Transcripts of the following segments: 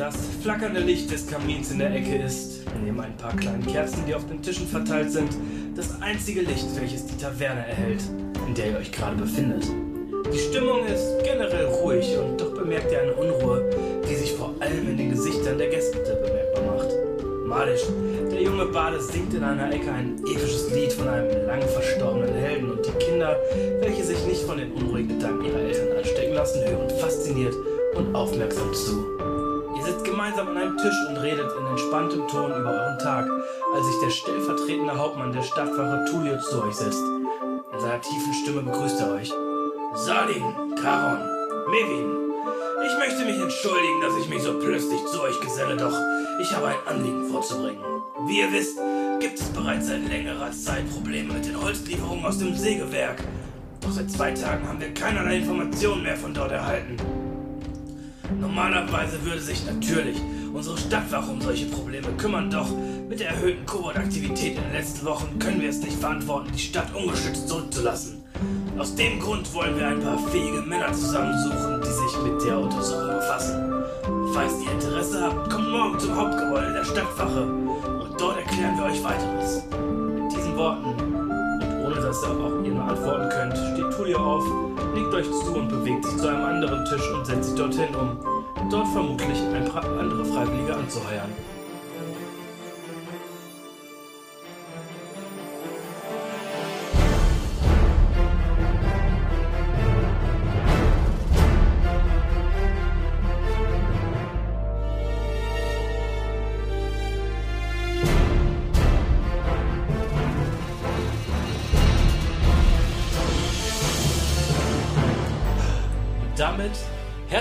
Das flackernde Licht des Kamins in der Ecke ist, neben ein paar kleinen Kerzen, die auf den Tischen verteilt sind, das einzige Licht, welches die Taverne erhält, in der ihr euch gerade befindet. Die Stimmung ist generell ruhig und doch bemerkt ihr eine Unruhe, die sich vor allem in den Gesichtern der Gäste bemerkbar macht. Malisch, der junge Bade singt in einer Ecke ein episches Lied von einem lang verstorbenen Helden und die Kinder, welche sich nicht von den unruhigen Gedanken ihrer Eltern anstecken lassen, hören fasziniert und aufmerksam zu. Gemeinsam an einem Tisch und redet in entspanntem Ton über euren Tag, als sich der stellvertretende Hauptmann der Stadtwache Tulio zu euch setzt. In seiner tiefen Stimme begrüßt er euch. Salin, Karon, Mevin, ich möchte mich entschuldigen, dass ich mich so plötzlich zu euch geselle, doch ich habe ein Anliegen vorzubringen. Wie ihr wisst, gibt es bereits seit längerer Zeit Probleme mit den Holzlieferungen aus dem Sägewerk. Doch seit zwei Tagen haben wir keinerlei Informationen mehr von dort erhalten. Normalerweise würde sich natürlich unsere Stadtwache um solche Probleme kümmern, doch mit der erhöhten Kobold-Aktivität in den letzten Wochen können wir es nicht verantworten, die Stadt ungeschützt zurückzulassen. Aus dem Grund wollen wir ein paar fähige Männer zusammensuchen, die sich mit der Untersuchung befassen. Falls ihr Interesse habt, kommt morgen zum Hauptgebäude der Stadtwache und dort erklären wir euch weiteres. Mit diesen Worten und ohne dass ihr auch ihr nur antworten könnt, steht Tulio auf, nickt euch zu und bewegt sich zu einem anderen Tisch und setzt sich dorthin, um dort vermutlich ein paar andere Freiwillige anzuheuern.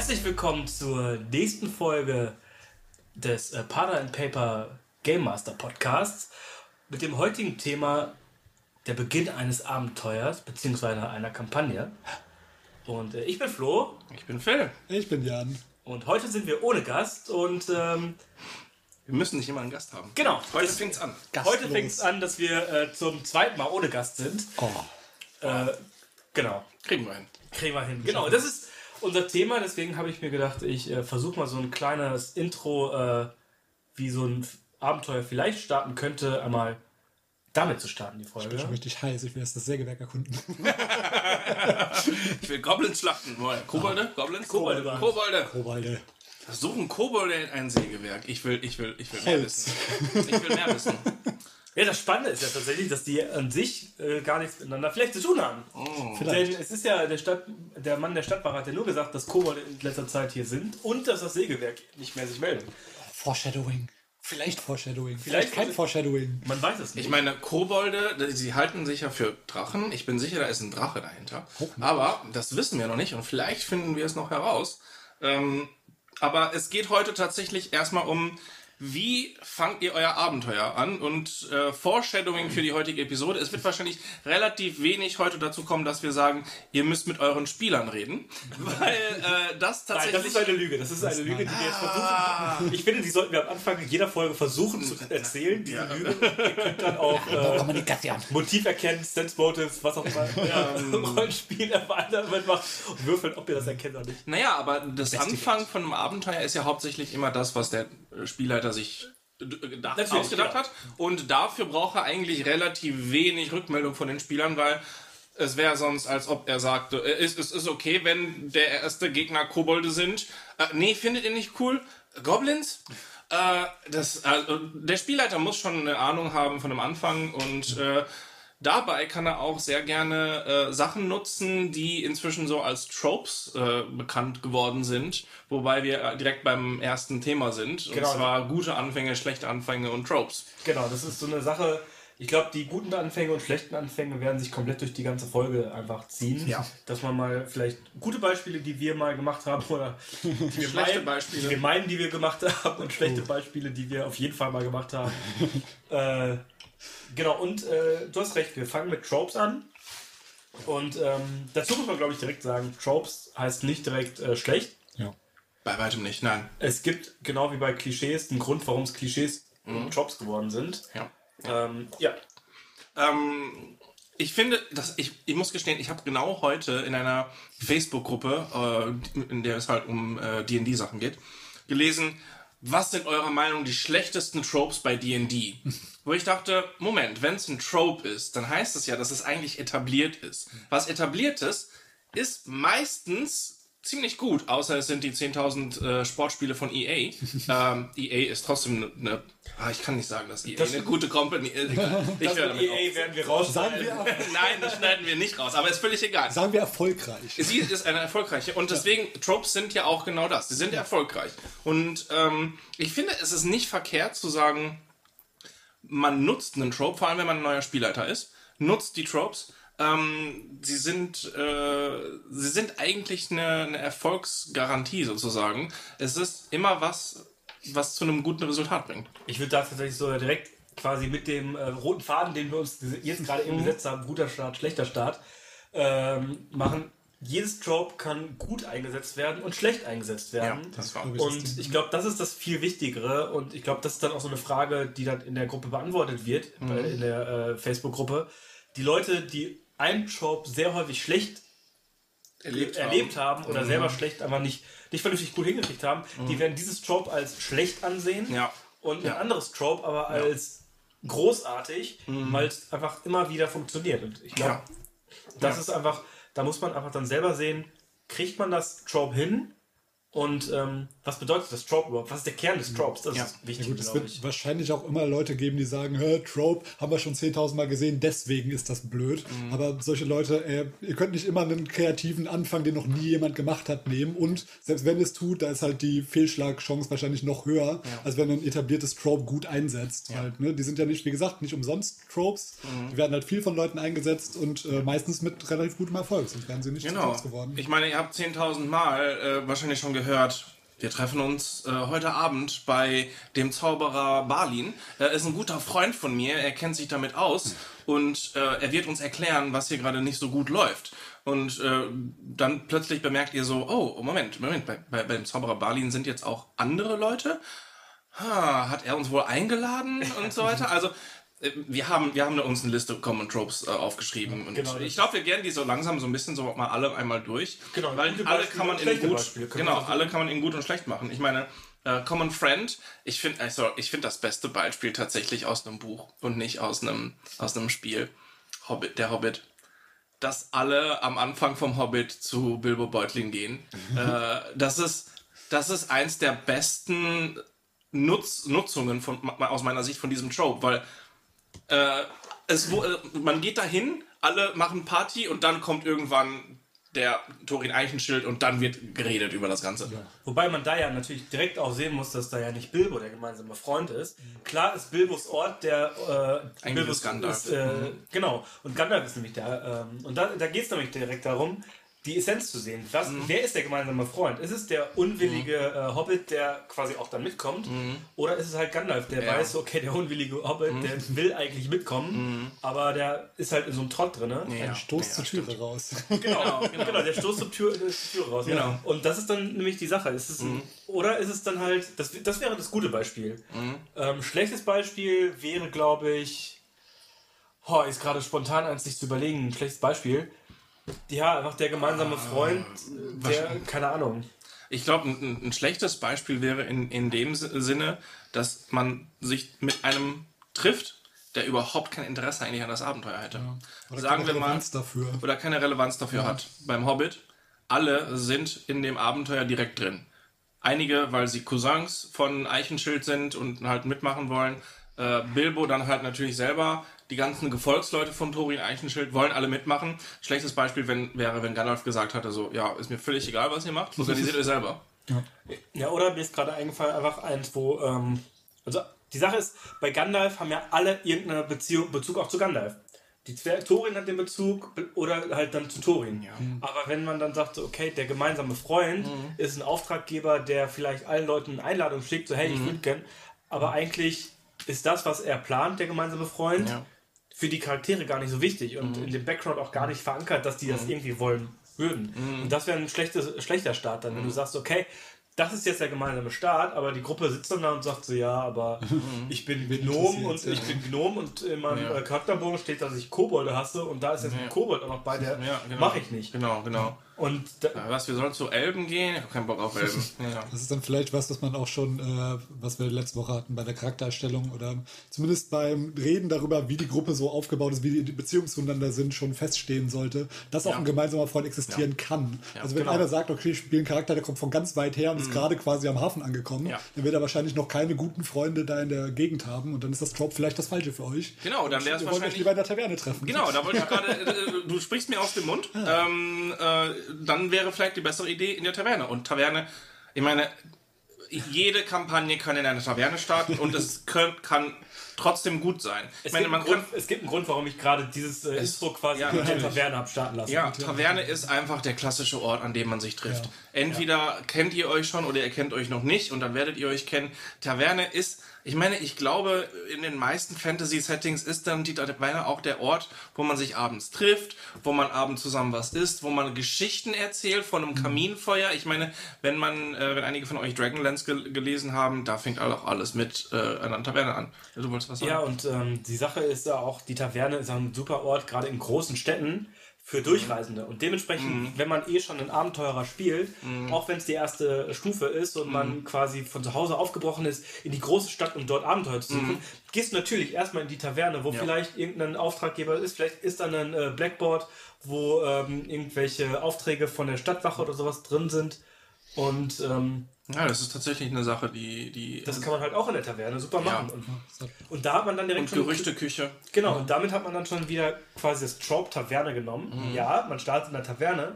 Herzlich willkommen zur nächsten Folge des äh, Pada and Paper Game Master Podcasts mit dem heutigen Thema der Beginn eines Abenteuers bzw. einer Kampagne. Und äh, ich bin Flo Ich bin Phil. Ich bin Jan. und heute sind wir ohne Gast und ähm, Wir müssen nicht immer einen Gast haben. genau, Heute das- fängt's an. heute Gastlos. fängt es an, dass wir äh, zum zweiten Mal ohne Gast sind. Oh, Äh, genau. Kriegen wir hin. Kriegen wir hin. Genau, das ist unser Thema, deswegen habe ich mir gedacht, ich äh, versuche mal so ein kleines Intro, äh, wie so ein Abenteuer vielleicht starten könnte, einmal damit zu starten, die ich bin Folge. schon richtig heiß. Ich will erst das Sägewerk erkunden. Ich will Goblins schlachten. Kobolde? Goblins? Kobolde es. Kobolde. Kobolde. Suchen Kobolde ein Sägewerk. Ich will, ich will, ich will mehr Holz. wissen. Ich will mehr wissen. Ja, das Spannende ist ja tatsächlich, dass die an sich äh, gar nichts miteinander vielleicht zu tun haben. Denn Vielleicht. es ist ja der, Stadt, der Mann der Stadtwache hat ja nur gesagt, dass Kobolde in letzter Zeit hier sind und dass das Sägewerk nicht mehr sich meldet. Foreshadowing. Vielleicht Foreshadowing. Vielleicht- Vielleicht kein Foreshadowing. Man weiß es nicht. Ich meine, Kobolde, sie halten sich ja für Drachen. Ich bin sicher, da ist ein Drache dahinter. Aber das wissen wir noch nicht und vielleicht finden wir es noch heraus. Ähm, aber es geht heute tatsächlich erstmal um, wie fangt ihr euer Abenteuer an? Und äh, Foreshadowing für die heutige Episode. Es wird wahrscheinlich relativ wenig heute dazu kommen, dass wir sagen, ihr müsst mit euren Spielern reden. Weil äh, das Nein, tatsächlich... das ist eine Lüge. Das ist eine Lüge, die wir jetzt versuchen. Ich finde, die sollten wir am Anfang jeder Folge versuchen zu erzählen, diese Lüge. Ihr könnt dann auch äh, Kommunikation. Motiv erkennen, Sense Motives, was auch immer. Ja, Rollenspiel damit macht und würfeln, ob ihr das erkennt oder nicht. Naja, aber das Anfang von einem Abenteuer ist ja hauptsächlich immer das, was der äh, Spielleiter sich äh, gedacht, ausgedacht ja. hat. Und dafür braucht er eigentlich relativ wenig Rückmeldung von den Spielern, weil es wäre sonst, als ob er sagte, äh, es, es ist okay, wenn der erste Gegner Kobolde sind. Äh, nee, findet ihr nicht cool? Goblins? Äh, das, also, der Spielleiter muss schon eine Ahnung haben von dem Anfang und äh, Dabei kann er auch sehr gerne äh, Sachen nutzen, die inzwischen so als Tropes äh, bekannt geworden sind, wobei wir äh, direkt beim ersten Thema sind. Und Genau. zwar gute Anfänge, schlechte Anfänge und Tropes. Genau, das ist so eine Sache. Ich glaube, die guten Anfänge und schlechten Anfänge werden sich komplett durch die ganze Folge einfach ziehen. Ja. Dass man mal vielleicht gute Beispiele, die wir mal gemacht haben, oder die wir Schlechte meinen, Beispiele. die wir meinen, die wir gemacht haben, und schlechte Beispiele, die wir auf jeden Fall mal gemacht haben. äh, genau, und äh, du hast recht, wir fangen mit Tropes an. Und ähm, dazu muss man, glaube ich, direkt sagen, Tropes heißt nicht direkt äh, schlecht. Ja. Bei weitem nicht, nein. Es gibt, genau wie bei Klischees, einen Grund, warum es Klischees Mhm. Tropes geworden sind. Ja. Ähm, ja, Ähm, ich finde, dass ich, ich muss gestehen, ich habe genau heute in einer Facebook-Gruppe, äh, in der es halt um äh, D&D-Sachen geht, gelesen, was sind eurer Meinung die schlechtesten Tropes bei D&D? Wo ich dachte, Moment, wenn es ein Trope ist, dann heißt es ja, dass es eigentlich etabliert ist. Was etabliert ist, ist meistens ziemlich gut, außer es sind die 10.000 äh, Sportspiele von EA. ähm, EA ist trotzdem eine, ah, ich kann nicht sagen, dass EA Das- eine gute Company ist. Ich, ich. EA werden wir raus. Sagen wir, Nein, das schneiden wir nicht raus, aber ist völlig egal. sagen wir erfolgreich. Sie ist eine erfolgreiche und deswegen, Tropes sind ja auch genau das. Sie sind erfolgreich. Und ähm, ich finde, es ist nicht verkehrt zu sagen, man nutzt einen Trope, vor allem wenn man ein neuer Spielleiter ist, nutzt die Tropes. Ähm, sie sind, äh, sie sind eigentlich eine, eine Erfolgsgarantie sozusagen. Es ist immer was, was zu einem guten Resultat bringt. Ich würde da tatsächlich so direkt quasi mit dem äh, roten Faden, den wir uns jetzt gerade eben gesetzt haben, guter Start, schlechter Start, ähm, machen. Jedes Trope kann gut eingesetzt werden und schlecht eingesetzt werden. das war. Und ich glaube, das ist das viel Wichtigere. Und ich glaube, das ist dann auch so eine Frage, die dann in der Gruppe beantwortet wird, bei, in der äh, Facebook-Gruppe. Die Leute, die einen Trope sehr häufig schlecht Erlebt erlebt, haben oder selber schlecht, aber nicht, nicht vernünftig gut hingekriegt haben, die werden dieses Trope als schlecht ansehen Ja. und Ja. ein anderes Trope aber als großartig, weil es einfach immer wieder funktioniert. Und ich glaube, Ja. das Ja. ist einfach, da muss man einfach dann selber sehen, kriegt man das Trope hin und ähm, was bedeutet das Trope überhaupt? Was ist der Kern des Tropes? Das Ja. ist Ja wichtig, gut, es wird ich. wahrscheinlich auch immer Leute geben, die sagen, Trope haben wir schon 10.000 Mal gesehen, deswegen ist das blöd. Mhm. Aber solche Leute, äh, ihr könnt nicht immer einen kreativen Anfang, den noch nie jemand gemacht hat, nehmen. Und selbst wenn es tut, da ist halt die Fehlschlagchance wahrscheinlich noch höher, als wenn ein etabliertes Trope gut einsetzt. Halt, ne? Die sind ja nicht, wie gesagt, nicht umsonst Tropes. Mhm. Die werden halt viel von Leuten eingesetzt und äh, meistens mit relativ gutem Erfolg, sonst wären sie nicht Genau. Geworden. Ich meine, ihr habt 10.000 Mal äh, wahrscheinlich schon gehört, wir treffen uns äh, heute Abend bei dem Zauberer Balin. Er ist ein guter Freund von mir, er kennt sich damit aus und äh, er wird uns erklären, was hier gerade nicht so gut läuft. Und äh, dann plötzlich bemerkt ihr so, oh, Moment, Moment, bei, bei, beim Zauberer Balin sind jetzt auch andere Leute? Ha, hat er uns wohl eingeladen und so weiter? Also, wir haben, wir haben uns eine Liste Common Tropes äh, aufgeschrieben. Und genau. ich glaube, wir gehen die so langsam so ein bisschen so mal alle einmal durch. Genau, weil alle Beispiele kann man in gut, Beispiele genau, alle kann man in gut und schlecht machen. Ich meine, äh, Common Friend, ich finde, also, ich finde das beste Beispiel tatsächlich aus einem Buch und nicht aus einem, aus einem Spiel. Hobbit, der Hobbit. Dass alle am Anfang vom Hobbit zu Bilbo Beutlin gehen. äh, das ist, das ist eins der besten Nutz, Nutzungen von, aus meiner Sicht von diesem Trope, weil äh, es, wo, äh, man geht dahin, alle machen Party und dann kommt irgendwann der Thorin Eichenschild und dann wird geredet über das Ganze. Wobei man da ja natürlich direkt auch sehen muss, dass da ja nicht Bilbo der gemeinsame Freund ist. Klar ist Bilbos Ort der äh, Eigentlich Bilbos ist Gandalf. Ist, äh, Genau. Und Gandalf ist nämlich der. Ähm, und da, da geht es nämlich direkt darum, die Essenz zu sehen. Was, Wer ist der gemeinsame Freund? Ist es der unwillige äh, Hobbit, der quasi auch dann mitkommt? Oder ist es halt Gandalf, der Ja. weiß, okay, der unwillige Hobbit, der will eigentlich mitkommen, aber der ist halt in so einem Trott drin. Ne? Ja. Stoß Ja, zur Türe raus. Genau, genau, der stoßt zur Tür, äh, zur Tür raus. Genau. Ja. Und das ist dann nämlich die Sache. Ist es, Oder ist es dann halt, das, das wäre das gute Beispiel. Ähm, schlechtes Beispiel wäre, glaube ich, oh, ist gerade spontan eins sich zu überlegen, ein schlechtes Beispiel. Ja, einfach der gemeinsame Freund, äh, der, keine Ahnung. Ich glaube, ein, ein schlechtes Beispiel wäre in, in dem Si- Sinne, dass man sich mit einem trifft, der überhaupt kein Interesse eigentlich an das Abenteuer hätte. Oder Sagen keine wir mal, Relevanz dafür. oder keine Relevanz dafür hat. Beim Hobbit, alle sind in dem Abenteuer direkt drin. Einige, weil sie Cousins von Eichenschild sind und halt mitmachen wollen. Äh, Bilbo dann halt natürlich selber. Die ganzen Gefolgsleute von Thorin Eichenschild wollen alle mitmachen. Schlechtes Beispiel wenn, wäre, wenn Gandalf gesagt hatte, so, ja, ist mir völlig egal, was ihr macht, organisiert euch selber. Ja, oder mir ist gerade eingefallen, einfach eins, wo, ähm, also die Sache ist, bei Gandalf haben ja alle irgendeine Beziehung, Bezug auch zu Gandalf. Die Zwer Thorin hat den Bezug be- oder halt dann zu Thorin. Aber wenn man dann sagt, so, okay, der gemeinsame Freund Mhm. ist ein Auftraggeber, der vielleicht allen Leuten eine Einladung schickt, so hey, Mhm. ich würde gern, aber eigentlich ist das, was er plant, der gemeinsame Freund, Ja. Mhm. für die Charaktere gar nicht so wichtig und in dem Background auch gar nicht verankert, dass die das irgendwie wollen würden. Mhm. Und das wäre ein schlechtes, schlechter Start dann, wenn du sagst, okay, das ist jetzt der gemeinsame Start, aber die Gruppe sitzt dann da und sagt so, ja, aber ich bin Gnom und ich bin Gnom und in meinem Ja. äh, Charakterbogen steht, dass ich Kobolde hasse und da ist jetzt ein Kobold auch noch bei, der Ja, genau. mache ich nicht. Genau, genau. Und da, Was, wir sollen zu Elben gehen? Ich hab keinen Bock auf Elben. Ja. Das ist dann vielleicht was, was man auch schon, äh, was wir letzte Woche hatten bei der Charaktererstellung oder zumindest beim Reden darüber, wie die Gruppe so aufgebaut ist, wie die Beziehungen zueinander sind, schon feststehen sollte, dass auch Ja. ein gemeinsamer Freund existieren kann. also wenn genau. einer sagt, okay, ich spiele einen Charakter, der kommt von ganz weit her und ist gerade quasi am Hafen angekommen, Ja. dann wird er wahrscheinlich noch keine guten Freunde da in der Gegend haben und dann ist das Trope vielleicht das Falsche für euch. Genau, dann wäre es wollen euch wahrscheinlich. lieber in der Taverne treffen. Genau, da wollte ich gerade, äh, du sprichst mir aus dem Mund. Ähm, äh, dann wäre vielleicht die bessere Idee in der Taverne. Und Taverne, ich meine, jede Kampagne kann in einer Taverne starten und es könnt, kann trotzdem gut sein. Ich es, meine, gibt man einen kann. Grund, es gibt einen Grund, warum ich gerade dieses äh, Intro quasi ja, in der. Taverne habe starten lassen. Ja, Taverne ist einfach der klassische Ort, an dem man sich trifft. Ja. Entweder kennt ihr euch schon oder ihr kennt euch noch nicht und dann werdet ihr euch kennen. Taverne ist, ich meine, ich glaube, in den meisten Fantasy-Settings ist dann die Taverne auch der Ort, wo man sich abends trifft, wo man abends zusammen was isst, wo man Geschichten erzählt von einem Kaminfeuer. Ich meine, wenn man, äh, wenn einige von euch Dragonlance gel gelesen haben, da fängt auch alles mit äh, einer Taverne an. Du wolltest was sagen? Ja, und ähm, die Sache ist ja auch, die Taverne ist ein super Ort, gerade in großen Städten, für Durchreisende. Und dementsprechend, wenn man eh schon einen Abenteurer spielt, auch wenn es die erste Stufe ist und man quasi von zu Hause aufgebrochen ist, in die große Stadt, um dort Abenteuer zu suchen, gehst du natürlich erstmal in die Taverne, wo vielleicht irgendein Auftraggeber ist, vielleicht ist dann ein äh, Blackboard, wo ähm, irgendwelche Aufträge von der Stadtwache oder sowas drin sind. Und ähm, Ja, das ist tatsächlich eine Sache, die, die das kann man halt auch in der Taverne super machen. Ja. Und, und da hat man dann direkt und schon Gerüchteküche. Genau, und damit hat man dann schon wieder quasi das Trope Taverne genommen. Mhm. Ja, man startet in der Taverne,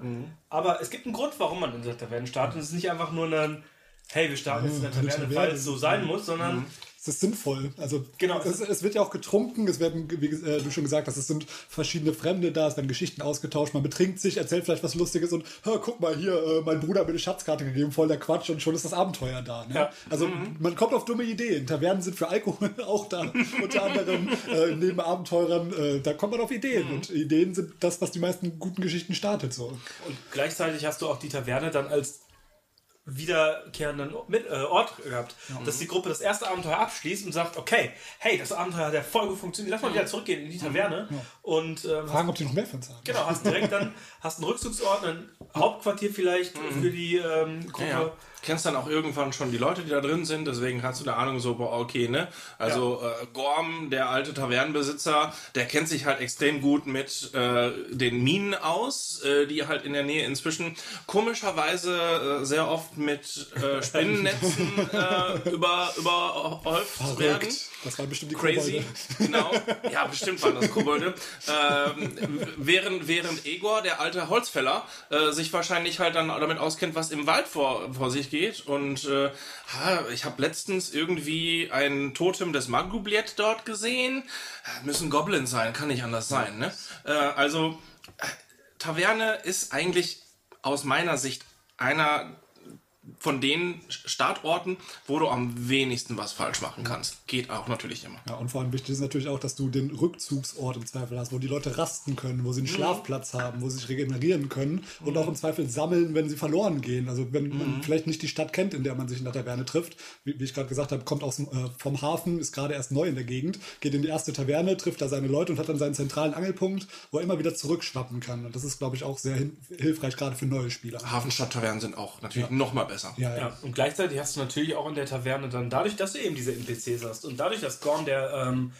aber es gibt einen Grund, warum man in der Taverne startet. Und es ist nicht einfach nur ein, hey, wir starten jetzt in der eine Taverne, Taverne. weil es so sein muss, sondern Mhm. Es ist sinnvoll. Also Genau. es, es wird ja auch getrunken, es werden, wie äh, du schon gesagt hast, es sind verschiedene Fremde da, es werden Geschichten ausgetauscht, man betrinkt sich, erzählt vielleicht was Lustiges und "Hör, guck mal hier, äh, mein Bruder hat mir eine Schatzkarte gegeben, voll der Quatsch und schon ist das Abenteuer da. Ne? Ja. Also Mhm. man kommt auf dumme Ideen. Tavernen sind für Alkohol auch da, unter anderem äh, neben Abenteurern, äh, da kommt man auf Ideen Mhm. und Ideen sind das, was die meisten guten Geschichten startet. So. und gleichzeitig hast du auch die Taverne dann als wiederkehrenden mit, äh, Ort gehabt, dass die Gruppe das erste Abenteuer abschließt und sagt, okay, hey, das Abenteuer hat ja voll gut funktioniert, lass mal wieder zurückgehen in die Taverne und ähm, Fragen, ob die noch mehr von uns haben. Genau, hast direkt dann hast einen Rückzugsort, ein Hauptquartier vielleicht für die ähm, Gruppe. Ja, ja. Kennst dann auch irgendwann schon die Leute, die da drin sind, deswegen hast du eine Ahnung so, boah, okay, ne? Also äh, Gorm, der alte Tavernenbesitzer, der kennt sich halt extrem gut mit äh, den Minen aus, äh, die halt in der Nähe inzwischen komischerweise äh, sehr oft mit äh, Spinnennetzen äh, über, überhäuft werden. Das waren bestimmt die Crazy, Kobolde. genau. Ja, bestimmt waren das Kobolde. Ähm, während, während Egor, der alte Holzfäller, äh, sich wahrscheinlich halt dann damit auskennt, was im Wald vor, vor sich geht. Und äh, ha, ich habe letztens irgendwie ein Totem des Magrubliet dort gesehen. Müssen Goblins sein, kann nicht anders sein. Ne? Äh, also, äh, Taverne ist eigentlich aus meiner Sicht einer von den Startorten, wo du am wenigsten was falsch machen kannst. Geht auch natürlich immer. Ja, und vor allem wichtig ist natürlich auch, dass du den Rückzugsort im Zweifel hast, wo die Leute rasten können, wo sie einen Mhm. Schlafplatz haben, wo sie sich regenerieren können und auch im Zweifel sammeln, wenn sie verloren gehen. Also wenn Mhm. man vielleicht nicht die Stadt kennt, in der man sich in der Taverne trifft, wie, wie ich gerade gesagt habe, kommt aus, äh, vom Hafen, ist gerade erst neu in der Gegend, geht in die erste Taverne, trifft da seine Leute und hat dann seinen zentralen Angelpunkt, wo er immer wieder zurückschwappen kann. Und das ist, glaube ich, auch sehr hilfreich, gerade für neue Spieler. Hafenstadttavernen sind auch natürlich noch mal besser. Ja, ja. Ja, und gleichzeitig hast du natürlich auch in der Taverne dann, dadurch, dass du eben diese NPCs hast und dadurch, dass Gorm der, ähm,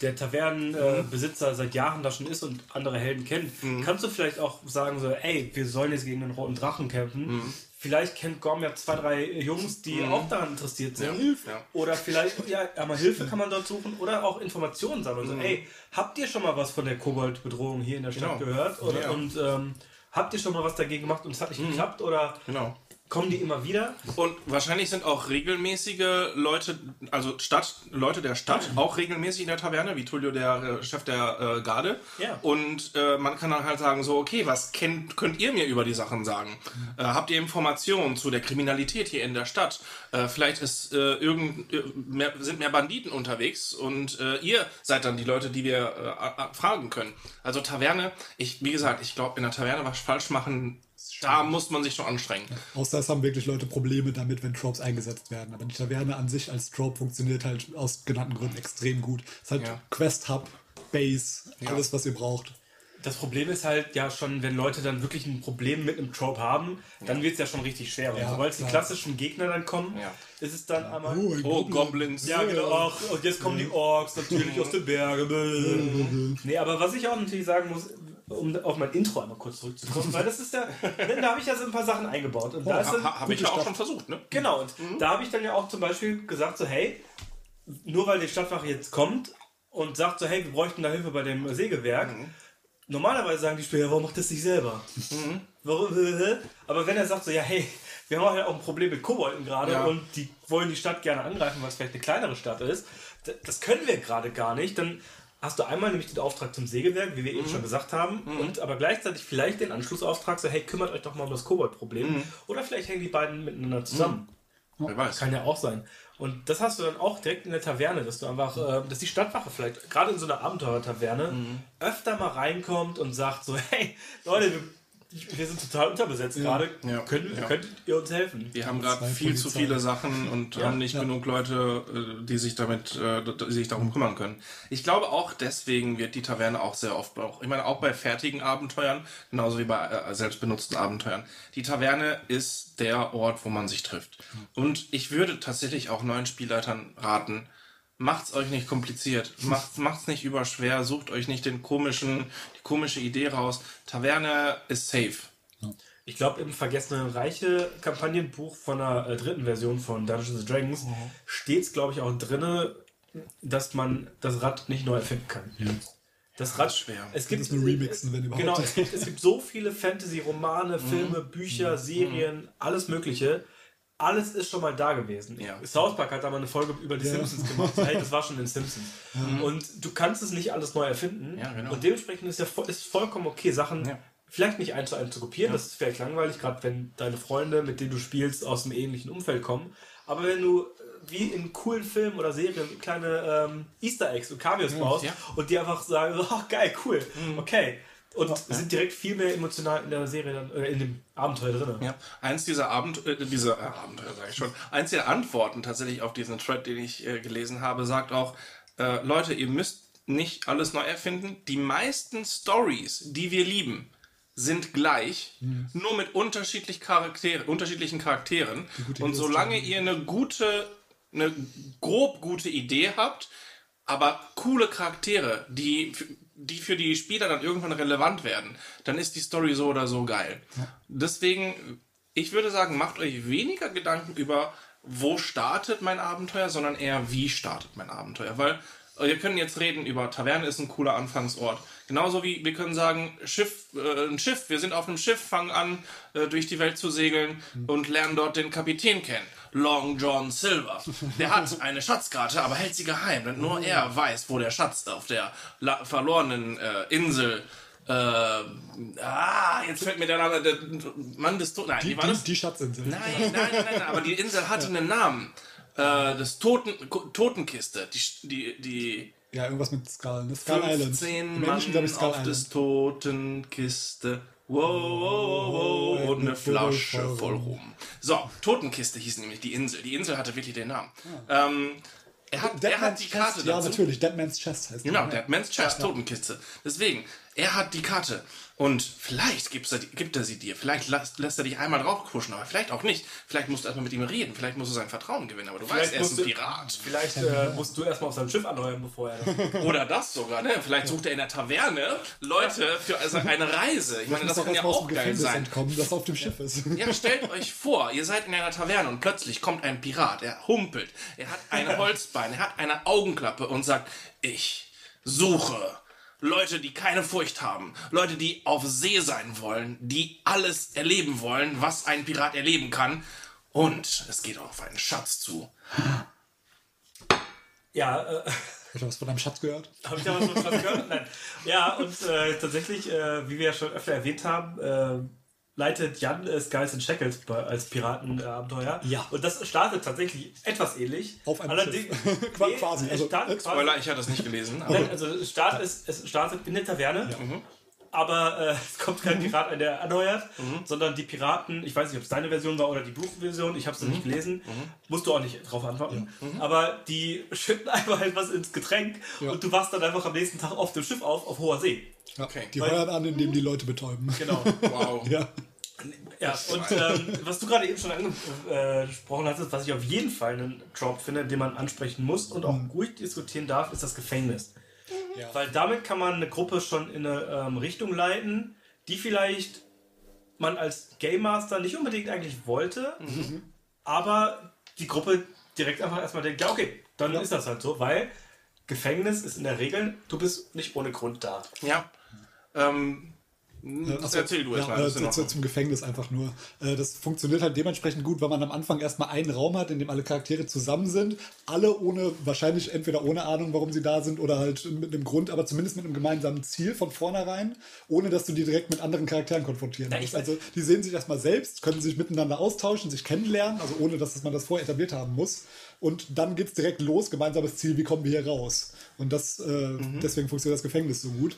der Tavernenbesitzer seit Jahren da schon ist und andere Helden kennt, kannst du vielleicht auch sagen so, ey, wir sollen jetzt gegen den roten Drachen kämpfen. Vielleicht kennt Gorm ja zwei, drei Jungs, die auch daran interessiert sind. Ja. Oder vielleicht, ja, aber Hilfe kann man dort suchen oder auch Informationen sammeln. So, ey, habt ihr schon mal was von der Kobold-Bedrohung hier in der Stadt Genau. gehört? Oder, Ja. Und ähm, habt ihr schon mal was dagegen gemacht und es hat nicht geklappt? Oder Genau. Kommen die immer wieder? Und wahrscheinlich sind auch regelmäßige Leute, also Stadt, Leute der Stadt, auch regelmäßig in der Taverne, wie Tullio, der äh, Chef der äh, Garde. Ja. Und äh, man kann dann halt sagen, so, okay, was kennt, könnt ihr mir über die Sachen sagen? Äh, habt ihr Informationen zu der Kriminalität hier in der Stadt? Äh, vielleicht ist, äh, irgend, mehr, sind mehr Banditen unterwegs und ihr seid dann die Leute, die wir fragen können. Also Taverne, ich, wie gesagt, ich glaube, in der Taverne was falsch machen, da muss man sich schon anstrengen. Außer es haben wirklich Leute Probleme damit, wenn Tropes eingesetzt werden. Aber die Taverne an sich als Trope funktioniert halt aus genannten Gründen extrem gut. Es ist halt Ja. Quest Hub, Base, alles, was ihr braucht. Das Problem ist halt ja schon, wenn Leute dann wirklich ein Problem mit einem Trope haben, dann wird es ja schon richtig schwer. Und Ja, sobald die klassischen Gegner dann kommen, Ja. ist es dann einmal. Oh, Oh, Goblin. Goblins. Ja, genau. Ach, und jetzt kommen die Orks natürlich aus den Bergen. Nee, aber was ich auch natürlich sagen muss, um auf mein Intro einmal kurz zurückzukommen, weil das ist ja, ne, da habe ich ja so ein paar Sachen eingebaut. Und da ist dann, Ha, Habe ich ja auch Stadt. schon versucht, ne? genau, und da habe ich dann ja auch zum Beispiel gesagt, so, hey, nur weil die Stadtwache jetzt kommt und sagt so, hey, wir bräuchten da Hilfe bei dem Sägewerk, normalerweise sagen die Spieler, warum macht das nicht selber? Warum, aber wenn er sagt so, ja, hey, wir haben ja auch ein Problem mit Kobolden gerade Ja. und die wollen die Stadt gerne angreifen, weil es vielleicht eine kleinere Stadt ist, das können wir gerade gar nicht, dann hast du einmal nämlich den Auftrag zum Sägewerk, wie wir eben schon gesagt haben, und aber gleichzeitig vielleicht den Anschlussauftrag, so, hey, kümmert euch doch mal um das Kobold-Problem. Oder vielleicht hängen die beiden miteinander zusammen. Wer weiß. Kann ja auch sein. Und das hast du dann auch direkt in der Taverne, dass du einfach, äh, dass die Stadtwache vielleicht, gerade in so einer Abenteuer-Taverne, Mhm. öfter mal reinkommt und sagt so, hey, Leute, wir, wir sind total unterbesetzt gerade, Ja. Könnt, Ja. könntet ihr uns helfen? Wir haben gerade viel zu Polizei. viele Sachen und haben nicht Ja. genug Leute, äh, die sich damit, äh, die sich darum kümmern können. Ich glaube auch deswegen wird die Taverne auch sehr oft auch, ich meine auch bei fertigen Abenteuern, genauso wie bei äh, selbstbenutzten Abenteuern. Die Taverne ist der Ort, wo man sich trifft. Und ich würde tatsächlich auch neuen Spielleitern raten, Macht's euch nicht kompliziert, macht's, macht's nicht überschwer, sucht euch nicht den komischen, die komische Idee raus. Taverne ist safe. Ich glaube, im Vergessene Reiche Kampagnenbuch von der äh, dritten Version von Dungeons and Dragons Mhm. steht es, glaube ich, auch drinne, dass man das Rad nicht neu erfinden kann. Das Rad schwer. Es gibt Das nur remixen, wenn überhaupt. Genau, es gibt, es gibt so viele Fantasy-Romane, Mhm. Filme, Bücher, Serien, alles Mögliche. Alles ist schon mal da gewesen. Ja. South Park hat da mal eine Folge über die Ja. Simpsons gemacht. Hey, das war schon in den Simpsons. Und du kannst es nicht alles neu erfinden. Ja, genau. Und dementsprechend ist ja vo- ist vollkommen okay, Sachen Ja. vielleicht nicht eins zu eins zu kopieren. Das ist vielleicht langweilig, gerade wenn deine Freunde, mit denen du spielst, aus dem ähnlichen Umfeld kommen. Aber wenn du äh, wie in coolen Filmen oder Serien kleine ähm, Easter Eggs und Cameos baust ja. und die einfach sagen, oh geil, cool, okay. Und sind direkt viel mehr emotional in der Serie, dann, äh, in dem Abenteuer drin. Ja, eins dieser Abend, äh, diese äh, Abenteuer sage ich schon, eins der Antworten tatsächlich auf diesen Thread, den ich äh, gelesen habe, sagt auch, äh, Leute, ihr müsst nicht alles neu erfinden. Die meisten Stories, die wir lieben, sind gleich, nur mit unterschiedlich Charaktere, unterschiedlichen Charakteren. Und solange ihr eine gute, eine grob gute Idee habt, aber coole Charaktere, die, die für die Spieler dann irgendwann relevant werden, dann ist die Story so oder so geil. Deswegen, ich würde sagen, macht euch weniger Gedanken über, wo startet mein Abenteuer, sondern eher, wie startet mein Abenteuer. Weil äh, wir können jetzt reden über Taverne ist ein cooler Anfangsort. Genauso wie wir können sagen, Schiff, äh, ein Schiff, wir sind auf einem Schiff, fangen an, äh, durch die Welt zu segeln und lernen dort den Kapitän kennen. Long John Silver. Der hat eine Schatzkarte, aber hält sie geheim. Denn nur er weiß, wo der Schatz auf der la- verlorenen äh, Insel. Äh, ah, jetzt fällt mir der Name. Der Mann des Toten. Nein, Die, wie war die, das? die Schatzinsel. Nein, nein, nein, nein, nein, aber die Insel hatte einen Namen. Äh, das Toten, Totenkiste. Die, die, die Ja, irgendwas mit Skull. Ne? Skull Island. 15 Im Mann Englischen glaube ich Skull auf Island. des Totenkiste. Wow, wow, wow, und eine Flasche voll rum. So, Totenkiste hieß nämlich die Insel. Die Insel hatte wirklich den Namen. Ähm, er hat, Dead er hat die Karte Chest. Ja, dazu. natürlich. Dead Man's Chest heißt Genau, die. der Man's Chest, Totenkiste. Deswegen, er hat die Karte. Und vielleicht gibt's er, gibt er sie dir. Vielleicht lässt, lässt er dich einmal drauf kuschen, aber vielleicht auch nicht. Vielleicht musst du erstmal mit ihm reden. Vielleicht musst du sein Vertrauen gewinnen. Aber du weißt, er ist ein du- Pirat. Vielleicht äh, musst du erstmal auf sein Schiff anheuern, bevor er. Oder das sogar, ne? Vielleicht sucht er in der Taverne Leute für also eine Reise. Ich meine, das kann ja auch dem geil Gefängnis sein. entkommen, das auf dem Schiff ist. Ja, stellt euch vor, ihr seid in einer Taverne und plötzlich kommt ein Pirat, er humpelt, er hat ein Holzbein, er hat eine Augenklappe und sagt, ich suche Leute, die keine Furcht haben, Leute, die auf See sein wollen, die alles erleben wollen, was ein Pirat erleben kann. Und es geht auf einen Schatz zu. Ja, äh, Hast du was von deinem Schatz gehört? Habe ich da was von was gehört? Nein. Ja, und äh, tatsächlich, äh, wie wir ja schon öfter erwähnt haben, äh, leitet Jan äh, Skies and Shackles bei, als Piratenabenteuer. Ja. Und das startet tatsächlich etwas ähnlich. Auf einem Allerdings, Schiff. nee, Quasi, also, äh, quasi, Spoiler, ich hatte das nicht gelesen. Aber Nein, also es startet, es, startet in der Taverne. aber äh, es kommt kein Pirat, ein, der anheuert, sondern die Piraten, ich weiß nicht, ob es deine Version war oder die Buchversion, ich habe es noch nicht gelesen, musst du auch nicht drauf antworten, aber die schütten einfach etwas ins Getränk Ja. und du wachst dann einfach am nächsten Tag auf dem Schiff auf, auf hoher See. Ja, Okay. Die heuern an, indem die Leute betäuben. Genau. Wow. Ja. Ja, und ähm, was du gerade eben schon angesprochen hast, was ich auf jeden Fall einen Trope finde, den man ansprechen muss und auch ruhig diskutieren darf, ist das Gefängnis. Ja. Weil damit kann man eine Gruppe schon in eine ähm, Richtung leiten, die vielleicht man als Game Master nicht unbedingt eigentlich wollte, aber die Gruppe direkt einfach erstmal denkt, ja okay, dann ist das halt so, weil Gefängnis ist in der Regel, du bist nicht ohne Grund da. Ja. Ähm, Ach so, erzähl du erst ja, mal. äh, das zu, zum Gefängnis einfach nur. Äh, das funktioniert halt dementsprechend gut, weil man am Anfang erstmal einen Raum hat, in dem alle Charaktere zusammen sind. Alle ohne, wahrscheinlich entweder ohne Ahnung, warum sie da sind oder halt mit einem Grund, aber zumindest mit einem gemeinsamen Ziel von vornherein, ohne dass du die direkt mit anderen Charakteren konfrontieren Ja, musst. Also die sehen sich erstmal selbst, können sich miteinander austauschen, sich kennenlernen, also ohne dass man das vorher etabliert haben muss. Und dann geht's direkt los, gemeinsames Ziel, wie kommen wir hier raus? Und das, äh, Mhm. deswegen funktioniert das Gefängnis so gut.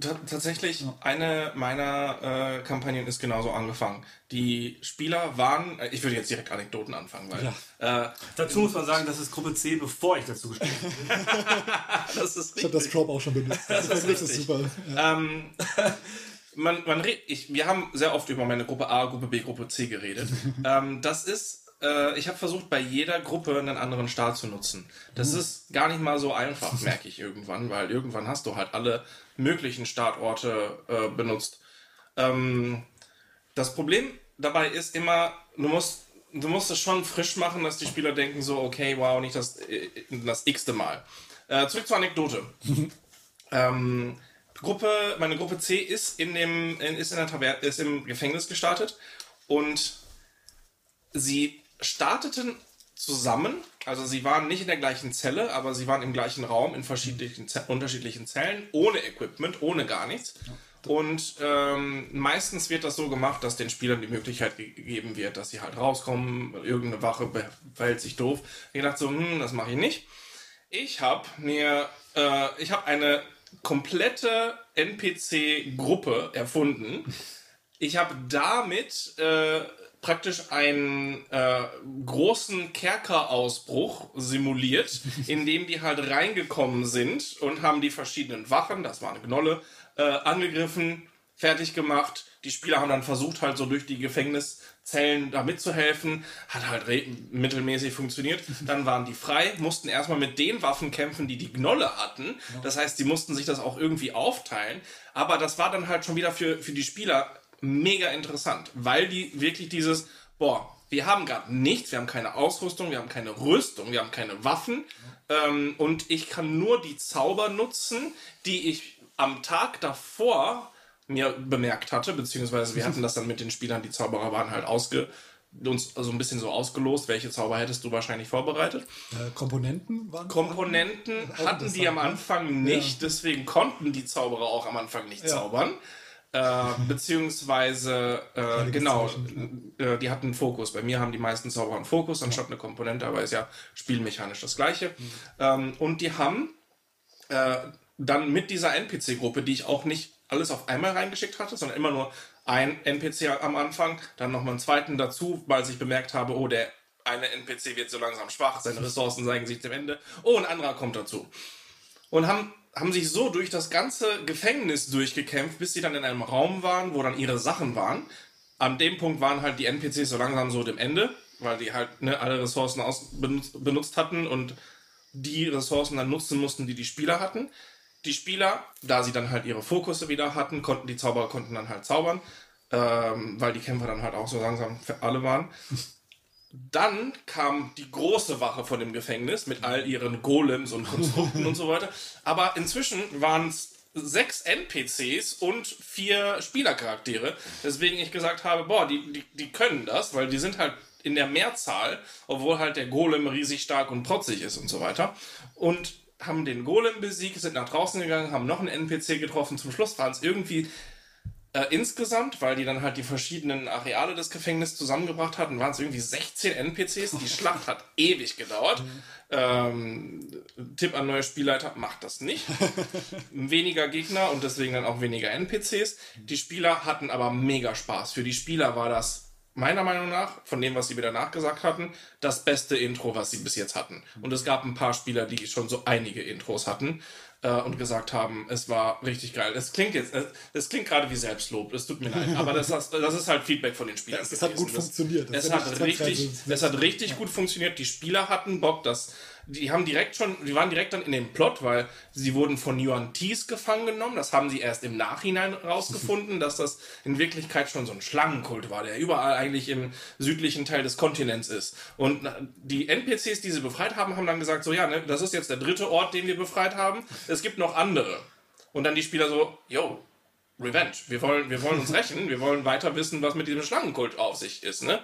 Ta- Tatsächlich, eine meiner äh, Kampagnen ist genauso angefangen. Die Spieler waren, äh, ich würde jetzt direkt Anekdoten anfangen, weil äh, Dazu muss man sagen, das ist Gruppe C, bevor ich dazu gespielt habe. das ist Ich habe das Trope auch schon benutzt. Das Gefängnis ist richtig. super. Ja. ähm, man, man red, ich, wir haben sehr oft über meine Gruppe A, Gruppe B, Gruppe C geredet. ähm, das ist, äh, ich habe versucht, bei jeder Gruppe einen anderen Start zu nutzen. Das ist gar nicht mal so einfach, merke ich irgendwann, weil irgendwann hast du halt alle möglichen Startorte äh, benutzt. Ähm, das Problem dabei ist immer, du musst, du musst es schon frisch machen, dass die Spieler denken so, okay, wow, nicht das, äh, das x-te Mal. Äh, zurück zur Anekdote. ähm, Gruppe, meine Gruppe C ist in dem, ist in der Taverne, ist im Gefängnis gestartet und sie starteten zusammen, also sie waren nicht in der gleichen Zelle, aber sie waren im gleichen Raum in verschiedenen unterschiedlichen Zellen, ohne Equipment, ohne gar nichts. Und ähm, meistens wird das so gemacht, dass den Spielern die Möglichkeit ge- gegeben wird, dass sie halt rauskommen, irgendeine Wache verhält sich doof. Ich dachte so, hm, das mache ich nicht. Ich habe mir, äh, ich habe eine komplette NPC-Gruppe erfunden. Ich habe damit äh, praktisch einen äh, großen Kerkerausbruch simuliert, in dem die halt reingekommen sind und haben die verschiedenen Wachen, das war eine Gnolle, äh, angegriffen, fertig gemacht. Die Spieler haben dann versucht, halt so durch die Gefängniszellen da mitzuhelfen. Hat halt mittelmäßig funktioniert. Dann waren die frei, mussten erstmal mit den Waffen kämpfen, die die Gnolle hatten. Das heißt, die mussten sich das auch irgendwie aufteilen. Aber das war dann halt schon wieder für, für die Spieler mega interessant, weil die wirklich dieses, boah, wir haben gerade nichts, wir haben keine Ausrüstung, wir haben keine Rüstung, wir haben keine Waffen ähm, und ich kann nur die Zauber nutzen, die ich am Tag davor mir bemerkt hatte, beziehungsweise wir hatten das dann mit den Spielern, die Zauberer waren halt ausge uns also ein bisschen so ausgelost, welche Zauber hättest du wahrscheinlich vorbereitet. Äh, Komponenten waren. Komponenten hatten die am ne? Anfang nicht, deswegen konnten die Zauberer auch am Anfang nicht zaubern. Äh, beziehungsweise, äh, genau, äh, die hatten einen Fokus. Bei mir haben die meisten Zauberer einen Fokus anstatt eine Komponente, aber ist ja spielmechanisch das gleiche. Ähm, und die haben äh, dann mit dieser NPC-Gruppe, die ich auch nicht alles auf einmal reingeschickt hatte, sondern immer nur ein NPC am Anfang, dann nochmal einen zweiten dazu, weil ich bemerkt habe, oh, der eine NPC wird so langsam schwach, seine Ressourcen zeigen sich dem Ende. Oh, ein anderer kommt dazu. Und haben, haben sich so durch das ganze Gefängnis durchgekämpft, bis sie dann in einem Raum waren, wo dann ihre Sachen waren. An dem Punkt waren halt die NPCs so langsam so dem Ende, weil die halt ne, alle Ressourcen aus, benutzt, hatten und die Ressourcen dann nutzen mussten, die die Spieler hatten. Die Spieler, da sie dann halt ihre Fokusse wieder hatten, konnten die Zauberer konnten dann halt zaubern, ähm, weil die Kämpfer dann halt auch so langsam für alle waren. Dann kam die große Wache von dem Gefängnis mit all ihren Golems und Konstrukten und so weiter. Aber inzwischen waren es sechs NPCs und vier Spielercharaktere. Deswegen ich gesagt habe, boah, die, die, die können das, weil die sind halt in der Mehrzahl, obwohl halt der Golem riesig stark und protzig ist und so weiter. Und haben den Golem besiegt, sind nach draußen gegangen, haben noch einen NPC getroffen. Zum Schluss waren es irgendwie Äh, insgesamt, weil die dann halt die verschiedenen Areale des Gefängnisses zusammengebracht hatten, waren es irgendwie 16 NPCs. Die Schlacht hat ewig gedauert. Ähm, Tipp an neue Spielleiter, macht das nicht. weniger Gegner und deswegen dann auch weniger NPCs. Die Spieler hatten aber mega Spaß. Für die Spieler war das meiner Meinung nach, von dem, was sie wieder nachgesagt hatten, das beste Intro, was sie bis jetzt hatten. Und es gab ein paar Spieler, die schon so einige Intros hatten äh, und gesagt haben, es war richtig geil. Es klingt jetzt, es, es klingt gerade wie Selbstlob, es tut mir leid, aber das, das, das ist halt Feedback von den Spielern. Das, das hat gut gewesen. funktioniert. Das Es ja hat, richtig, es hat richtig gut funktioniert. Die Spieler hatten Bock, dass die haben direkt schon, die waren direkt dann in dem Plot, weil sie wurden von Yuan Tis gefangen genommen. Das haben sie erst im Nachhinein rausgefunden, dass das in Wirklichkeit schon so ein Schlangenkult war, der überall eigentlich im südlichen Teil des Kontinents ist. Und die NPCs, die sie befreit haben, haben dann gesagt, so ja, ne, das ist jetzt der dritte Ort, den wir befreit haben. Es gibt noch andere. Und dann die Spieler so, yo, Revenge. Wir wollen, wir wollen uns rächen. Wir wollen weiter wissen, was mit diesem Schlangenkult auf sich ist, ne?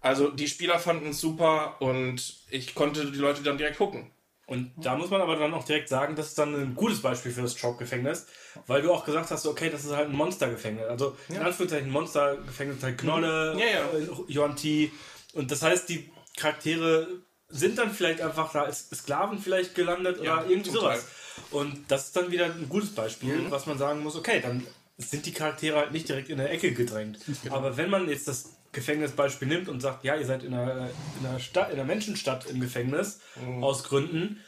Also die Spieler fanden es super und ich konnte die Leute dann direkt gucken. Und da muss man aber dann auch direkt sagen, das ist dann ein gutes Beispiel für das Trope-Gefängnis, weil du auch gesagt hast, okay, das ist halt ein Monstergefängnis. Also in Anführungszeichen ein Monstergefängnis, halt Knolle, Ja, ja. äh, Yuan Ti. Und das heißt, die Charaktere sind dann vielleicht einfach da als Sklaven vielleicht gelandet Ja, oder irgendwie sowas. Und das ist dann wieder ein gutes Beispiel, was man sagen muss, okay, dann sind die Charaktere halt nicht direkt in der Ecke gedrängt. Aber wenn man jetzt das Gefängnisbeispiel nimmt und sagt, ja, ihr seid in einer, in einer, Stadt, in einer Menschenstadt im Gefängnis aus Gründen,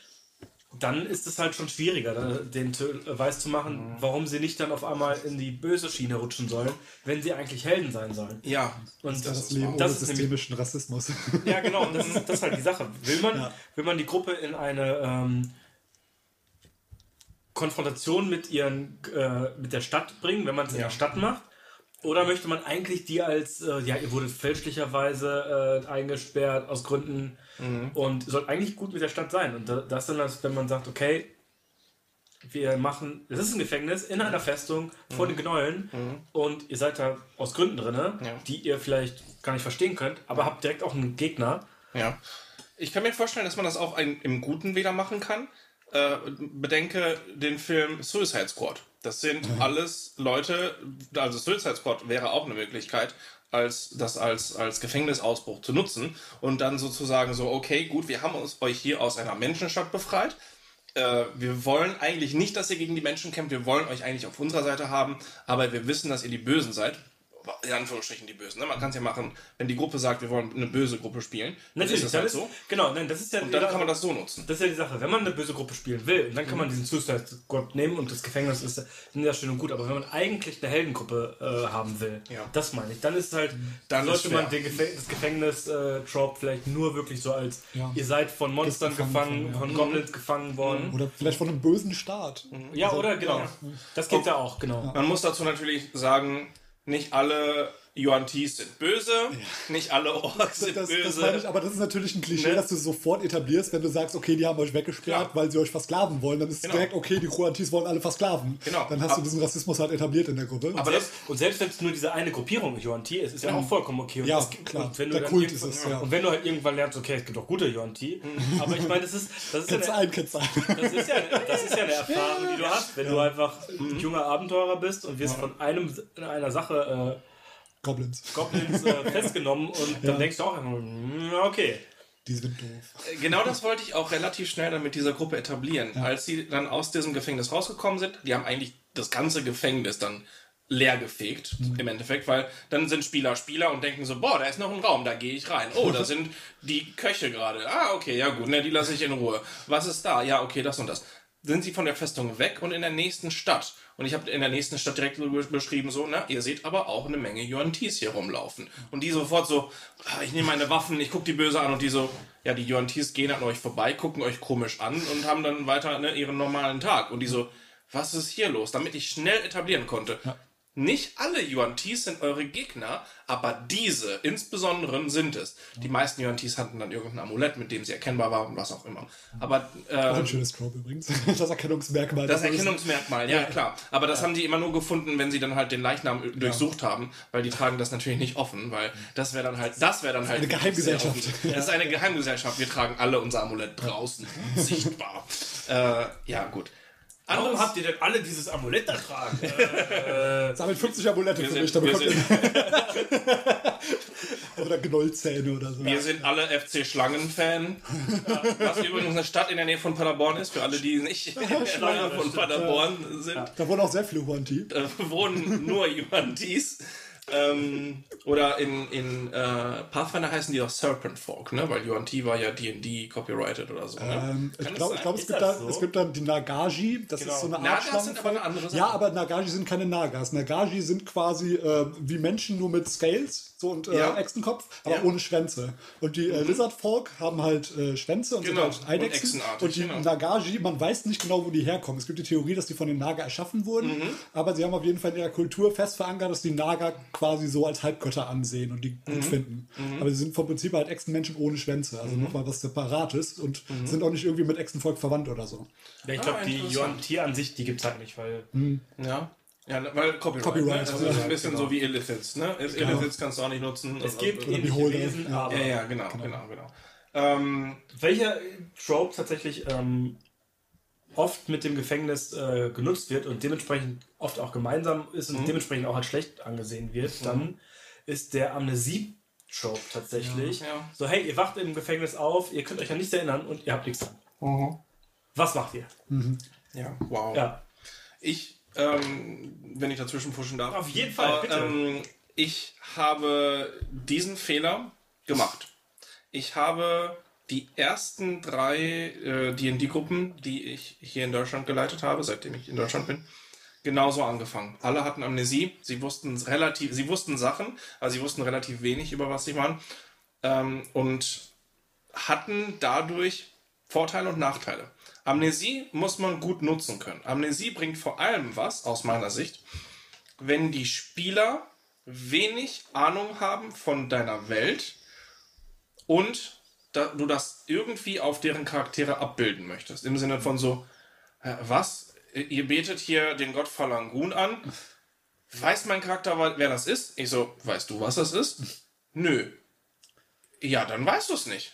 dann ist es halt schon schwieriger, den äh, weiß zu machen, warum sie nicht dann auf einmal in die böse Schiene rutschen sollen, wenn sie eigentlich Helden sein sollen. Ja. Und Das, das, Leben ohne das ist nämlich systemischen Rassismus. ja, genau, und das ist, das ist halt die Sache. Will man, will man die Gruppe in eine ähm, Konfrontation mit, ihren, äh, mit der Stadt bringen, wenn man es in der Stadt macht? Oder möchte man eigentlich die als, äh, ja, ihr wurdet fälschlicherweise äh, eingesperrt aus Gründen und sollt eigentlich gut mit der Stadt sein? Und da, das dann, als wenn man sagt, okay, wir machen, es ist ein Gefängnis in einer Festung vor den Knollen und ihr seid da aus Gründen drin, die ihr vielleicht gar nicht verstehen könnt, aber habt direkt auch einen Gegner. Ja. Ich kann mir vorstellen, dass man das auch ein, im Guten wieder machen kann. Äh, bedenke den Film Suicide Squad. Das sind alles Leute, also Suicide Squad wäre auch eine Möglichkeit, als das als, als Gefängnisausbruch zu nutzen und dann sozusagen so, okay, gut, wir haben uns euch hier aus einer Menschenstadt befreit. Äh, wir wollen eigentlich nicht, dass ihr gegen die Menschen kämpft, wir wollen euch eigentlich auf unserer Seite haben, aber wir wissen, dass ihr die Bösen seid. In Anführungsstrichen die Bösen. Ne? Man kann es ja machen, wenn die Gruppe sagt, wir wollen eine böse Gruppe spielen. Dann ist dann halt ist, so. Genau, nein, das ist ja Und dann kann man das so nutzen. Das ist ja die Sache. Wenn man eine böse Gruppe spielen will, dann kann man diesen Suicide Squad nehmen und das Gefängnis ist ja schön und gut. Aber wenn man eigentlich eine Heldengruppe äh, haben will, Ja. das meine ich, dann ist halt, Dann sollte man schwer. den Gefä das Gefängnis äh, vielleicht nur wirklich so als Ja. ihr seid von Monstern Gefangen gefangen, von, ja. von Goblins gefangen worden. Oder vielleicht von einem bösen Staat. Ja, oder genau. Das geht ja auch, genau. Man muss dazu natürlich sagen, nicht alle Yuan Tis sind böse, nicht alle Orks sind Das, böse. das ich, aber das ist natürlich ein Klischee, Ne? das du sofort etablierst, wenn du sagst, okay, die haben euch weggesperrt, Klar. weil sie euch versklaven wollen. Dann ist Genau. direkt, okay, die Kroatis wollen alle versklaven. Genau. Dann hast du Ab- diesen Rassismus halt etabliert in der Gruppe. aber das, Und selbst wenn es nur diese eine Gruppierung Yuan Ti ist, ist ja auch vollkommen okay. Und Ja, das- klar. Und wenn du Kult irgendwann- ist es, ja. Und wenn du halt irgendwann lernst, okay, es gibt auch gute Yuan Ti, aber ich meine, das ist, das ist ja eine, ein, kennst ein. Das ist ja, das ist ja eine Erfahrung, die du hast, wenn du einfach ein junger Abenteurer bist und wirst von einem in einer Sache äh, Goblins. Goblins äh, festgenommen und dann denkst du auch einfach, hm, okay. Die sind doof. genau das wollte ich auch relativ schnell dann mit dieser Gruppe etablieren. Als sie dann aus diesem Gefängnis rausgekommen sind, die haben eigentlich das ganze Gefängnis dann leer gefegt, im Endeffekt, weil dann sind Spieler Spieler und denken so, boah, da ist noch ein Raum, da gehe ich rein. Oh, da sind die Köche gerade. Ah, okay, ja gut, ne, die lasse ich in Ruhe. Was ist da? Ja, okay, das und das. Sind sie von der Festung weg und in der nächsten Stadt. Und ich habe in der nächsten Stadt direkt beschrieben, so, na, ihr seht aber auch eine Menge Yuan Tis hier rumlaufen. Und die sofort so, ah, ich nehme meine Waffen, ich gucke die böse an und die so, ja, die Yuan Tis gehen an euch vorbei, gucken euch komisch an und haben dann weiter ne, ihren normalen Tag. Und die so, was ist hier los? Damit ich schnell etablieren konnte. Nicht alle Yuan Tis sind eure Gegner, aber diese insbesondere sind es. Die meisten Yuan Tis hatten dann irgendein Amulett, mit dem sie erkennbar waren, was auch immer. Aber Auch äh, ein schönes Trope übrigens. Das Erkennungsmerkmal. das ist- Erkennungsmerkmal, ja, klar. Aber das haben die immer nur gefunden, wenn sie dann halt den Leichnam durchsucht haben, weil die tragen das natürlich nicht offen, weil das wäre dann halt, das wäre dann halt eine Geheimgesellschaft. Das ist eine Geheimgesellschaft. Wir tragen alle unser Amulett draußen, sichtbar. Äh, ja, gut. Warum habt ihr denn alle dieses Amulett da tragen? Sammelt 50 Amulette für mich, sind, da wir, bekommt ihr oder Gnollzähne oder so. wir sind alle FC Schlangen-Fan. Was übrigens eine Stadt in der Nähe von Paderborn ist, für alle, die nicht in der Nähe von Paderborn sind. Da wohnen auch sehr viele Huanti. äh, wohnen nur Yuan-Tis. Ähm, oder in, in äh, Pathfinder heißen die auch Serpent Folk, ne? Weil Yuan-Ti war ja D&D copyrighted oder so, ne? Ähm, ich glaube, glaub, es, gibt da, so? es gibt dann die Nagaji, das Genau. ist so eine Art Nagas sind aber eine andere Sache. Ja, aber Nagaji sind keine Nagas. Nagaji sind quasi äh, wie Menschen nur mit Scales so und äh, Ja. Echsenkopf, aber Ja. ohne Schwänze. Und die äh, Lizard Folk haben halt äh, Schwänze und Genau. sind halt Eidechsen. Und echsenartig, Und die genau. Nagaji, man weiß nicht genau, wo die herkommen. Es gibt die Theorie, dass die von den Naga erschaffen wurden, Mhm. aber sie haben auf jeden Fall in ihrer Kultur fest verankert, dass die Naga quasi so als Halbgötter ansehen und die Mhm. gut finden. Aber sie sind vom Prinzip halt Echsenmenschen ohne Schwänze, also nochmal was Separates und Mhm. sind auch nicht irgendwie mit Echsenvolk verwandt oder so. Ja, ich glaube, Ah, die interessant. Yuan Tier an sich, die gibt es halt nicht, weil. Ja. Ja, weil Copyright. Copyright, ne? Also ja. ist ein bisschen so wie Illithits, ne? Illithits kannst du auch nicht nutzen. Es Also- gibt ähnliche Wesen, ja. aber Ja, ja, genau, genau, genau. Ähm, welcher Trope tatsächlich ähm, oft mit dem Gefängnis äh, genutzt wird und dementsprechend oft auch gemeinsam ist und dementsprechend auch als schlecht angesehen wird, dann ist der Amnesie-Trope tatsächlich. Ja, ja. So, hey, ihr wacht im Gefängnis auf, ihr könnt euch an nichts erinnern und ihr habt nichts dran. Was macht ihr? ja, wow. Ja. Ich, ähm, wenn ich dazwischen pushen darf. Auf jeden Fall, Aber, bitte. Ähm, ich habe diesen Fehler gemacht. Ich habe die ersten drei äh, D&D-Gruppen, die ich hier in Deutschland geleitet habe, seitdem ich in Deutschland bin, genauso angefangen. Alle hatten Amnesie. Sie wussten relativ, sie wussten Sachen, aber sie wussten relativ wenig über was sie waren ähm, und hatten dadurch Vorteile und Nachteile. Amnesie muss man gut nutzen können. Amnesie bringt vor allem was, aus meiner Sicht, wenn die Spieler wenig Ahnung haben von deiner Welt und da, du das irgendwie auf deren Charaktere abbilden möchtest. Im Sinne von so, was? Ihr betet hier den Gott Falangun an. Weiß mein Charakter, wer das ist? Ich so, weißt du, was das ist? Nö. Ja, dann weißt du es nicht.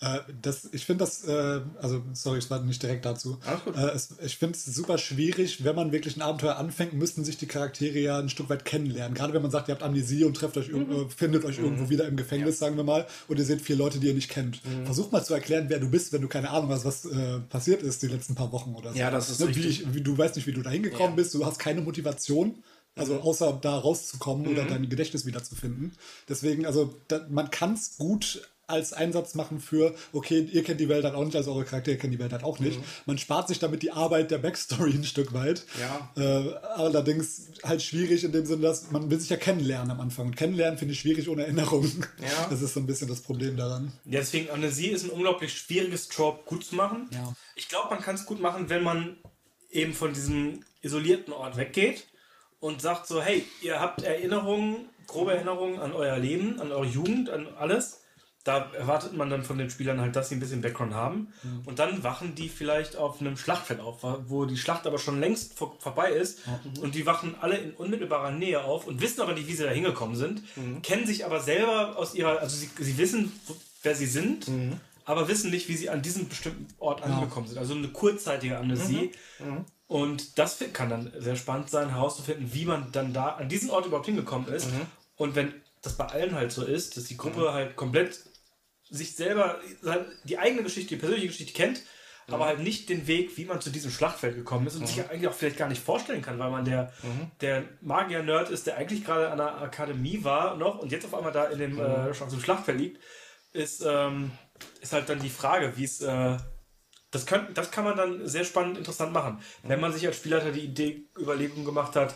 Äh, das, ich finde das, äh, also sorry, ich war nicht direkt dazu. Äh, es, ich finde es super schwierig, wenn man wirklich ein Abenteuer anfängt, müssten sich die Charaktere ja ein Stück weit kennenlernen. Gerade wenn man sagt, ihr habt Amnesie und trefft euch Mhm. findet euch irgendwo wieder im Gefängnis, sagen wir mal, und ihr seht vier Leute, die ihr nicht kennt. Mhm. Versucht mal zu erklären, wer du bist, wenn du keine Ahnung hast, was äh, passiert ist die letzten paar Wochen oder so. Ja, das ist ne, richtig. Wie wie, du weißt nicht, wie du da hingekommen Ja. bist, du hast keine Motivation. Also Mhm. außer da rauszukommen oder dein Gedächtnis wiederzufinden. Deswegen, also da, man kann es gut als Einsatz machen für, okay, ihr kennt die Welt halt auch nicht, also eure Charaktere kennen die Welt halt auch nicht. Man spart sich damit die Arbeit der Backstory ein Stück weit. Ja. Äh, allerdings halt schwierig in dem Sinne, dass man will sich ja kennenlernen am Anfang. Und kennenlernen finde ich schwierig ohne Erinnerung. Ja. Das ist so ein bisschen das Problem daran. Ja, deswegen Amnesie ist ein unglaublich schwieriges Trope gut zu machen. Ja. Ich glaube, man kann es gut machen, wenn man eben von diesem isolierten Ort weggeht und sagt so, hey, ihr habt Erinnerungen, grobe Erinnerungen an euer Leben, an eure Jugend, an alles. Da erwartet man dann von den Spielern halt, dass sie ein bisschen Background haben. Und dann wachen die vielleicht auf einem Schlachtfeld auf, wo die Schlacht aber schon längst vor, vorbei ist. Und die wachen alle in unmittelbarer Nähe auf und wissen aber nicht, wie sie da hingekommen sind. Kennen sich aber selber aus ihrer, also sie, sie wissen, wer sie sind, aber wissen nicht, wie sie an diesem bestimmten Ort angekommen sind. Also eine kurzzeitige Amnesie. Und das kann dann sehr spannend sein, herauszufinden, wie man dann da an diesen Ort überhaupt hingekommen ist. Und wenn das bei allen halt so ist, dass die Gruppe halt komplett sich selber die eigene Geschichte, die persönliche Geschichte kennt, aber halt nicht den Weg, wie man zu diesem Schlachtfeld gekommen ist und sich eigentlich auch vielleicht gar nicht vorstellen kann, weil man der, der Magier-Nerd ist, der eigentlich gerade an der Akademie war noch und jetzt auf einmal da in dem, äh, auf dem Schlachtfeld liegt, ist, ähm, ist halt dann die Frage, wie es äh, das, könnt, das kann man dann sehr spannend interessant machen. Wenn man sich als Spielleiter die Idee Überlegung gemacht hat,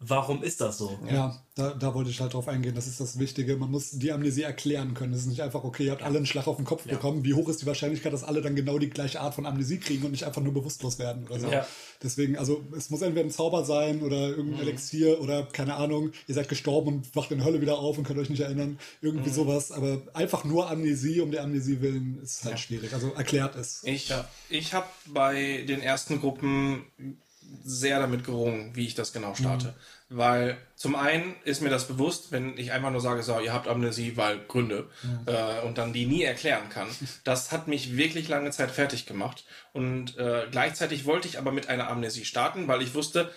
warum ist das so? Ja, da, da wollte ich halt drauf eingehen. Das ist das Wichtige. Man muss die Amnesie erklären können. Es ist nicht einfach, okay, ihr habt alle einen Schlag auf den Kopf bekommen. Wie hoch ist die Wahrscheinlichkeit, dass alle dann genau die gleiche Art von Amnesie kriegen und nicht einfach nur bewusstlos werden oder so? Ja. Deswegen, also es muss entweder ein Zauber sein oder irgendein Elixier oder keine Ahnung, ihr seid gestorben und wacht in der Hölle wieder auf und könnt euch nicht erinnern. Irgendwie sowas. Aber einfach nur Amnesie um der Amnesie willen ist halt schwierig. Also erklärt es. Ich, ich habe bei den ersten Gruppen sehr damit gerungen, wie ich das genau starte. Weil zum einen ist mir das bewusst, wenn ich einfach nur sage, so, ihr habt Amnesie, weil Gründe, äh, und dann die nie erklären kann. Das hat mich wirklich lange Zeit fertig gemacht. Und äh, gleichzeitig wollte ich aber mit einer Amnesie starten, weil ich wusste,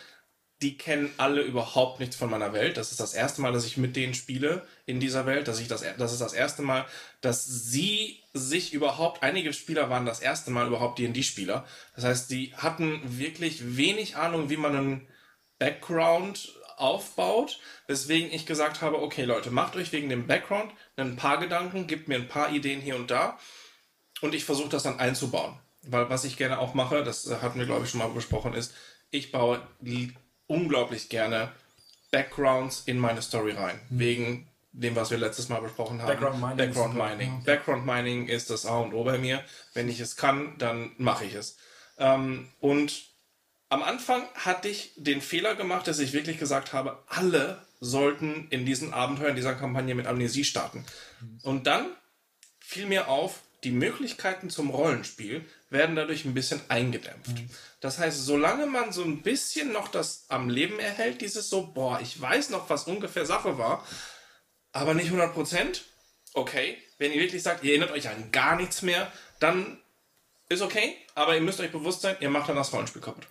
die kennen alle überhaupt nichts von meiner Welt. Das ist das erste Mal, dass ich mit denen spiele in dieser Welt. Dass ich das, das ist das erste Mal, dass sie sich überhaupt, einige Spieler waren das erste Mal überhaupt D&D-Spieler. Das heißt, die hatten wirklich wenig Ahnung, wie man einen Background aufbaut, weswegen ich gesagt habe, okay Leute, macht euch wegen dem Background ein paar Gedanken, gebt mir ein paar Ideen hier und da und ich versuche das dann einzubauen. Weil was ich gerne auch mache, das hatten wir glaube ich schon mal besprochen, ist, ich baue unglaublich gerne Backgrounds in meine Story rein. Wegen dem, was wir letztes Mal besprochen haben. Background Mining Background ist Mining. Background Mining ist das A und O bei mir. Wenn ich es kann, dann mache ich es. Ähm, und am Anfang hatte ich den Fehler gemacht, dass ich wirklich gesagt habe, alle sollten in diesen Abenteuer, in dieser Kampagne mit Amnesie starten. Und dann fiel mir auf, die Möglichkeiten zum Rollenspiel werden dadurch ein bisschen eingedämpft. Das heißt, solange man so ein bisschen noch das am Leben erhält, dieses so, boah, ich weiß noch, was ungefähr Sache war, aber nicht 100 Prozent, okay. Wenn ihr wirklich sagt, ihr erinnert euch an gar nichts mehr, dann ist okay, aber ihr müsst euch bewusst sein, ihr macht dann das Rollenspiel kaputt.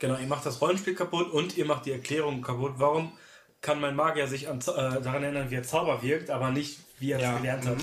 Genau, ihr macht das Rollenspiel kaputt und ihr macht die Erklärung kaputt. Warum kann mein Magier sich an, äh, daran erinnern, wie er Zauber wirkt, aber nicht, wie er es Ja, gelernt hat?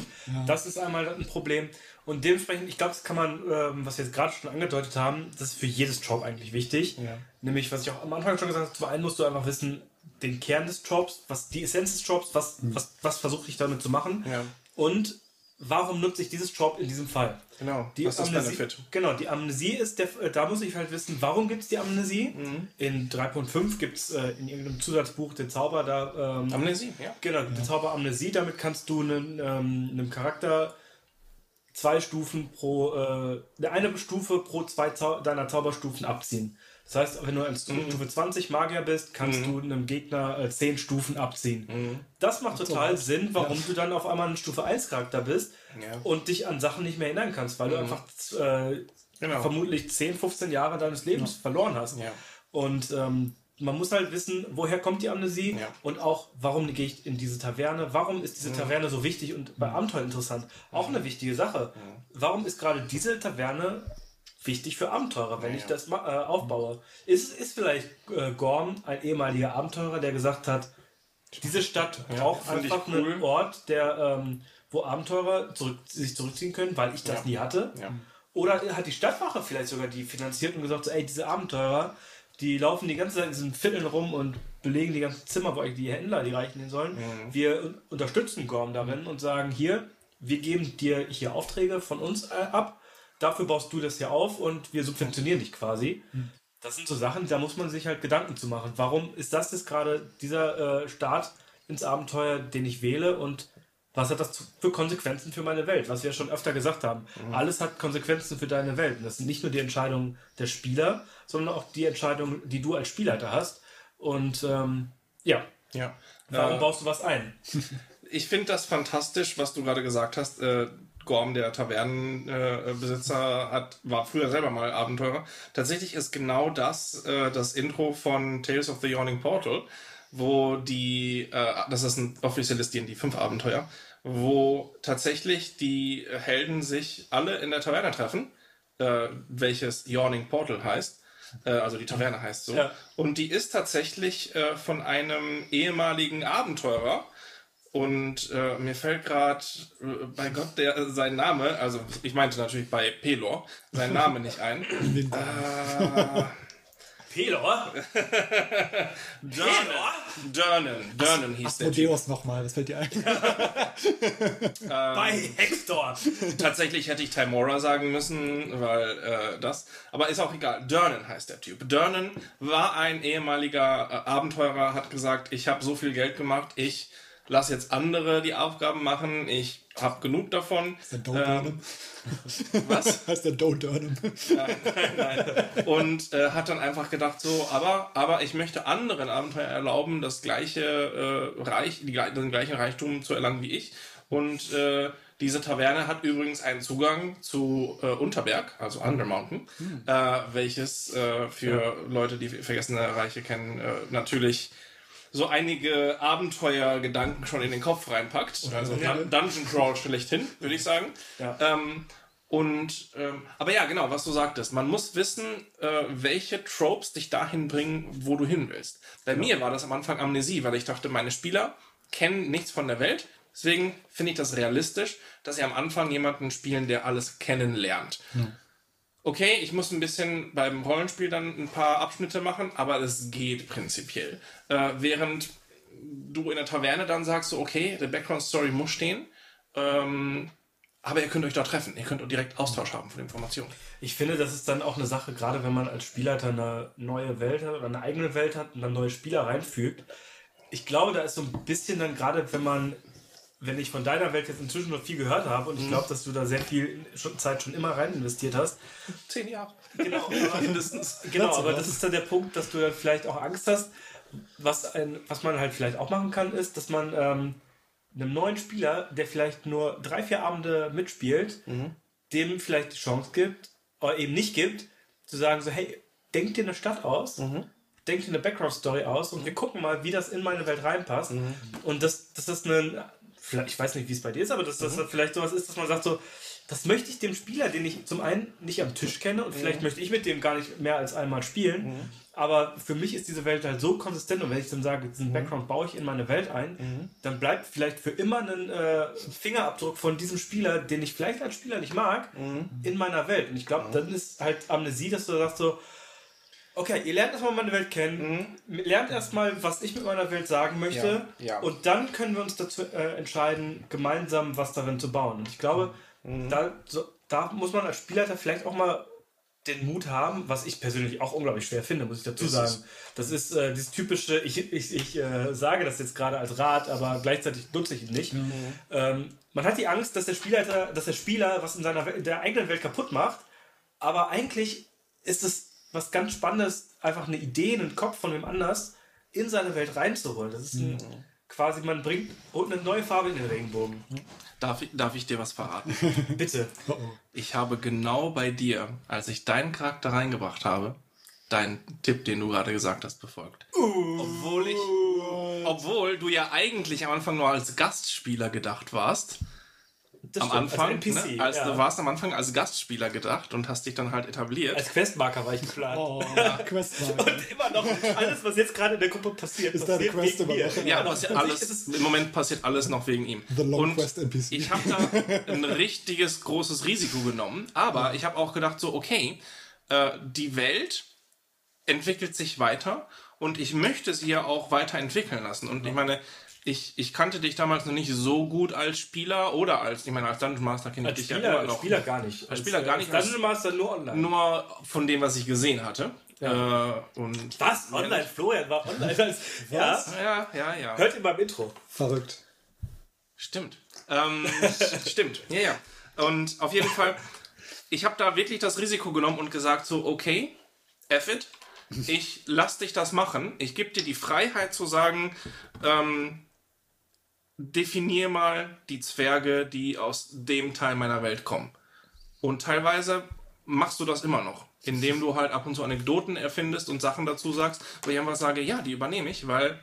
Das ist einmal ein Problem. Und dementsprechend, ich glaube, das kann man, ähm, was wir jetzt gerade schon angedeutet haben, das ist für jedes Job eigentlich wichtig. Ja. Nämlich, was ich auch am Anfang schon gesagt habe, zum einen musst du einfach wissen, den Kern des Jobs, was die Essenz des Jobs, was, was, was versuche ich damit zu machen Ja. und warum nutze ich dieses Job in diesem Fall. Genau, Die was ist Amnesie, Benefit? Genau, die Amnesie ist der, äh, da muss ich halt wissen, warum gibt es die Amnesie? Mhm. In 3.5 gibt es äh, in irgendeinem Zusatzbuch den Zauber da. Ähm, Amnesie, ja. genau, den Zauber Amnesie, damit kannst du einem, ähm, einem Charakter zwei Stufen pro, äh, eine Stufe pro zwei Zau deiner Zauberstufen abziehen. Das heißt, wenn du in Mhm. Stufe 20 Magier bist, kannst du einem Gegner äh, 10 Stufen abziehen. Mhm. Das macht total Sinn, warum du dann auf einmal ein Stufe 1 Charakter bist Ja. und dich an Sachen nicht mehr erinnern kannst, weil du einfach äh, Genau. vermutlich 10, 15 Jahre deines Lebens verloren hast. Ja. Und ähm, man muss halt wissen, woher kommt die Amnesie Ja. und auch, warum gehe ich in diese Taverne? Warum ist diese Taverne so wichtig und bei Abenteuer interessant? Auch eine wichtige Sache. Warum ist gerade diese Taverne wichtig für Abenteurer, wenn ich das äh, aufbaue? Ist, ist vielleicht äh, Gorm ein ehemaliger Abenteurer, der gesagt hat, diese Stadt braucht ich einfach cool. einen Ort, der, ähm, wo Abenteurer zurück, sich zurückziehen können, weil ich das Ja. nie hatte? Ja. Oder hat die Stadtwache vielleicht sogar die finanziert und gesagt, so, ey, diese Abenteurer, die laufen die ganze Zeit in diesen Vierteln rum und belegen die ganzen Zimmer, wo eigentlich die Händler, die Reichen hin sollen. Mhm. Wir un- unterstützen Gorm darin und sagen, hier, wir geben dir hier Aufträge von uns äh, ab, dafür baust du das hier auf und wir subventionieren dich quasi. Das sind so Sachen, da muss man sich halt Gedanken zu machen. Warum ist das jetzt gerade dieser äh, Start ins Abenteuer, den ich wähle und was hat das für Konsequenzen für meine Welt? Was wir schon öfter gesagt haben. Alles hat Konsequenzen für deine Welt. Und das sind nicht nur die Entscheidungen der Spieler, sondern auch die Entscheidungen, die du als Spielleiter hast. Und ähm, ja, Ja. warum Äh, baust du was ein? ich finde das fantastisch, was du gerade gesagt hast. Äh, Gorm, der Tavernenbesitzer, äh, hat, war früher selber mal Abenteurer. Tatsächlich ist genau das äh, das Intro von Tales of the Yawning Portal, wo die, äh, das ist ein offizielles D&D 5 Abenteuer, wo tatsächlich die Helden sich alle in der Taverne treffen, äh, welches Yawning Portal heißt. Äh, also die Taverne heißt so. Ja. Und die ist tatsächlich äh, von einem ehemaligen Abenteurer. Und äh, mir fällt gerade äh, bei Gott der sein Name, also ich meinte natürlich bei Pelor, sein Name nicht ein. äh, Pelor? Durnan. Durnan. Durnan hieß der. Typ. Asmodeus nochmal, das fällt dir ein. Bei Hector. Tatsächlich hätte ich Timora sagen müssen, weil äh, das. Aber ist auch egal. Durnan heißt der Typ. Durnan war ein ehemaliger äh, Abenteurer, hat gesagt, ich habe so viel Geld gemacht, ich lasse jetzt andere die Aufgaben machen, ich habe genug davon. Der Doe Durnham. Was? Heißt der Doe Durnham. Und äh, hat dann einfach gedacht so, aber, aber ich möchte anderen Abenteuer erlauben, das gleiche äh, Reich, die, den gleichen Reichtum zu erlangen wie ich. Und äh, Diese Taverne hat übrigens einen Zugang zu äh, Unterberg, also Undermountain, äh, welches äh, für Leute, die Vergessene Reiche kennen, äh, natürlich so einige Abenteuergedanken schon in den Kopf reinpackt. Also Dun Dungeon Crawl schlechthin, würde ich sagen. Ja. Ähm, und ähm, aber ja, genau, was du sagtest. Man muss wissen, äh, welche Tropes dich dahin bringen, wo du hin willst. Bei mir war das am Anfang Amnesie, weil ich dachte, meine Spieler kennen nichts von der Welt. Deswegen finde ich das realistisch, dass sie am Anfang jemanden spielen, der alles kennenlernt. Okay, ich muss ein bisschen beim Rollenspiel dann ein paar Abschnitte machen, aber es geht prinzipiell. Äh, während du in der Taverne dann sagst, so, okay, der Background Story muss stehen, ähm, aber ihr könnt euch da treffen. Ihr könnt direkt Austausch haben von Informationen. Ich finde, das ist dann auch eine Sache, gerade wenn man als Spielleiter eine neue Welt hat oder eine eigene Welt hat und dann neue Spieler reinfügt. Ich glaube, da ist so ein bisschen dann gerade, wenn man, wenn ich von deiner Welt jetzt inzwischen noch viel gehört habe und ich glaube, dass du da sehr viel Zeit schon immer rein investiert hast. Zehn Jahre. Genau, aber, Mindestens. genau, aber das ist dann der Punkt, dass du dann vielleicht auch Angst hast. Was, ein, was man halt vielleicht auch machen kann, ist, dass man ähm, einem neuen Spieler, der vielleicht nur drei, vier Abende mitspielt, dem vielleicht die Chance gibt, oder eben nicht gibt, zu sagen so, hey, denk dir eine Stadt aus, denk dir eine Background-Story aus und wir gucken mal, wie das in meine Welt reinpasst. Und das, das ist ein, ich weiß nicht, wie es bei dir ist, aber dass das vielleicht sowas ist, dass man sagt so, das möchte ich dem Spieler, den ich zum einen nicht am Tisch kenne und vielleicht möchte ich mit dem gar nicht mehr als einmal spielen, aber für mich ist diese Welt halt so konsistent und wenn ich dann sage, diesen Background baue ich in meine Welt ein, dann bleibt vielleicht für immer ein äh, Fingerabdruck von diesem Spieler, den ich vielleicht als Spieler nicht mag, in meiner Welt. Und ich glaube, dann ist halt Amnesie, dass du sagst so, Okay, ihr lernt erstmal meine Welt kennen, lernt erstmal, was ich mit meiner Welt sagen möchte, Ja, ja. und dann können wir uns dazu äh, entscheiden, gemeinsam was darin zu bauen. Und ich glaube, da, so, da muss man als Spielleiter vielleicht auch mal den Mut haben, was ich persönlich auch unglaublich schwer finde, muss ich dazu sagen. Das ist äh, dieses typische, ich, ich, ich äh, sage das jetzt gerade als Rat, aber gleichzeitig nutze ich ihn nicht. Ähm, man hat die Angst, dass der Spielleiter, dass der Spieler was in seiner in der eigenen Welt kaputt macht, aber eigentlich ist es was ganz Spannendes, einfach eine Idee in den Kopf von wem anders in seine Welt reinzuholen. Das ist ein, quasi, man bringt eine neue Farbe in den Regenbogen. Darf ich, darf ich dir was verraten? Bitte. Ich habe genau bei dir, als ich deinen Charakter reingebracht habe, deinen Tipp, den du gerade gesagt hast, befolgt. Obwohl ich, obwohl du ja eigentlich am Anfang nur als Gastspieler gedacht warst. Das am stimmt, Anfang, als NPC, ne? als ja. du warst am Anfang als Gastspieler gedacht und hast dich dann halt etabliert. Als Questmarker war ich geplant. Oh, Questmarker. Und immer noch alles, was jetzt gerade in der Gruppe passiert, Ist passiert Quest wegen mir. ja, passiert alles, im Moment passiert alles noch wegen ihm. The Long und Quest NPC. ich habe da ein richtiges großes Risiko genommen, aber ich habe auch gedacht so, okay, äh, die Welt entwickelt sich weiter und ich möchte sie ja auch weiterentwickeln lassen. Und ich meine, ich, ich kannte dich damals noch nicht so gut als Spieler oder als, ich meine, als Dungeon Master kenne ich Als dich Spieler, ja immer als noch. Spieler gar nicht. Als Spieler gar nicht, Als Dungeon Master nur online. Nur von dem, was ich gesehen hatte. Äh, und Was? Online? Florian war online. Als, ja. Ja, ja, ja. Hört ihr beim Intro. Verrückt. Stimmt. Ähm, stimmt. Ja, ja. Und auf jeden Fall, ich habe da wirklich das Risiko genommen und gesagt so, okay, F it, ich lass dich das machen. Ich gebe dir die Freiheit zu sagen, ähm, definier mal die Zwerge, die aus dem Teil meiner Welt kommen. Und teilweise machst du das immer noch, indem du halt ab und zu Anekdoten erfindest und Sachen dazu sagst, wo ich einfach sage, ja, die übernehme ich, weil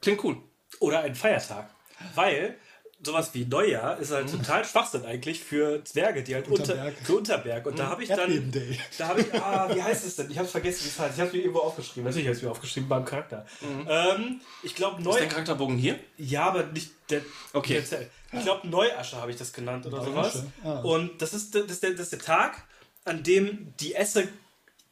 klingt cool. Oder ein Feiertag. Weil sowas wie Neujahr ist halt total Schwachsinn eigentlich für Zwerge, die halt Unterberg. unter für Unterberg. Und da habe ich dann. Da habe ich, ah, wie heißt es denn? Ich habe vergessen, wie es heißt. Ich habe es mir irgendwo aufgeschrieben. Natürlich habe ich es mir aufgeschrieben beim Charakter. Ähm, ich glaube, Ist Neu. dein Charakterbogen hier? Ja, aber nicht der. Okay. der. Ich glaube, Neuasche habe ich das genannt oder sowas. Neuasche? Ah. Und das ist, das, ist der, das ist der Tag, an dem die Esse,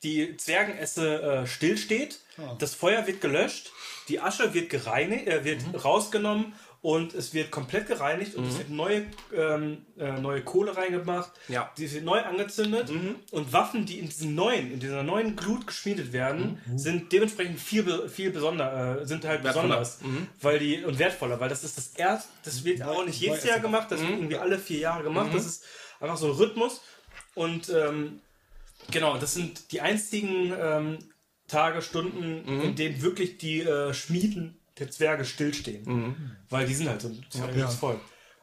die Zwergenesse äh, stillsteht. Ah. Das Feuer wird gelöscht, die Asche wird gereinigt, äh, wird Mhm. rausgenommen und es wird komplett gereinigt und es wird neue, ähm, äh, neue Kohle reingemacht. Ja. Die wird neu angezündet und Waffen, die in diesen neuen, in dieser neuen Glut geschmiedet werden, sind dementsprechend viel, viel besonder, äh, sind halt Wertvoller. besonders, weil die und wertvoller, weil das ist das erst, das wird auch nicht jedes Jahr gemacht, das wird irgendwie alle vier Jahre gemacht. Das ist einfach so ein Rhythmus und ähm, genau, das sind die einzigen ähm, Tage, Stunden, in denen wirklich die äh, Schmieden der Zwerge stillstehen, weil die sind halt so ein zwergisches Ja. Volk.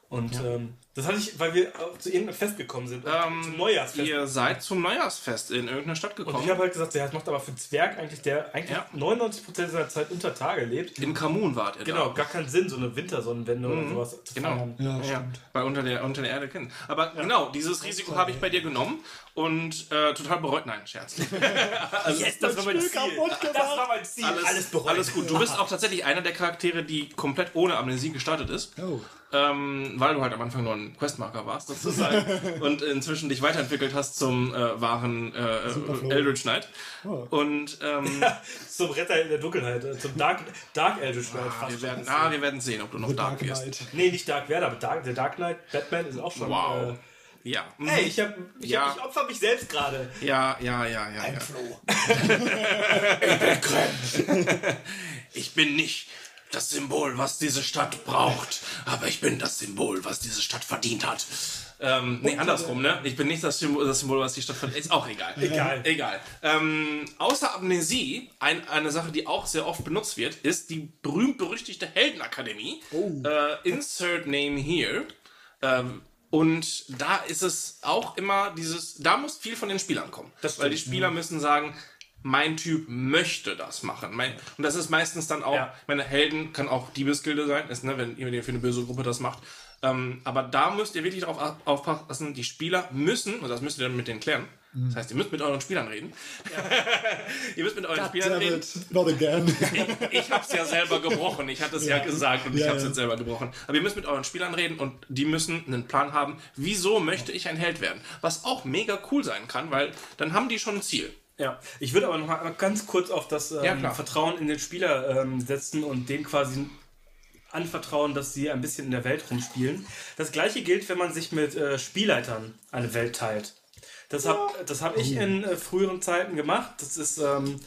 Und ähm, das hatte ich, weil wir auch zu irgendeinem Fest gekommen sind. Ähm, zum Neujahrsfest. Ihr seid zum Neujahrsfest in irgendeine Stadt Und gekommen. ich habe halt gesagt, ja, das macht aber für einen Zwerg eigentlich, der eigentlich Ja. 99% seiner Zeit unter Tage lebt. in Kamun wart ihr Genau, da. gar keinen Sinn, so eine Wintersonnenwende oder sowas zu Genau. feiern. Ja, Ja, stimmt. weil unter der, unter der Erde kennen. Aber genau, dieses Risiko habe ich bei dir genommen und äh, total bereut. Nein, Scherz. Yes, das war mein Ziel. Das war mein Ziel. Alles, bereut. Alles gut. Du bist auch tatsächlich einer der Charaktere, die komplett ohne Amnesie gestartet ist. Oh. Ähm, weil du halt am Anfang nur ein Questmarker warst, sozusagen. und inzwischen dich weiterentwickelt hast zum äh, wahren äh. Eldritch Knight. Oh. Und ähm, Zum Retter in der Dunkelheit, äh, zum Dark, Dark Eldritch Knight fast wir, werden, ah, wir werden sehen, ob du noch The Dark Dark wirst. Nee, nicht Dark Vader, aber Dark, der Dark Knight, Batman ist auch schon. Wow. Äh, Ja. Mhm. ey, ich, hab, ich, Ja. hab, ich opfer mich selbst gerade. Ja, ja, ja, ja. ja. Flo. Ich bin nicht das Symbol, was diese Stadt braucht, aber ich bin das Symbol, was diese Stadt verdient hat. Ähm, nee, andersrum, ne? Ich bin nicht das Symbol, das Symbol was die Stadt verdient. Ist auch egal. Egal. Egal. Ähm, außer Amnesie, ein, eine Sache, die auch sehr oft benutzt wird, ist die berühmt-berüchtigte Heldenakademie. Äh, insert Name here. Ähm, und da ist es auch immer dieses, da muss viel von den Spielern kommen. Das weil die Spieler müssen sagen, mein Typ möchte das machen. Mein, und das ist meistens dann auch, Ja. meine Helden kann auch Diebesgilde sein, ist, ne, wenn ihr für eine böse Gruppe das macht. Ähm, aber da müsst ihr wirklich darauf aufpassen, die Spieler müssen, und das müsst ihr dann mit denen klären. Das heißt, ihr müsst mit euren Spielern reden. ihr müsst mit euren Spielern Damn reden. not again. Ich habe es ja selber gebrochen. Ich hatte es ja. Ja. gesagt und ich Ja, habe es ja. jetzt selber gebrochen. Aber ihr müsst mit euren Spielern reden und die müssen einen Plan haben, wieso möchte ich ein Held werden. Was auch mega cool sein kann, weil dann haben die schon ein Ziel. Ja, ich würde aber noch mal ganz kurz auf das ähm, Ja. Vertrauen in den Spieler ähm, setzen und denen quasi anvertrauen, dass sie ein bisschen in der Welt rumspielen. Das gleiche gilt, wenn man sich mit äh, Spielleitern eine Welt teilt. Das habe das hab ich in äh, früheren Zeiten gemacht. Das ist, ähm,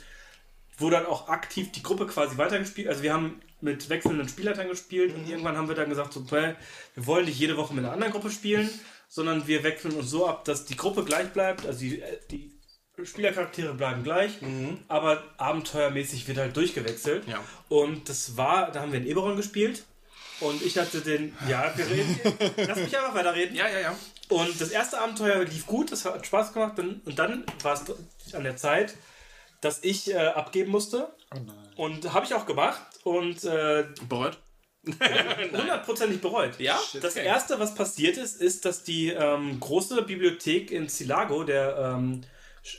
wo dann auch aktiv die Gruppe quasi weitergespielt. Also wir haben mit wechselnden Spielleitern gespielt und irgendwann haben wir dann gesagt, so, wir wollen nicht jede Woche mit einer anderen Gruppe spielen, sondern wir wechseln uns so ab, dass die Gruppe gleich bleibt, also die, äh, die Spielercharaktere bleiben gleich, aber abenteuermäßig wird halt durchgewechselt. Ja. Und das war, da haben wir in Eberron gespielt und ich hatte den, ja, wir reden, lass mich einfach weiterreden. Ja, ja, ja. Und das erste Abenteuer lief gut, das hat Spaß gemacht. Und dann war es an der Zeit, dass ich äh, abgeben musste. Oh nein. Und habe ich auch gemacht und äh, Bereut? hundertprozentig bereut. Ja? Das Okay. erste, was passiert ist, ist, dass die ähm, große Bibliothek in Zilago, der ähm,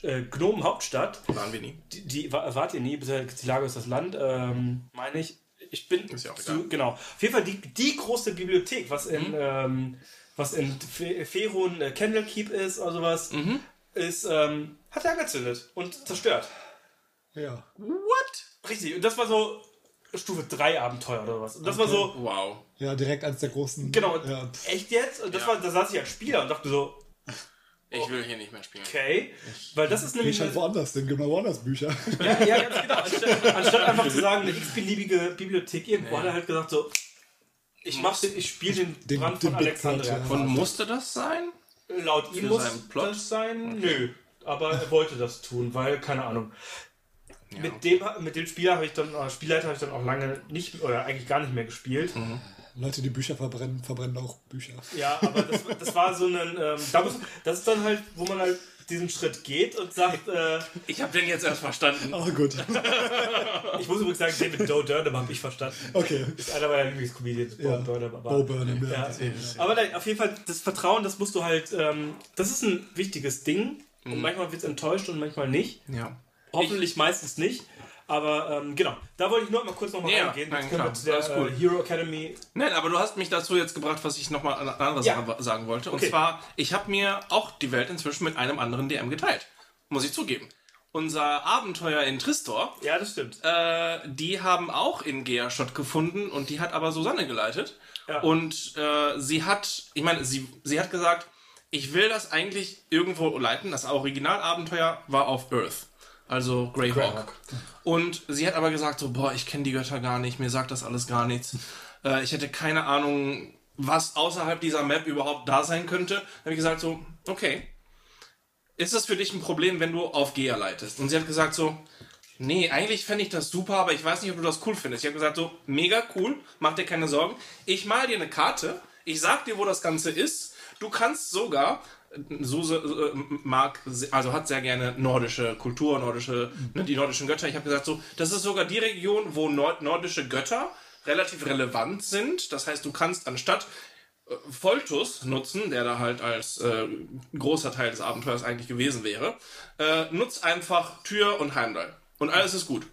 äh, Gnomen-Hauptstadt, Waren wir nie. die, die wa- wart ihr nie, bisher Zilago ist das Land, ähm, meine ich. Ich bin Ist ja auch zu, egal. genau. Auf jeden Fall die, die große Bibliothek, was in, ähm, was in Fe- Ferun äh, Candlekeep ist oder sowas, Mhm. ist, ähm, hat er angezündet und zerstört. Ja. What? Richtig. Und das war so Stufe 3 Abenteuer oder was. Und das war so, Wow. Ja, direkt eins der großen. genau, Ja, echt jetzt? Und das Ja. war, da saß ich als Spieler und dachte so, Ich will hier nicht mehr spielen. okay. Weil das ist nämlich. ich halt woanders gib mal woanders Bücher. Ja, ja, ganz genau. Anstatt, anstatt einfach zu sagen, eine x-beliebige Bibliothek irgendwo, hat er halt gesagt so, ich mach den, ich spiele den, Den- Brand den von Alexandria. Plot, ja. Und musste das sein? Laut ihm Für muss seinen Plot? das sein, nö. Aber er wollte das tun, weil, keine Ahnung. Mit, dem, mit dem Spieler habe ich dann, äh, Spielleiter habe ich dann auch lange nicht, oder eigentlich gar nicht mehr gespielt. Mhm. Leute, die Bücher verbrennen, verbrennen auch Bücher. Ja, aber das, das war so ein, ähm, da muss, das ist dann halt, wo man halt diesen Schritt geht und sagt, äh, Ich habe den jetzt erst verstanden. Ah, gut. ich muss übrigens sagen, David Doe Durham habe ich verstanden. Okay. Ist einer meiner Lieblingscomedians, Ja. Bo Burnham. Aber, Bo Burnham, ja. Ja. Aber nein, auf jeden Fall, das Vertrauen, das musst du halt, ähm, das ist ein wichtiges Ding. Mhm. Und manchmal wird es enttäuscht und manchmal nicht. Ja. Hoffentlich meistens nicht. Aber ähm, genau, da wollte ich nur mal kurz nochmal Ja, reingehen. nein, klar, zu der cool. äh, Hero Academy. Nein, aber du hast mich dazu jetzt gebracht, was ich nochmal eine andere Ja. Sache sagen wollte. Und Okay. zwar, ich habe mir auch die Welt inzwischen mit einem anderen DM geteilt. Muss ich zugeben. Unser Abenteuer in Tristor, Ja, das stimmt. äh, die haben auch in Gea stattgefunden und die hat aber Susanne geleitet. Ja. Und äh, sie hat, ich meine, sie, sie hat gesagt, ich will das eigentlich irgendwo leiten. Das Originalabenteuer war auf Earth. Also Greyhawk. Und sie hat aber gesagt so, boah, ich kenne die Götter gar nicht, mir sagt das alles gar nichts. Äh, ich hätte keine Ahnung, was außerhalb dieser Map überhaupt da sein könnte. Dann habe ich gesagt so, okay. Ist das für dich ein Problem, wenn du auf Gea leitest? Und sie hat gesagt so, nee, eigentlich fände ich das super, aber ich weiß nicht, ob du das cool findest. Ich habe gesagt so, mega cool, mach dir keine Sorgen. Ich mal dir eine Karte, Ich sag dir, wo das Ganze ist. Du kannst sogar, Suse äh, mag, also hat sehr gerne nordische Kultur, nordische, ne, die nordischen Götter. Ich habe gesagt, so, das ist sogar die Region, wo nord nordische Götter relativ relevant sind. Das heißt, du kannst anstatt äh, Voltus nutzen, der da halt als äh, großer Teil des Abenteuers eigentlich gewesen wäre, äh, nutzt einfach Tür und Heimdall. Und alles ist gut.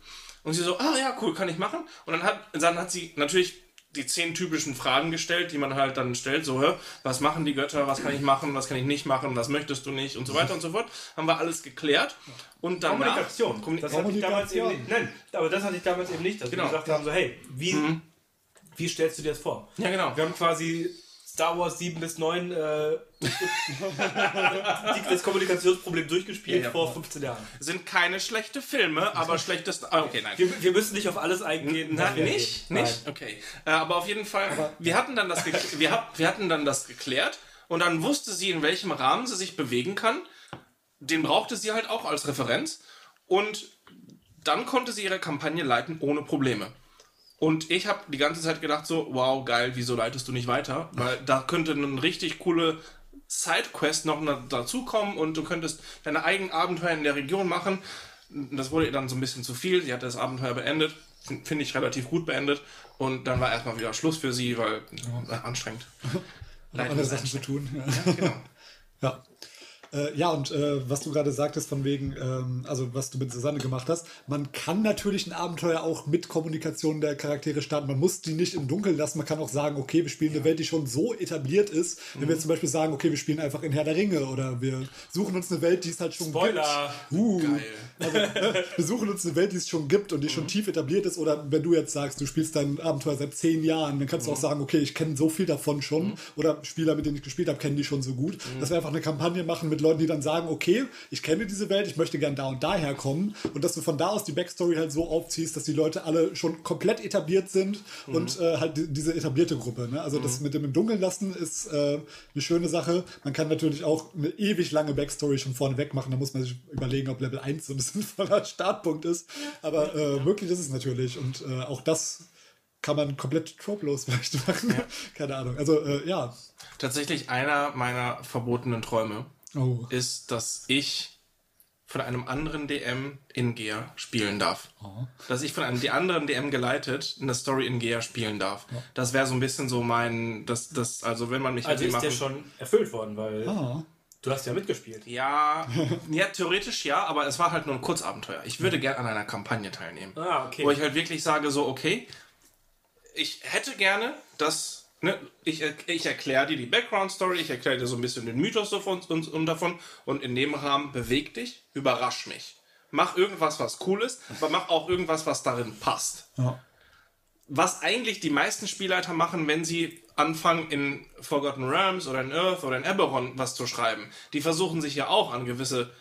Und sie so, ah ja, cool, kann ich machen. Und dann hat, dann hat sie natürlich die zehn typischen Fragen gestellt, die man halt dann stellt, so, was machen die Götter, was kann ich machen, was kann ich nicht machen, was möchtest du nicht und so weiter und so fort. Haben wir alles geklärt. Und danach... Kommunikation. Kommuni- das hatte ich damals eben nicht. Nein, aber das hatte ich damals eben nicht, dass Genau. wir gesagt haben, so, hey, wie, wie stellst du dir das vor? ja, genau. Wir haben quasi Star Wars 7 bis 9 äh, das Kommunikationsproblem durchgespielt Ja, ja. vor 15 Jahren. Sind keine schlechte Filme, aber schlechtes... Ah, okay, nein. Wir, wir müssen nicht auf alles eingehen. Was wir nicht? erleben. Nicht? Okay. Äh, aber auf jeden Fall, wir, hatten dann das wir, hab, wir hatten dann das geklärt und dann wusste sie, in welchem Rahmen sie sich bewegen kann. Den brauchte sie halt auch als Referenz. Und dann konnte sie ihre Kampagne leiten ohne Probleme. Und ich habe die ganze Zeit gedacht so, wow, geil, wieso leitest du nicht weiter? Weil da könnte eine richtig coole Sidequest noch dazukommen und du könntest deine eigenen Abenteuer in der Region machen. Das wurde ihr dann so ein bisschen zu viel. Sie hatte das Abenteuer beendet. Finde ich relativ gut beendet. Und dann war erstmal wieder Schluss für sie, weil äh, anstrengend. Andere ist Sachen zu tun. Ja, Genau. ja. Äh, ja und äh, was du gerade sagtest, von wegen, ähm, also was du mit Susanne gemacht hast, man kann natürlich ein Abenteuer auch mit Kommunikation der Charaktere starten. Man muss die nicht im Dunkeln lassen. Man kann auch sagen, okay, wir spielen eine Welt, die schon so etabliert ist. Wenn Mhm. wir jetzt zum Beispiel sagen, okay, wir spielen einfach in Herr der Ringe oder wir suchen uns eine Welt, die es halt schon Spoiler. gibt. Uh, Geil. also, äh, wir suchen uns eine Welt, die es schon gibt und die Mhm. schon tief etabliert ist. Oder wenn du jetzt sagst, du spielst dein Abenteuer seit zehn Jahren, dann kannst du Mhm. auch sagen, okay, ich kenne so viel davon schon. Oder Spieler, mit denen ich gespielt habe, kennen die schon so gut. Mhm. Dass wir einfach eine Kampagne machen mit Leuten, die dann sagen, okay, ich kenne diese Welt, ich möchte gern da und daher kommen. Und dass du von da aus die Backstory halt so aufziehst, dass die Leute alle schon komplett etabliert sind Mhm. und äh, halt die, diese etablierte Gruppe. Ne? Also das mit dem im Dunkeln lassen ist äh, eine schöne Sache. Man kann natürlich auch eine ewig lange Backstory schon vorneweg machen. Da muss man sich überlegen, ob Level 1 so ein sinnvoller Startpunkt ist. Aber äh, möglich ist es natürlich. Und äh, auch das kann man komplett tropelos vielleicht machen. Keine Ahnung. Also äh, ja. Tatsächlich einer meiner verbotenen Träume Oh. ist, dass ich von einem anderen DM in Gea spielen darf. Dass ich von einem die anderen DM geleitet eine Story in Gea spielen darf. Das wäre so ein bisschen so mein, das, das, also wenn man mich Also ist der schon erfüllt worden, weil Ah. du hast ja mitgespielt. Ja, ja, theoretisch ja, aber es war halt nur ein Kurzabenteuer. Ich würde gern an einer Kampagne teilnehmen. Ah, okay. Wo ich halt wirklich sage, so, okay, ich hätte gerne, dass, ne, ich, ich erkläre dir die Background-Story, ich erkläre dir so ein bisschen den Mythos davon und, und davon und in dem Rahmen beweg dich, überrasch mich. Mach irgendwas, was cool ist, aber mach auch irgendwas, was darin passt. Ja. Was eigentlich die meisten Spielleiter machen, wenn sie anfangen, in Forgotten Realms oder in Earth oder in Eberron was zu schreiben. Die versuchen sich ja auch an gewisse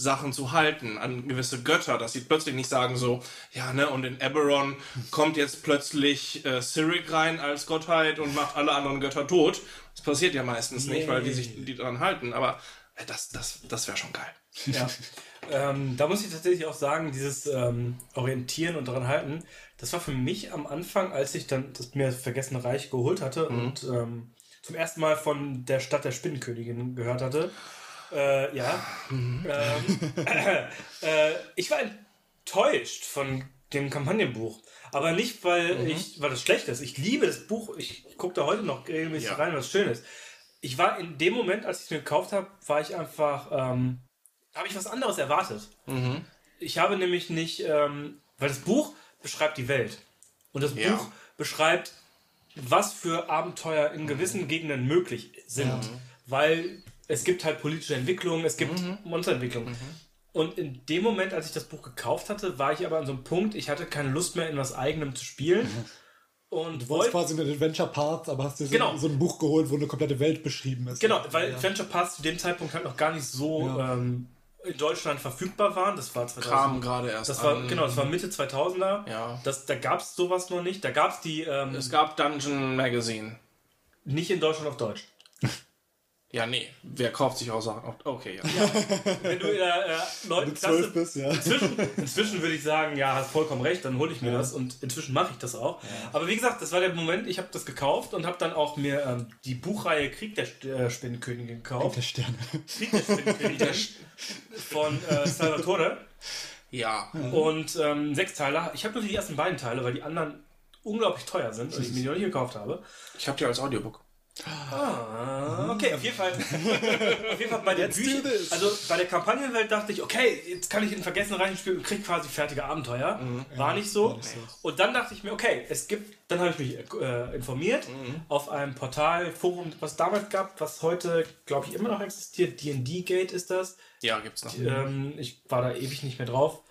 Sachen zu halten, an gewisse Götter, dass sie plötzlich nicht sagen so, ja, ne, und in Eberron kommt jetzt plötzlich äh, Cyric rein als Gottheit und macht alle anderen Götter tot. Das passiert ja meistens nicht, weil die sich die daran halten, aber äh, das, das, das wäre schon geil. Ja. ähm, da muss ich tatsächlich auch sagen, dieses ähm, Orientieren und daran halten, das war für mich am Anfang, als ich dann das mir Vergessene Reich geholt hatte und ähm, zum ersten Mal von der Stadt der Spinnenkönigin gehört hatte. Äh, ja. Ähm, äh, ich war enttäuscht von dem Kampagnenbuch. Aber nicht, weil, ich, weil das schlecht ist. Ich liebe das Buch. Ich gucke da heute noch regelmäßig Ja. rein, was schön ist. Ich war in dem Moment, als ich es mir gekauft habe, war ich einfach, ähm, habe ich was anderes erwartet. Ich habe nämlich nicht, ähm, weil das Buch beschreibt die Welt. Und das Ja. Buch beschreibt, was für Abenteuer in gewissen Gegenden möglich sind. Weil es gibt halt politische Entwicklungen, es gibt Monsterentwicklungen. Und in dem Moment, als ich das Buch gekauft hatte, war ich aber an so einem Punkt, ich hatte keine Lust mehr in was eigenem zu spielen. Und Du wolltest wollte quasi einen Adventure Path, aber hast dir so, Genau. so ein Buch geholt, wo eine komplette Welt beschrieben ist. Genau, weil Adventure Pass zu dem Zeitpunkt halt noch gar nicht so Ja. ähm, in Deutschland verfügbar waren. Das war 2000. Kam gerade erst Das war, an. genau, das war Mitte 2000er. Ja. Das, da gab es sowas noch nicht. Da gab es die ähm, Es gab Dungeon Magazine. nicht in Deutschland auf Deutsch. Ja, nee. Wer kauft sich auch Sachen? Okay, ja. Wenn du in der äh, 9. Mit 12 Klasse bist, ja. Inzwischen, inzwischen würde ich sagen, ja, hast vollkommen recht, dann hole ich mir das und inzwischen mache ich das auch. Aber wie gesagt, das war der Moment, ich habe das gekauft und habe dann auch mir ähm, die Buchreihe Krieg der St- äh, Spinnenkönigin gekauft. Der Sterne. Krieg der Spinnenkönigin von äh, Salvatore. Ja. Und ähm, sechs Teile. Ich habe nur die ersten beiden Teile, weil die anderen unglaublich teuer sind und ich mir die noch nicht gekauft habe. Ich habe die als Audiobook. Ah, okay, auf jeden Fall. auf jeden Fall bei der Let's Bücher, do this. also bei der Kampagnenwelt dachte ich, okay, jetzt kann ich in Vergessenreichen spielen und krieg quasi fertige Abenteuer. War nicht so. war nicht so. Und dann dachte ich mir, okay, es gibt, dann habe ich mich äh, informiert auf einem Portal, Forum, was damals gab, was heute, glaube ich, immer noch existiert. D&D Gate ist das. Ja, gibt's noch. Ähm, ich war da ewig nicht mehr drauf.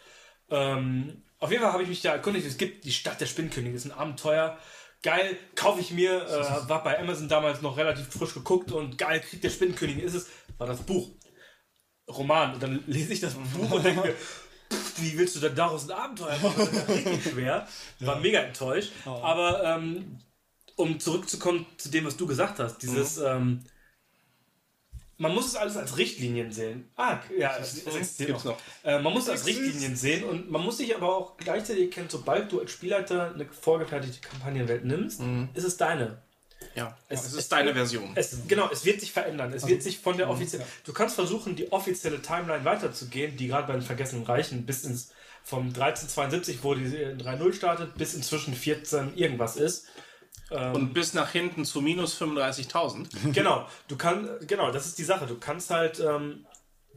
Ähm, auf jeden Fall habe ich mich da erkundigt. Es gibt die Stadt der Spinnkönige, ist ein Abenteuer. Geil, kaufe ich mir. Äh, war bei Amazon damals noch relativ frisch geguckt und geil, Krieg der Spinnkönige ist es. War das Buch. Roman. Und dann lese ich das Buch und denke mir, wie willst du denn daraus ein Abenteuer machen? Das ist ja richtig schwer. War mega enttäuscht. Aber ähm, um zurückzukommen zu dem, was du gesagt hast, dieses. Ähm, man muss es alles als Richtlinien sehen. Ah, ja, es, es existiert noch. noch. Äh, man muss es als Richtlinien sehen und man muss sich aber auch gleichzeitig erkennen, sobald du als Spielleiter eine vorgefertigte Kampagnenwelt nimmst, ist es deine. Ja. Es- Es, es- ist deine Version. Es, genau, es wird sich verändern. Es wird sich von der offiziellen. Du kannst versuchen, die offizielle Timeline weiterzugehen, die gerade bei den Vergessenen Reichen bis ins vom 1372, wo die in 3.0 startet, bis inzwischen 14 irgendwas ist. Und bis nach hinten zu minus 35.000. Genau, du kannst, genau, das ist die Sache. Du kannst halt ähm,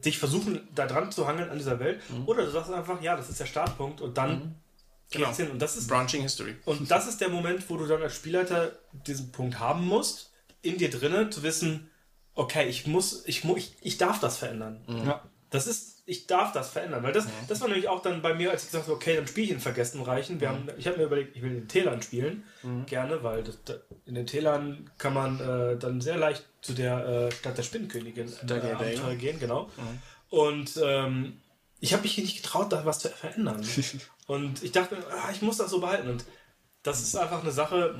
dich versuchen, da dran zu hangeln an dieser Welt. Oder du sagst einfach, ja, das ist der Startpunkt und dann geht's Genau. hin. Und das ist Branching History. und das ist der Moment, wo du dann als Spielleiter diesen Punkt haben musst, in dir drinnen zu wissen, okay, ich muss, ich muss, ich, ich darf das verändern. Ja. Das ist, ich darf das verändern, weil das, das war nämlich auch dann bei mir, als ich gesagt habe, okay, dann spiele ich in Vergessen Reichen. Wir haben, ich habe mir überlegt, ich will in den Tälern spielen, gerne, weil das, da, in den Tälern kann man äh, dann sehr leicht zu der äh, Stadt der Spinnenkönigin äh, Dale. Abenteuer gehen, genau. Und ähm, ich habe mich hier nicht getraut, da was zu verändern. Und ich dachte, ah, ich muss das so behalten. Und das ist einfach eine Sache,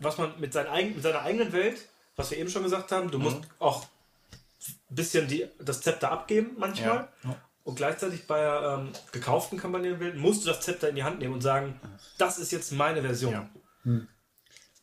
was man mit, seinen mit seiner eigenen Welt, was wir eben schon gesagt haben, du musst auch ein bisschen die, das Zepter abgeben manchmal. Und gleichzeitig bei ähm, gekauften Kampagnenwelt musst du das Zepter in die Hand nehmen und sagen, das ist jetzt meine Version. Ja.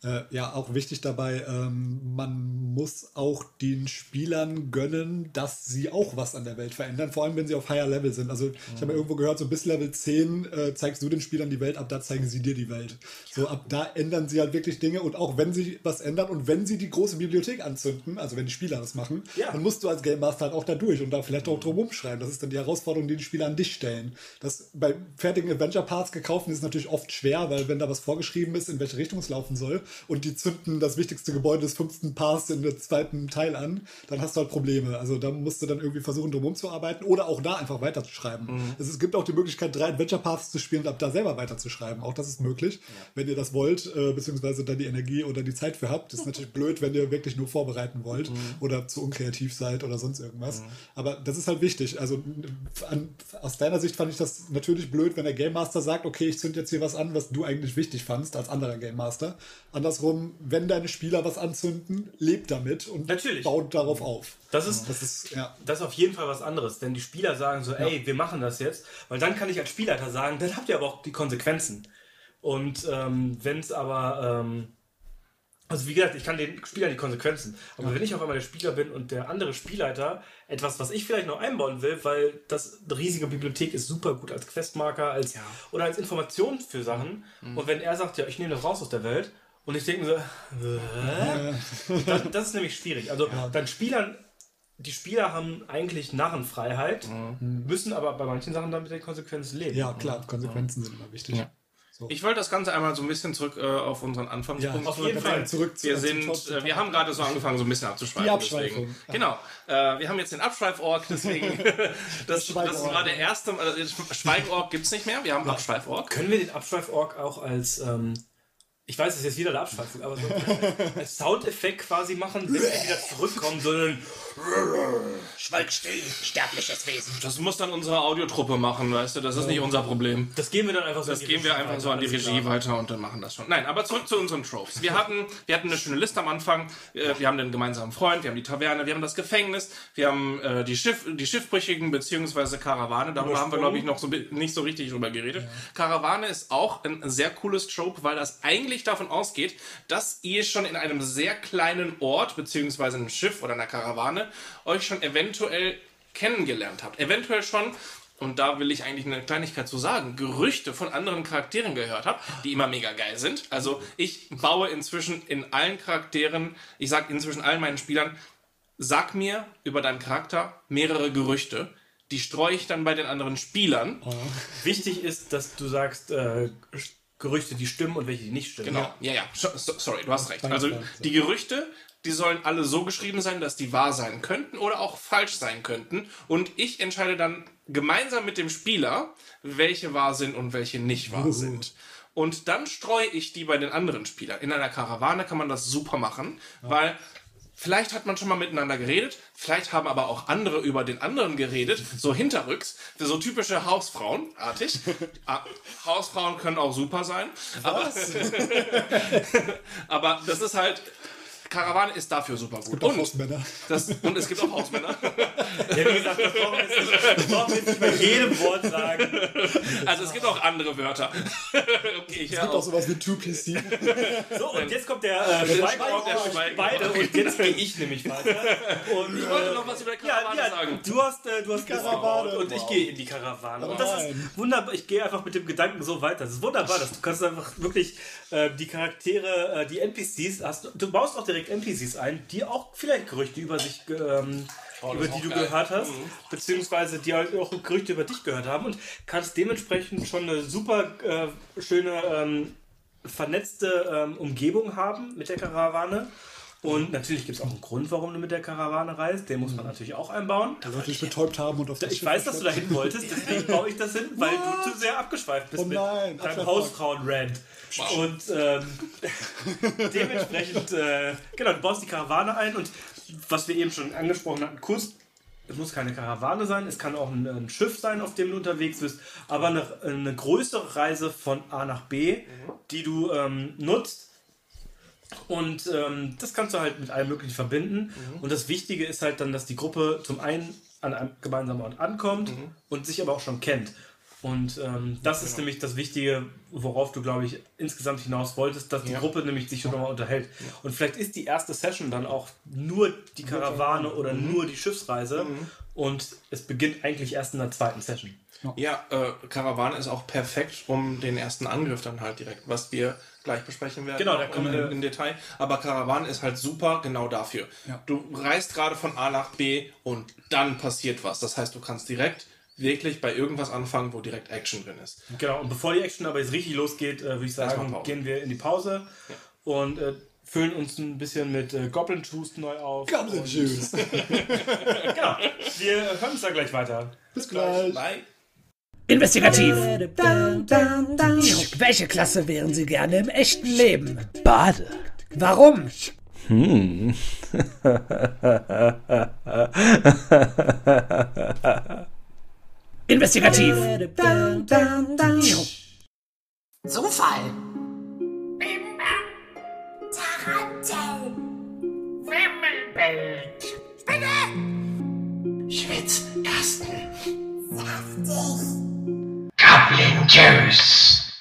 Äh, ja, auch wichtig dabei, ähm, man muss auch den Spielern gönnen, dass sie auch was an der Welt verändern, vor allem wenn sie auf higher Level sind. Also ich habe ja irgendwo gehört, so bis Level 10 äh, zeigst du den Spielern die Welt, ab da zeigen sie dir die Welt. So ab da ändern sie halt wirklich Dinge und auch wenn sie was ändern und wenn sie die große Bibliothek anzünden, also wenn die Spieler das machen, Ja. dann musst du als Game Master halt auch da durch und da vielleicht auch drum umschreiben. Das ist dann die Herausforderung, die die Spieler an dich stellen. Das bei fertigen Adventure Parts gekauft ist natürlich oft schwer, weil wenn da was vorgeschrieben ist, in welche Richtung es laufen soll und die zünden das wichtigste Gebäude des fünften Parts in der zweiten Teil an, dann hast du halt Probleme. Also da musst du dann irgendwie versuchen, drum umzuarbeiten oder auch da einfach weiterzuschreiben. Es, es gibt auch die Möglichkeit, drei Adventure Paths zu spielen und ab da selber weiterzuschreiben. Auch das ist möglich, wenn ihr das wollt, äh, beziehungsweise da die Energie oder die Zeit für habt. Das ist natürlich blöd, wenn ihr wirklich nur vorbereiten wollt oder zu unkreativ seid oder sonst irgendwas. Aber das ist halt wichtig. Also an, aus deiner Sicht fand ich das natürlich blöd, wenn der Game Master sagt, okay, ich zünd jetzt hier was an, was du eigentlich wichtig fandst als anderer Game Master. Andersrum, wenn deine Spieler was anzünden, lebt damit und Natürlich. baut darauf auf. Das ist, Das ist, ja. Das ist auf jeden Fall was anderes, wenn die Spieler sagen so, ey, wir machen das jetzt, weil dann kann ich als Spielleiter sagen, dann habt ihr aber auch die Konsequenzen. Und ähm, wenn es aber, ähm, also wie gesagt, ich kann den Spielern die Konsequenzen, aber wenn ich auf einmal der Spieler bin und der andere Spielleiter etwas, was ich vielleicht noch einbauen will, weil das eine riesige Bibliothek ist super gut als Questmarker, als oder als Information für Sachen. Und wenn er sagt, ja, ich nehme das raus aus der Welt und ich denke mir so, äh? das, das ist nämlich schwierig. Also dann Spielern die Spieler haben eigentlich Narrenfreiheit, müssen aber bei manchen Sachen dann mit den Konsequenzen leben. ja, klar, Konsequenzen sind immer wichtig. Ja. Ich wollte das Ganze einmal so ein bisschen zurück äh, auf unseren Anfangspunkt. Ja, auf jeden Fall. Zurück zu, Wir sind, Top- äh, wir haben gerade so angefangen, so ein bisschen abzuschweifen. Die Abschweifung. Deswegen. Genau. Äh, wir haben jetzt den Abschweiforg, deswegen. das, das Schweigeorg. war der erste. Äh, Schweigeorg gibt es nicht mehr. Wir haben Abschweiforg. Können wir den Abschweif-Org auch als, ähm, ich weiß, es ist jetzt wieder eine Abschweifung, aber so als Soundeffekt quasi machen, wenn wir wieder zurückkommen, so ein Schweig still, sterbliches Wesen. Das muss dann unsere Audiotruppe machen, weißt du? Das ist nicht unser Problem. Das geben wir dann einfach so Das geben wir einfach so an die Regie weiter und dann machen das schon. Nein, aber zurück zu unseren Tropes. Wir hatten, wir hatten eine schöne Liste am Anfang. Äh, Wir haben den gemeinsamen Freund, wir haben die Taverne, wir haben das Gefängnis, wir haben äh, die, Schiff, die Schiffbrüchigen bzw. Karawane. Darüber haben wir, glaube ich, noch so bi- nicht so richtig drüber geredet. Karawane ist auch ein sehr cooles Trope, weil das eigentlich davon ausgeht, dass ihr schon in einem sehr kleinen Ort bzw. einem Schiff oder einer Karawane euch schon eventuell kennengelernt habt. Eventuell schon und da will ich eigentlich eine Kleinigkeit zu sagen, Gerüchte von anderen Charakteren gehört habe, die immer mega geil sind. Also ich baue inzwischen in allen Charakteren, ich sage inzwischen allen meinen Spielern, sag mir über deinen Charakter mehrere Gerüchte. Die streue ich dann bei den anderen Spielern. Wichtig ist, dass du sagst, äh, Gerüchte, die stimmen und welche, die nicht stimmen. Genau. Ja, ja. So, so, sorry, du hast recht. Also die Gerüchte, die sollen alle so geschrieben sein, dass die wahr sein könnten oder auch falsch sein könnten. Und ich entscheide dann gemeinsam mit dem Spieler, welche wahr sind und welche nicht wahr sind. Und dann streue ich die bei den anderen Spielern. In einer Karawane kann man das super machen, weil vielleicht hat man schon mal miteinander geredet, vielleicht haben aber auch andere über den anderen geredet, so hinterrücks, so typische Hausfrauen-artig. Ah, Hausfrauen können auch super sein, aber, aber das ist halt, Karawane ist dafür super gut. Doch Und, Hausmänner. das, und es gibt auch Hausmänner. Ja, wie gesagt, das brauchen wir jetzt nicht, das brauchen wir jetzt nicht bei jedem Wort sagen. Also es gibt auch andere Wörter. okay, ich Es gibt auch sowas wie 2PC. So, und jetzt kommt der äh, Schweig beide und jetzt gehe ich nämlich weiter. Und, Ich wollte äh, noch was über die ja, Karawane ja, sagen. du hast, äh, du hast das Karawane, gebaut und ich gehe in die Karawane. Und das ist Nein. wunderbar. Ich gehe einfach mit dem Gedanken so weiter. Das ist wunderbar, dass du kannst einfach wirklich äh, die Charaktere, äh, die NPCs, hast, du baust auch direkt NPCs ein, die auch vielleicht Gerüchte über sich, ähm, über ist die du geil. gehört hast, beziehungsweise die halt auch Gerüchte über dich gehört haben und kannst dementsprechend schon eine super äh, schöne ähm, vernetzte ähm, Umgebung haben mit der Karawane. Und natürlich gibt es auch einen Grund, warum du mit der Karawane reist. Den muss man natürlich auch einbauen. Da sollte ich betäubt haben und auf das Ich Schiff weiß, dass du geschleppt. dahin wolltest, deswegen baue ich das hin, weil du zu sehr abgeschweift bist Oh nein, mit deinem Abschweifung. Hausfrauen-Rand. Und ähm, dementsprechend, äh, genau, du baust die Karawane ein und was wir eben schon angesprochen hatten, kurz, es muss keine Karawane sein, es kann auch ein, ein Schiff sein, auf dem du unterwegs bist, aber eine, eine größere Reise von A nach B, die du ähm, nutzt. Und ähm, das kannst du halt mit allem Möglichen verbinden. Und das Wichtige ist halt dann, dass die Gruppe zum einen an einem gemeinsamen Ort ankommt und sich aber auch schon kennt. Und ähm, das ist nämlich das Wichtige, worauf du, glaube ich, insgesamt hinaus wolltest, dass die Ja. Gruppe nämlich sich schon mal unterhält. Und vielleicht ist die erste Session dann auch nur die Karawane oder nur die Schiffsreise. Und es beginnt eigentlich erst in der zweiten Session. Ja, äh, Karawane ist auch perfekt, um den ersten Angriff dann halt direkt, was wir gleich besprechen werden. Genau, da kommen wir- in Detail. Aber Karawane ist halt super genau dafür. Ja. Du reist gerade von A nach B und dann passiert was. Das heißt, du kannst direkt wirklich bei irgendwas anfangen, wo direkt Action drin ist. Genau, und bevor die Action aber jetzt richtig losgeht, äh, würde ich sagen, gehen wir in die Pause und äh, füllen uns ein bisschen mit äh, Goblin Juice neu auf. Goblin Juice. Genau, wir hören uns dann gleich weiter. Bis gleich. Bye. Investigativ. Welche Klasse wären Sie gerne im echten Leben? Bade. Warum? Investigativ. Zufall. Tarantel. Wimmelbild. Spinne. Schwitzkasten. Saftig. Goblin Juice.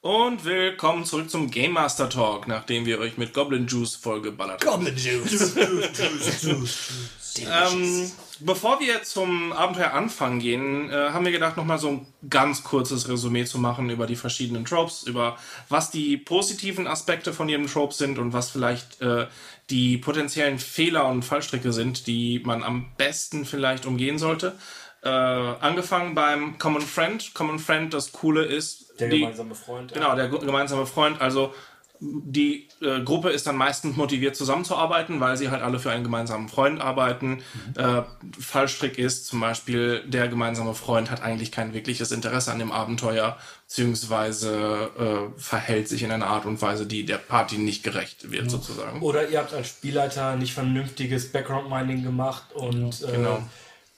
Und willkommen zurück zum Game Master Talk, nachdem wir euch mit Goblin Juice vollgeballert haben. Goblin Juice. Ähm, bevor wir zum Abenteuer anfangen gehen, äh, haben wir gedacht, nochmal so ein ganz kurzes Resümee zu machen über die verschiedenen Tropes, über was die positiven Aspekte von jedem Trope sind und was vielleicht äh, die potenziellen Fehler und Fallstricke sind, die man am besten vielleicht umgehen sollte. Äh, angefangen beim Common Friend. Common Friend, das Coole ist, Der die, gemeinsame Freund. Genau, der gemeinsame Freund. Also die äh, Gruppe ist dann meistens motiviert zusammenzuarbeiten, weil sie halt alle für einen gemeinsamen Freund arbeiten. Äh, Fallstrick ist zum Beispiel, der gemeinsame Freund hat eigentlich kein wirkliches Interesse an dem Abenteuer, beziehungsweise äh, verhält sich in einer Art und Weise, die der Party nicht gerecht wird, sozusagen. Oder ihr habt als Spielleiter nicht vernünftiges Background-Mining gemacht und genau. äh,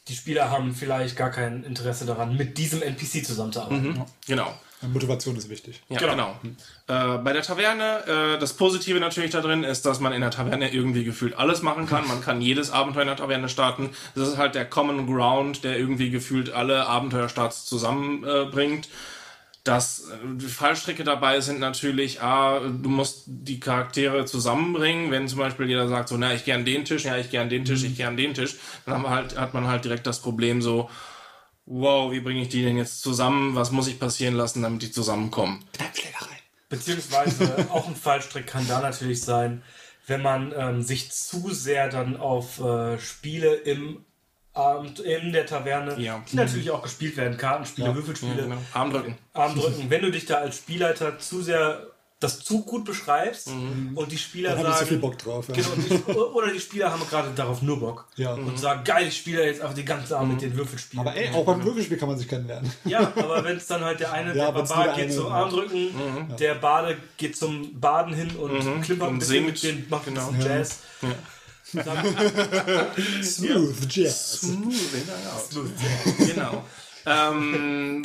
die Spieler haben vielleicht gar kein Interesse daran, mit diesem NPC zusammenzuarbeiten. Genau. Motivation ist wichtig. Ja, genau. Äh, bei der Taverne, äh, das Positive natürlich da drin ist, dass man in der Taverne irgendwie gefühlt alles machen kann. Man kann jedes Abenteuer in der Taverne starten. Das ist halt der Common Ground, der irgendwie gefühlt alle Abenteuerstarts zusammenbringt. Das äh, die Fallstricke dabei sind natürlich, ah, du musst die Charaktere zusammenbringen. Wenn zum Beispiel jeder sagt so, na, ich gern den Tisch, ja, ich gern den Tisch, ich gern den Tisch, dann haben wir halt, hat man halt direkt das Problem so, wow, wie bringe ich die denn jetzt zusammen? Was muss ich passieren lassen, damit die zusammenkommen? Beziehungsweise auch ein Fallstrick kann da natürlich sein, wenn man ähm, sich zu sehr dann auf äh, Spiele im Abend in der Taverne, Ja. die natürlich auch gespielt werden, Kartenspiele, Würfelspiele, Genau. Arm drücken. Armdrücken. Wenn du dich da als Spielleiter zu sehr das zu gut beschreibst und die Spieler Da sagen, so viel Bock drauf. Ja. Genau, die, oder die Spieler haben gerade darauf nur Bock Ja. und sagen, geil, ich spiele jetzt einfach die ganze Abend mit den Würfelspielen. Aber ey, auch beim Würfelspiel kann man sich kennenlernen. Ja, aber wenn es dann halt der eine, Ja, der Barbar geht eine- zum. Armdrücken, der Bade geht zum Baden hin und klimpert ein Und bisschen singt. mit den, macht Genau. ein bisschen Jazz. Smooth Jazz. Genau. Ähm,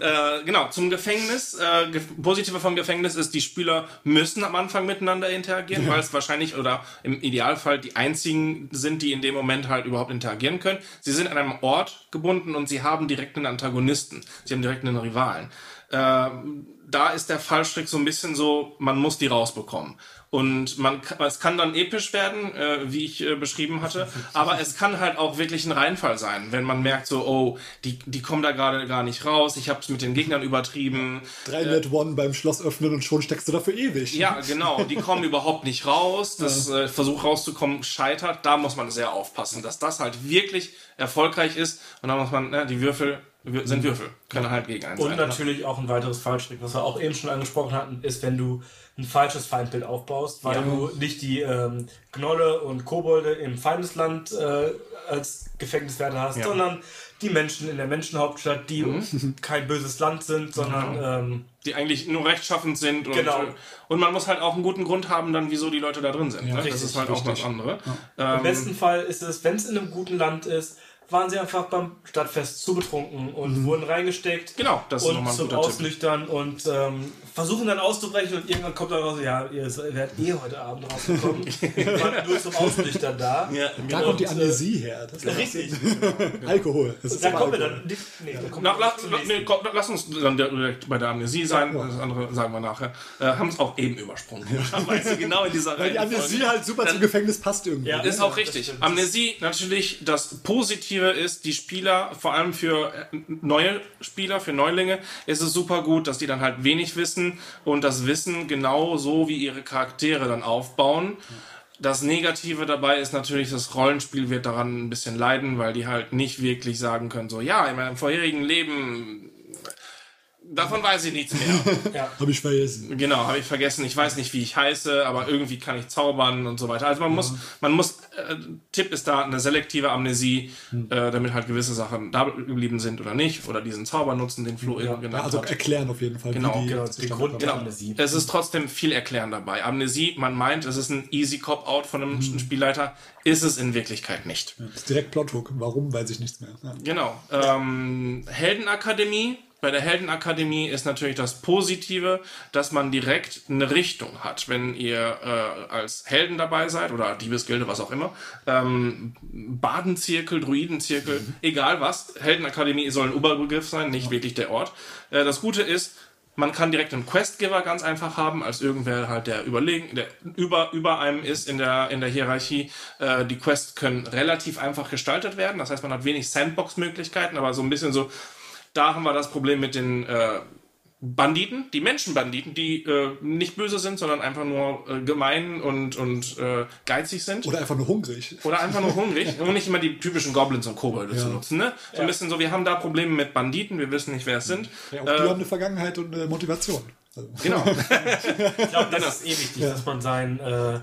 äh, genau, zum Gefängnis. Äh, ge Positive vom Gefängnis ist, die Spieler müssen am Anfang miteinander interagieren, weil es wahrscheinlich oder im Idealfall die einzigen sind, die in dem Moment halt überhaupt interagieren können. Sie sind an einem Ort gebunden und sie haben direkt einen Antagonisten. Sie haben direkt einen Rivalen. Äh, da ist der Fallstrick so ein bisschen so, man muss die rausbekommen. Und man, kann- es kann dann episch werden, äh, wie ich äh, beschrieben hatte, aber es kann halt auch wirklich ein Reinfall sein, wenn man merkt so, oh, die, die kommen da gerade gar nicht raus, ich habe es mit den Gegnern übertrieben. Drei Net One beim Schloss öffnen und schon steckst du dafür ewig. Ja, genau, die kommen überhaupt nicht raus, das äh, Versuch rauszukommen scheitert, da muss man sehr aufpassen, dass das halt wirklich erfolgreich ist und da muss man, ne, die Würfel wür- sind Würfel, können halt gegen einen Und sein. natürlich auch ein weiteres Fallstrick, was wir auch eben schon angesprochen hatten, ist, wenn du ein falsches Feindbild aufbaust, weil Ja. du nicht die ähm, Gnolle und Kobolde im Feindesland äh, als Gefängniswärter hast, Ja. sondern die Menschen in der Menschenhauptstadt, die kein böses Land sind, sondern ähm, die eigentlich nur rechtschaffend sind und, Genau. äh, und man muss halt auch einen guten Grund haben, dann wieso die Leute da drin sind. ne? Das richtig, ist halt auch das andere. Ähm, im besten Fall ist es, wenn es in einem guten Land ist, waren sie einfach beim Stadtfest zu betrunken und wurden reingesteckt. Genau, das ist und nochmal ein zum guter Tipp. Ausnüchtern und ähm, versuchen dann auszubrechen und irgendwann kommt dann raus, ja, ihr werdet eh heute Abend rausgekommen. Ihr wart nur zum Ausnüchtern da. Ja, Da genau. kommt die Und, Amnesie her. Das ist Richtig. Alkohol. Das ist Da kommen wir dann. Nee, da kommen Na, wir la, nee, komm, lass uns dann direkt bei der Amnesie sein, das andere sagen wir nachher. Äh, Haben es auch eben übersprungen. Weil sie genau in dieser Weil die Amnesie halt super zum Gefängnis passt irgendwie. Ja. Ist auch richtig. Amnesie, natürlich, das Positive ist, die Spieler, vor allem für äh, neue Spieler, für Neulinge, ist es super gut, dass die dann halt wenig wissen und das Wissen genau so wie ihre Charaktere dann aufbauen. Das Negative dabei ist natürlich, das Rollenspiel wird daran ein bisschen leiden, weil die halt nicht wirklich sagen können, so, ja, in meinem vorherigen Leben, davon weiß ich nichts mehr. Habe ich vergessen. Genau, habe ich vergessen. Ich weiß nicht, wie ich heiße, aber irgendwie kann ich zaubern und so weiter. Also man muss, man muss, äh, Tipp ist da eine selektive Amnesie, äh, damit halt gewisse Sachen da geblieben sind oder nicht, oder diesen Zauber nutzen, den Flo eben genannt Ja, also hat. erklären auf jeden Fall. Genau, wie die genau, den Grund- genau. Amnesie. Es ist trotzdem viel Erklären dabei. Amnesie, man meint, es ist ein easy Cop-Out von einem Spielleiter, ist es in Wirklichkeit nicht. Das ist direkt Plothook. Warum, weiß ich nichts mehr. Ja. Genau. Ähm, Heldenakademie. Bei der Heldenakademie ist natürlich das Positive, dass man direkt eine Richtung hat. Wenn ihr äh, als Helden dabei seid oder Diebesgilde, was auch immer, ähm, Badenzirkel, Druidenzirkel, egal was, Heldenakademie soll ein Oberbegriff sein, nicht wirklich der Ort. Äh, das Gute ist, man kann direkt einen Questgiver ganz einfach haben, als irgendwer halt der überlegen, der über, über einem ist in der, in der Hierarchie. Äh, die Quests können relativ einfach gestaltet werden. Das heißt, man hat wenig Sandbox-Möglichkeiten, aber so ein bisschen so, da haben wir das Problem mit den äh, Banditen, die Menschenbanditen, die äh, nicht böse sind, sondern einfach nur äh, gemein und, und äh, geizig sind. Oder einfach nur hungrig. Oder einfach nur hungrig und nicht immer die typischen Goblins und Kobolde zu nutzen. Ne? So ein bisschen so, wir haben da Probleme mit Banditen, wir wissen nicht, wer es sind. Ja, Äh, die haben eine Vergangenheit und eine Motivation. Genau. Ich glaube, das ist eh wichtig, dass man seinen äh,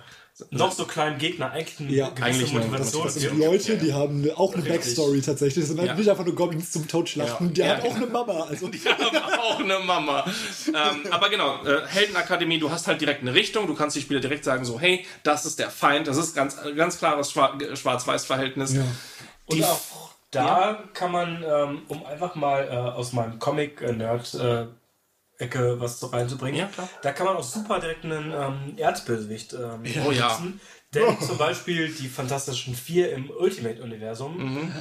noch so kleinen Gegner eigentlich eine Ja. gewisse Eigentlich Motivation Das sind gibt. Leute, die haben auch eine Richtig. Backstory tatsächlich. Das sind halt Ja. nicht einfach nur Goblins zum Totschlachten. Ja. Die Ja, haben auch eine Mama. Also Die haben auch eine Mama. ähm, aber genau, äh, Heldenakademie, du hast halt direkt eine Richtung, du kannst die Spieler direkt sagen, so, hey, das ist der Feind, das ist ganz, ganz klares Schwa- Schwarz-Weiß-Verhältnis. Und Die- auch da kann man, ähm, um einfach mal äh, aus meinem Comic-Nerd-Ecke was so reinzubringen, Ja, klar. da kann man auch super direkt einen ähm, Erzbösewicht ähm, Oh ja. Denn zum Beispiel die Fantastischen Vier im Ultimate-Universum Mhm.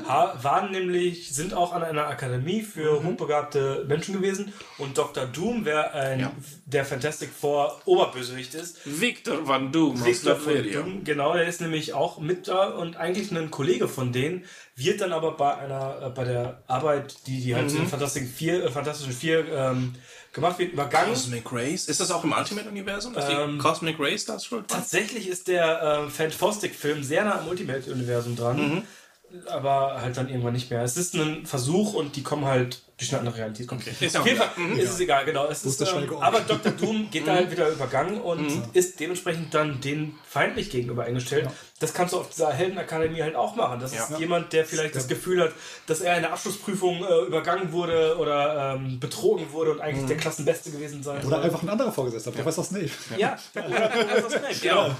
waren nämlich, sind auch an einer Akademie für hochbegabte Menschen gewesen und Dr. Doom, wer ein, Ja. der Fantastic Four Oberbösewicht ist, Victor Van Doom aus Victor von Latveria. Doom, genau, der ist nämlich auch mit da und eigentlich ein Kollege von denen, wird dann aber bei einer, äh, bei der Arbeit, die, die halt Mhm. in Fantastic Vier, äh, Fantastischen Vier ähm, gemacht wird, übergangen. Cosmic Race? Ist das auch im Ultimate-Universum? Ähm, die Cosmic Race das schuld? war? Tatsächlich ist der äh, Fantastic-Film sehr nah am Ultimate-Universum dran. Mhm. Aber halt dann irgendwann nicht mehr. Es ist ein Versuch und die kommen halt durch eine andere Realität. Okay. Ist ja Auf jeden egal. Fall ist es egal, genau. Es ist, ähm, aber Dr. Doom geht Mhm. da halt wieder übergangen und ist dementsprechend dann den feindlich gegenüber eingestellt. Das kannst du auf dieser Heldenakademie halt auch machen. Das Ja. ist jemand, der vielleicht das Gefühl hat, dass er in der Abschlussprüfung äh, übergangen wurde oder ähm, betrogen wurde und Mhm. eigentlich der Klassenbeste gewesen sein Oder soll. einfach ein anderer Vorgesetzter, Professor Snape. Ja, oder Professor Snape, Genau.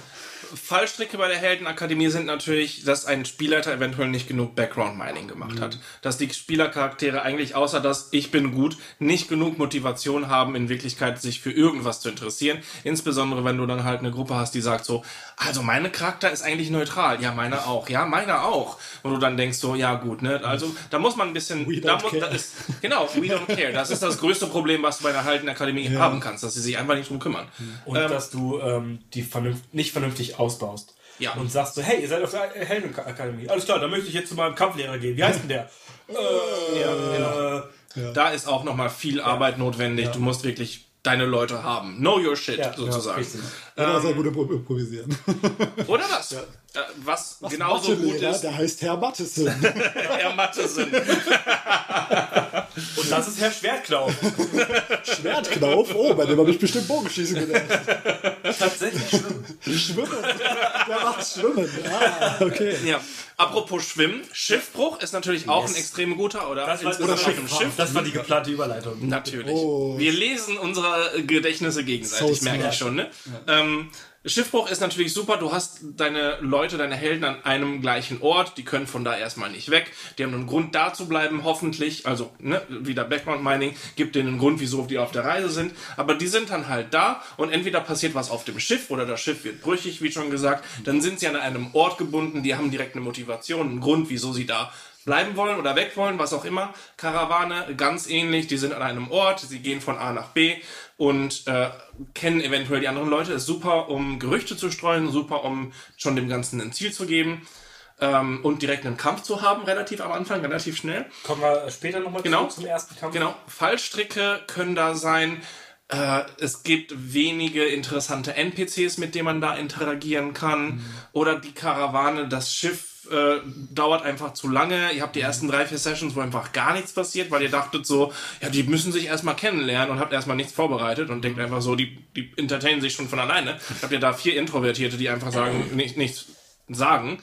Fallstricke bei der Heldenakademie sind natürlich, dass ein Spielleiter eventuell nicht genug Background Mining gemacht hat. Dass die Spielercharaktere eigentlich, außer dass ich bin gut, nicht genug Motivation haben, in Wirklichkeit sich für irgendwas zu interessieren. Insbesondere, wenn du dann halt eine Gruppe hast, die sagt so, also meine Charakter ist eigentlich neutral. Ja, meine auch. Ja, meine auch. Und du dann denkst so, ja gut, ne? Also, da muss man ein bisschen, We da muss, da ist, genau, we don't care. Das ist das größte Problem, was du bei einer Heldenakademie haben kannst, dass sie sich einfach nicht drum kümmern. Und Ähm, dass du ähm, die vernünft nicht vernünftig ausbaust. Ja. Und sagst so, hey, ihr seid auf der Heldenakademie. Alles klar, dann möchte ich jetzt zu meinem Kampflehrer gehen. Wie heißt denn der? ja, genau. Da ist auch nochmal viel Arbeit notwendig. Du musst wirklich deine Leute haben. Know your shit, Ja, sozusagen. Oder sehr gut im Impro- improvisieren. Oder das. Äh, was, genauso gut ist, Der heißt Herr Matheson. Herr Mathe sind. Und das ist Herr Schwertklau. Schwertknauf. Oh, bei dem habe ich bestimmt Bogenschießen gelernt. Tatsächlich schlimm. Schwimmen. Der macht Schwimmen. Ah, okay. Ja. Apropos Schwimmen, Schiffbruch ist natürlich auch ein extrem guter, oder? Das war, auf dem Schiff. das war die geplante Überleitung. Natürlich. Oh. Wir lesen unsere Gedächtnisse gegenseitig, So merke ich schon. Ne? Ähm, Schiffbruch ist natürlich super. Du hast deine Leute, deine Helden an einem gleichen Ort. Die können von da erstmal nicht weg. Die haben einen Grund, da zu bleiben, hoffentlich. Also, ne, wieder Background Mining gibt denen einen Grund, wieso die auf der Reise sind. Aber die sind dann halt da und entweder passiert was auf dem Schiff oder das Schiff wird brüchig, wie schon gesagt. Dann sind sie an einem Ort gebunden. Die haben direkt eine Motivation, einen Grund, wieso sie da bleiben wollen oder weg wollen, was auch immer. Karawane, ganz ähnlich, die sind an einem Ort, sie gehen von A nach B und äh, kennen eventuell die anderen Leute. Ist super, um Gerüchte zu streuen, super, um schon dem Ganzen ein Ziel zu geben ähm, und direkt einen Kampf zu haben, relativ am Anfang, relativ schnell. Kommen wir später nochmal Genau. zum ersten Kampf. Genau, Fallstricke können da sein. Äh, es gibt wenige interessante NPCs, mit denen man da interagieren kann. Oder die Karawane, das Schiff äh, dauert einfach zu lange. Ihr habt die ersten drei, vier Sessions, wo einfach gar nichts passiert, weil ihr dachtet so, ja, die müssen sich erstmal kennenlernen und habt erstmal nichts vorbereitet und denkt einfach so, die, die entertainen sich schon von alleine. Habt ihr da vier Introvertierte, die einfach sagen, nicht, nichts sagen.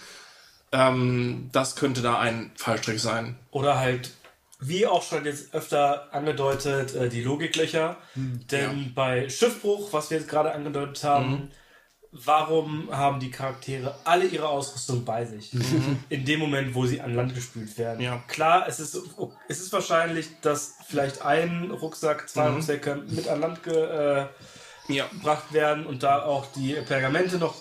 Ähm, das könnte da ein Fallstrick sein. Oder halt, wie auch schon jetzt öfter angedeutet, äh, die Logiklöcher. Hm, Denn bei Schiffbruch, was wir jetzt gerade angedeutet haben, Mhm. Warum haben die Charaktere alle ihre Ausrüstung bei sich? In dem Moment, wo sie an Land gespült werden. Mhm. Ja. Klar, es ist, es ist wahrscheinlich, dass vielleicht ein Rucksack, Mhm. zwei Rucksäcke mit an Land ge, äh, Ja. gebracht werden und da auch die Pergamente noch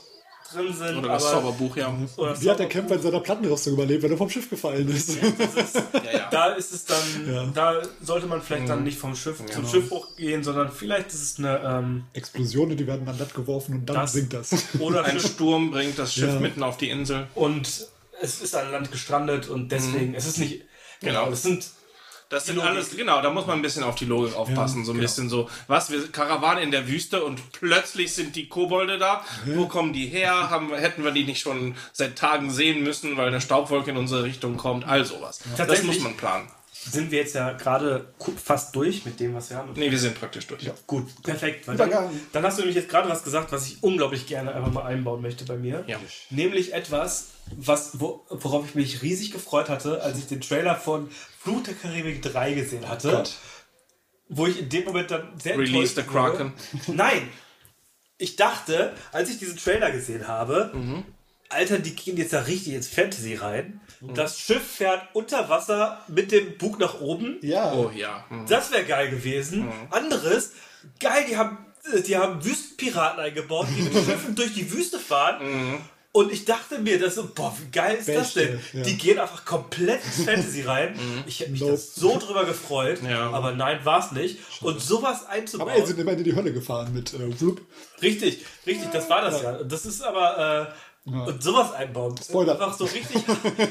drin sind. Oder das aber- Zauberbuch, ja. Wie hat der Kämpfer in seiner Plattenrüstung überlebt, wenn er vom Schiff gefallen ist? ja, ja. da ist es dann, da sollte man vielleicht dann nicht vom Schiff zum Schiffbruch gehen, sondern vielleicht ist es eine, ähm, Explosionen, die werden an Land geworfen und dann Das- sinkt das. oder Ein Sturm bringt das Schiff Ja. mitten auf die Insel. und es ist an Land gestrandet und deswegen, es ist nicht, genau, das sind, Das sind Logik. alles, genau, da muss man ein bisschen auf die Logik aufpassen. so ein bisschen so, was, wir Karawane in der Wüste und plötzlich sind die Kobolde da. Wo kommen die her? Haben, wir- hätten wir die nicht schon seit Tagen sehen müssen, weil eine Staubwolke in unsere Richtung kommt? All sowas. Das Tatsächlich- muss man planen. sind wir jetzt ja gerade fast durch mit dem, was wir haben. Nee, wir sind praktisch durch. Gut, perfekt. Weil dann, dann hast du nämlich jetzt gerade was gesagt, was ich unglaublich gerne einfach mal einbauen möchte bei mir. Ja. Nämlich etwas, was, wo, worauf ich mich riesig gefreut hatte, als ich den Trailer von Flut der Karibik 3 gesehen hatte. Gott. Wo ich in dem Moment dann sehr Release the enttäuscht wurde. Kraken. Nein! Ich dachte, als ich diesen Trailer gesehen habe, Alter, die gehen jetzt da richtig ins Fantasy rein. Das Schiff fährt unter Wasser mit dem Bug nach oben. Ja. Oh ja. Hm. Das wäre geil gewesen. Anderes, geil, die haben, äh, die haben Wüstenpiraten eingebaut, die mit Schiffen durch die Wüste fahren. Und ich dachte mir, das so, boah, wie geil ist das Beste, denn? ja. Die gehen einfach komplett ins Fantasy rein. Ich hätte mich Nope. das so drüber gefreut, Ja. aber nein, war es nicht. Und sowas Aber einzubauen. ey, sind immerhin in die Hölle gefahren mit äh, Whoop. Richtig, richtig, das war das ja. Das ist aber, äh, und sowas einbauen. Spoiler. Einfach so richtig.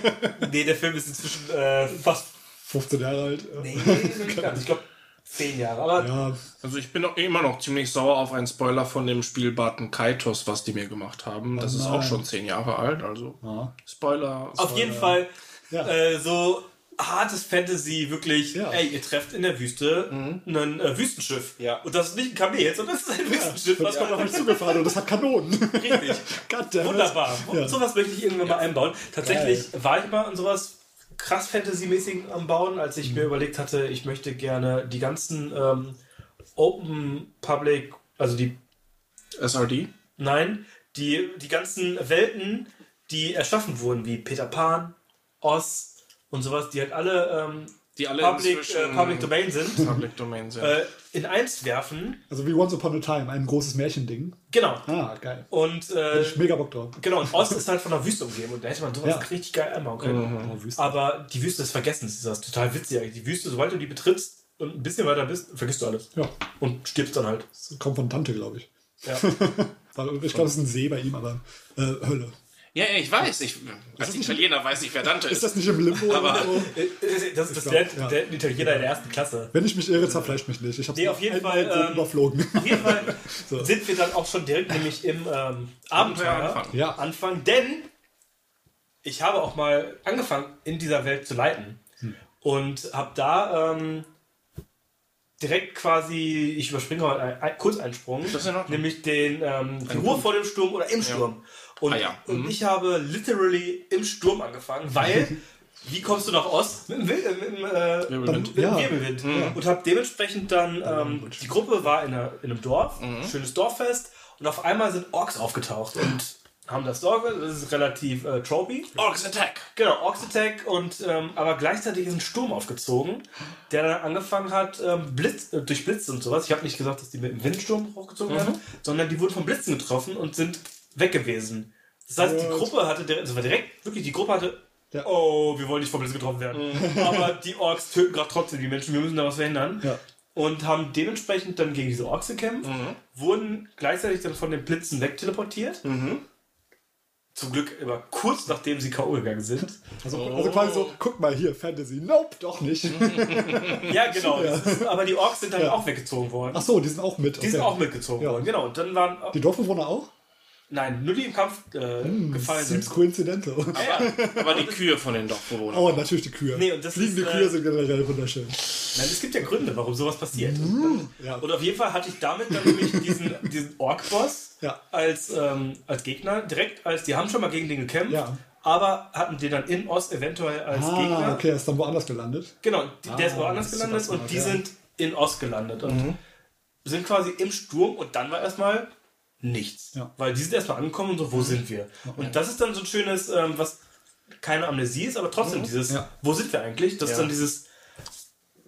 nee, der Film ist inzwischen äh, fast. 15 Jahre alt. Äh, Nee, nicht ganz. Ich glaube, zehn Jahre. Aber Ja, Also ich bin auch immer noch ziemlich sauer auf einen Spoiler von dem Spiel Barton Kaitos, was die mir gemacht haben. Das ist auch schon zehn Jahre alt, also Ja. Spoiler. auf jeden Fall Ja. äh, so hartes Fantasy, wirklich. Ja. Ey, ihr trefft in der Wüste ein äh, Wüstenschiff. Ja. Und das ist nicht ein Kamel, sondern das ist ein Wüstenschiff. Das was kommt auf euch zugefahren und das hat Kanonen. Richtig. Wunderbar. Ja. Sowas möchte ich irgendwann mal einbauen. Tatsächlich war ich mal in sowas krass Fantasy-mäßig am Bauen, als ich mir Mhm. überlegt hatte, ich möchte gerne die ganzen ähm, Open Public, also die, SRD? nein, die, die ganzen Welten, die erschaffen wurden, wie Peter Pan, Oz und sowas, die halt alle ähm, Die alle Public, äh, Public Domain sind, Public Domain sind. äh, in eins werfen. Also wie Once Upon a Time, ein großes Märchending. Genau. Ah, geil. Und äh, Ich mega Bock drauf. genau, und Oz ist halt von der Wüste umgeben und da hätte man sowas Ja. richtig geil einbauen können. Oh, Wüste. Aber die Wüste des Vergessens ist das total witzig eigentlich. Die Wüste, sobald du die betrittst und ein bisschen weiter bist, vergisst du alles. Ja, Und stirbst dann halt. das kommt von Tante, glaube ich. Ja. Ich glaube, es ist ein See bei ihm, aber äh, Hölle. Ja, ja, ich weiß. Ich, als Italiener weiß ich, wer Dante Ist ist. das nicht im Limbo? Aber- oder so? Das ist das glaub, lernt, ja. ein Italiener in der ersten Klasse. Wenn ich mich irre, zerfleischt mich nicht. Ich habe Nee, auf jeden Fall, ähm, überflogen. Auf jeden Fall sind wir dann auch schon direkt nämlich im ähm, Abenteuer. Ja. Anfang, denn ich habe auch mal angefangen, in dieser Welt zu leiten. Hm. Und habe da ähm, direkt quasi, ich überspringe mal einen, einen Kurzeinsprung, nämlich den ähm, die Ruhe vor dem Sturm oder im Sturm. Und, Ah ja. und Mhm. ich habe literally im Sturm angefangen, weil, wie kommst du nach Ost? Mit dem, äh, mit dem, äh, Wirbelwind. mit dem Ja. Wirbelwind. Und habe dementsprechend dann, ähm, die Gruppe war in, einer, in einem Dorf, schönes Dorffest, und auf einmal sind Orks aufgetaucht und haben das Dorf, das ist relativ äh, tropy. Orcs Attack! Genau, Orks Attack und ähm, aber gleichzeitig ist ein Sturm aufgezogen, der dann angefangen hat, ähm, Blitz, äh, durch Blitze und sowas. Ich habe nicht gesagt, dass die mit dem Windsturm hochgezogen werden, sondern die wurden von Blitzen getroffen und sind weg gewesen. Das heißt, die? Gruppe hatte, direkt- also war direkt, wirklich, die Gruppe hatte, Ja. oh, wir wollen nicht von Blitzen getroffen werden. Aber die Orks töten gerade trotzdem die Menschen, wir müssen da was verhindern. Ja. Und haben dementsprechend dann gegen diese Orks gekämpft, wurden gleichzeitig dann von den Blitzen wegteleportiert. Zum Glück immer kurz nachdem sie K.O. gegangen sind. Also, also quasi so, guck mal hier, Fantasy. Nope, doch nicht. Ja, genau. Das ist, aber die Orks sind dann Ja. auch weggezogen worden. Ach so, die sind auch mit. die sind auch mitgezogen Ja. worden. Genau. Und dann waren. Die Dorfbewohner auch? Nein, nur die im Kampf äh, gefallen Seems sind. coincidental. Ja, ja. Aber die Kühe von den Dorfbewohnern. Oh, natürlich die Kühe. Nee, und das Fliegende ist, äh, Kühe sind generell wunderschön. Nein, es gibt ja Gründe, warum sowas passiert. Ja. Und auf jeden Fall hatte ich damit dann nämlich diesen, diesen Ork-Boss Ja. als, ähm, als Gegner. Direkt als, die haben schon mal gegen den gekämpft, Ja. aber hatten den dann in Ost eventuell als Ah, Gegner. okay, er ist dann woanders gelandet. Genau, die, der ist Ah, woanders gelandet und die sind in Ost gelandet und sind quasi im Sturm und dann war erstmal nichts. Ja. Weil die sind erstmal angekommen und so, wo sind wir? Und das ist dann so ein schönes, ähm, was keine Amnesie ist, aber trotzdem dieses, Ja. wo sind wir eigentlich? Das ist dann dieses,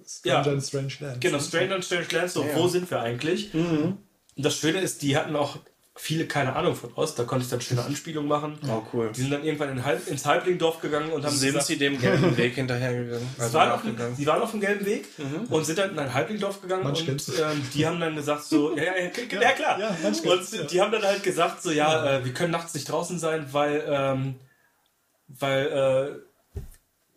Stranger Ja. in Strange Land. genau, Stranger and Strange Lands, so, wo sind wir eigentlich? Und das Schöne ist, die hatten auch viele keine Ahnung von Ost, da konnte ich dann schöne Anspielungen machen. Oh, cool. Die sind dann irgendwann in Halb, ins Halblingdorf gegangen und haben Sind gesagt, sie dem gelben Weg hinterhergegangen? Sie Also waren, auf dem, sie waren auf dem gelben Weg und sind dann in ein Halblingdorf gegangen Manch und ähm, die haben dann gesagt so, ja, ja, ja, ja, ja klar. ja, und die haben dann halt gesagt so, ja, äh, wir können nachts nicht draußen sein, weil, ähm, weil äh,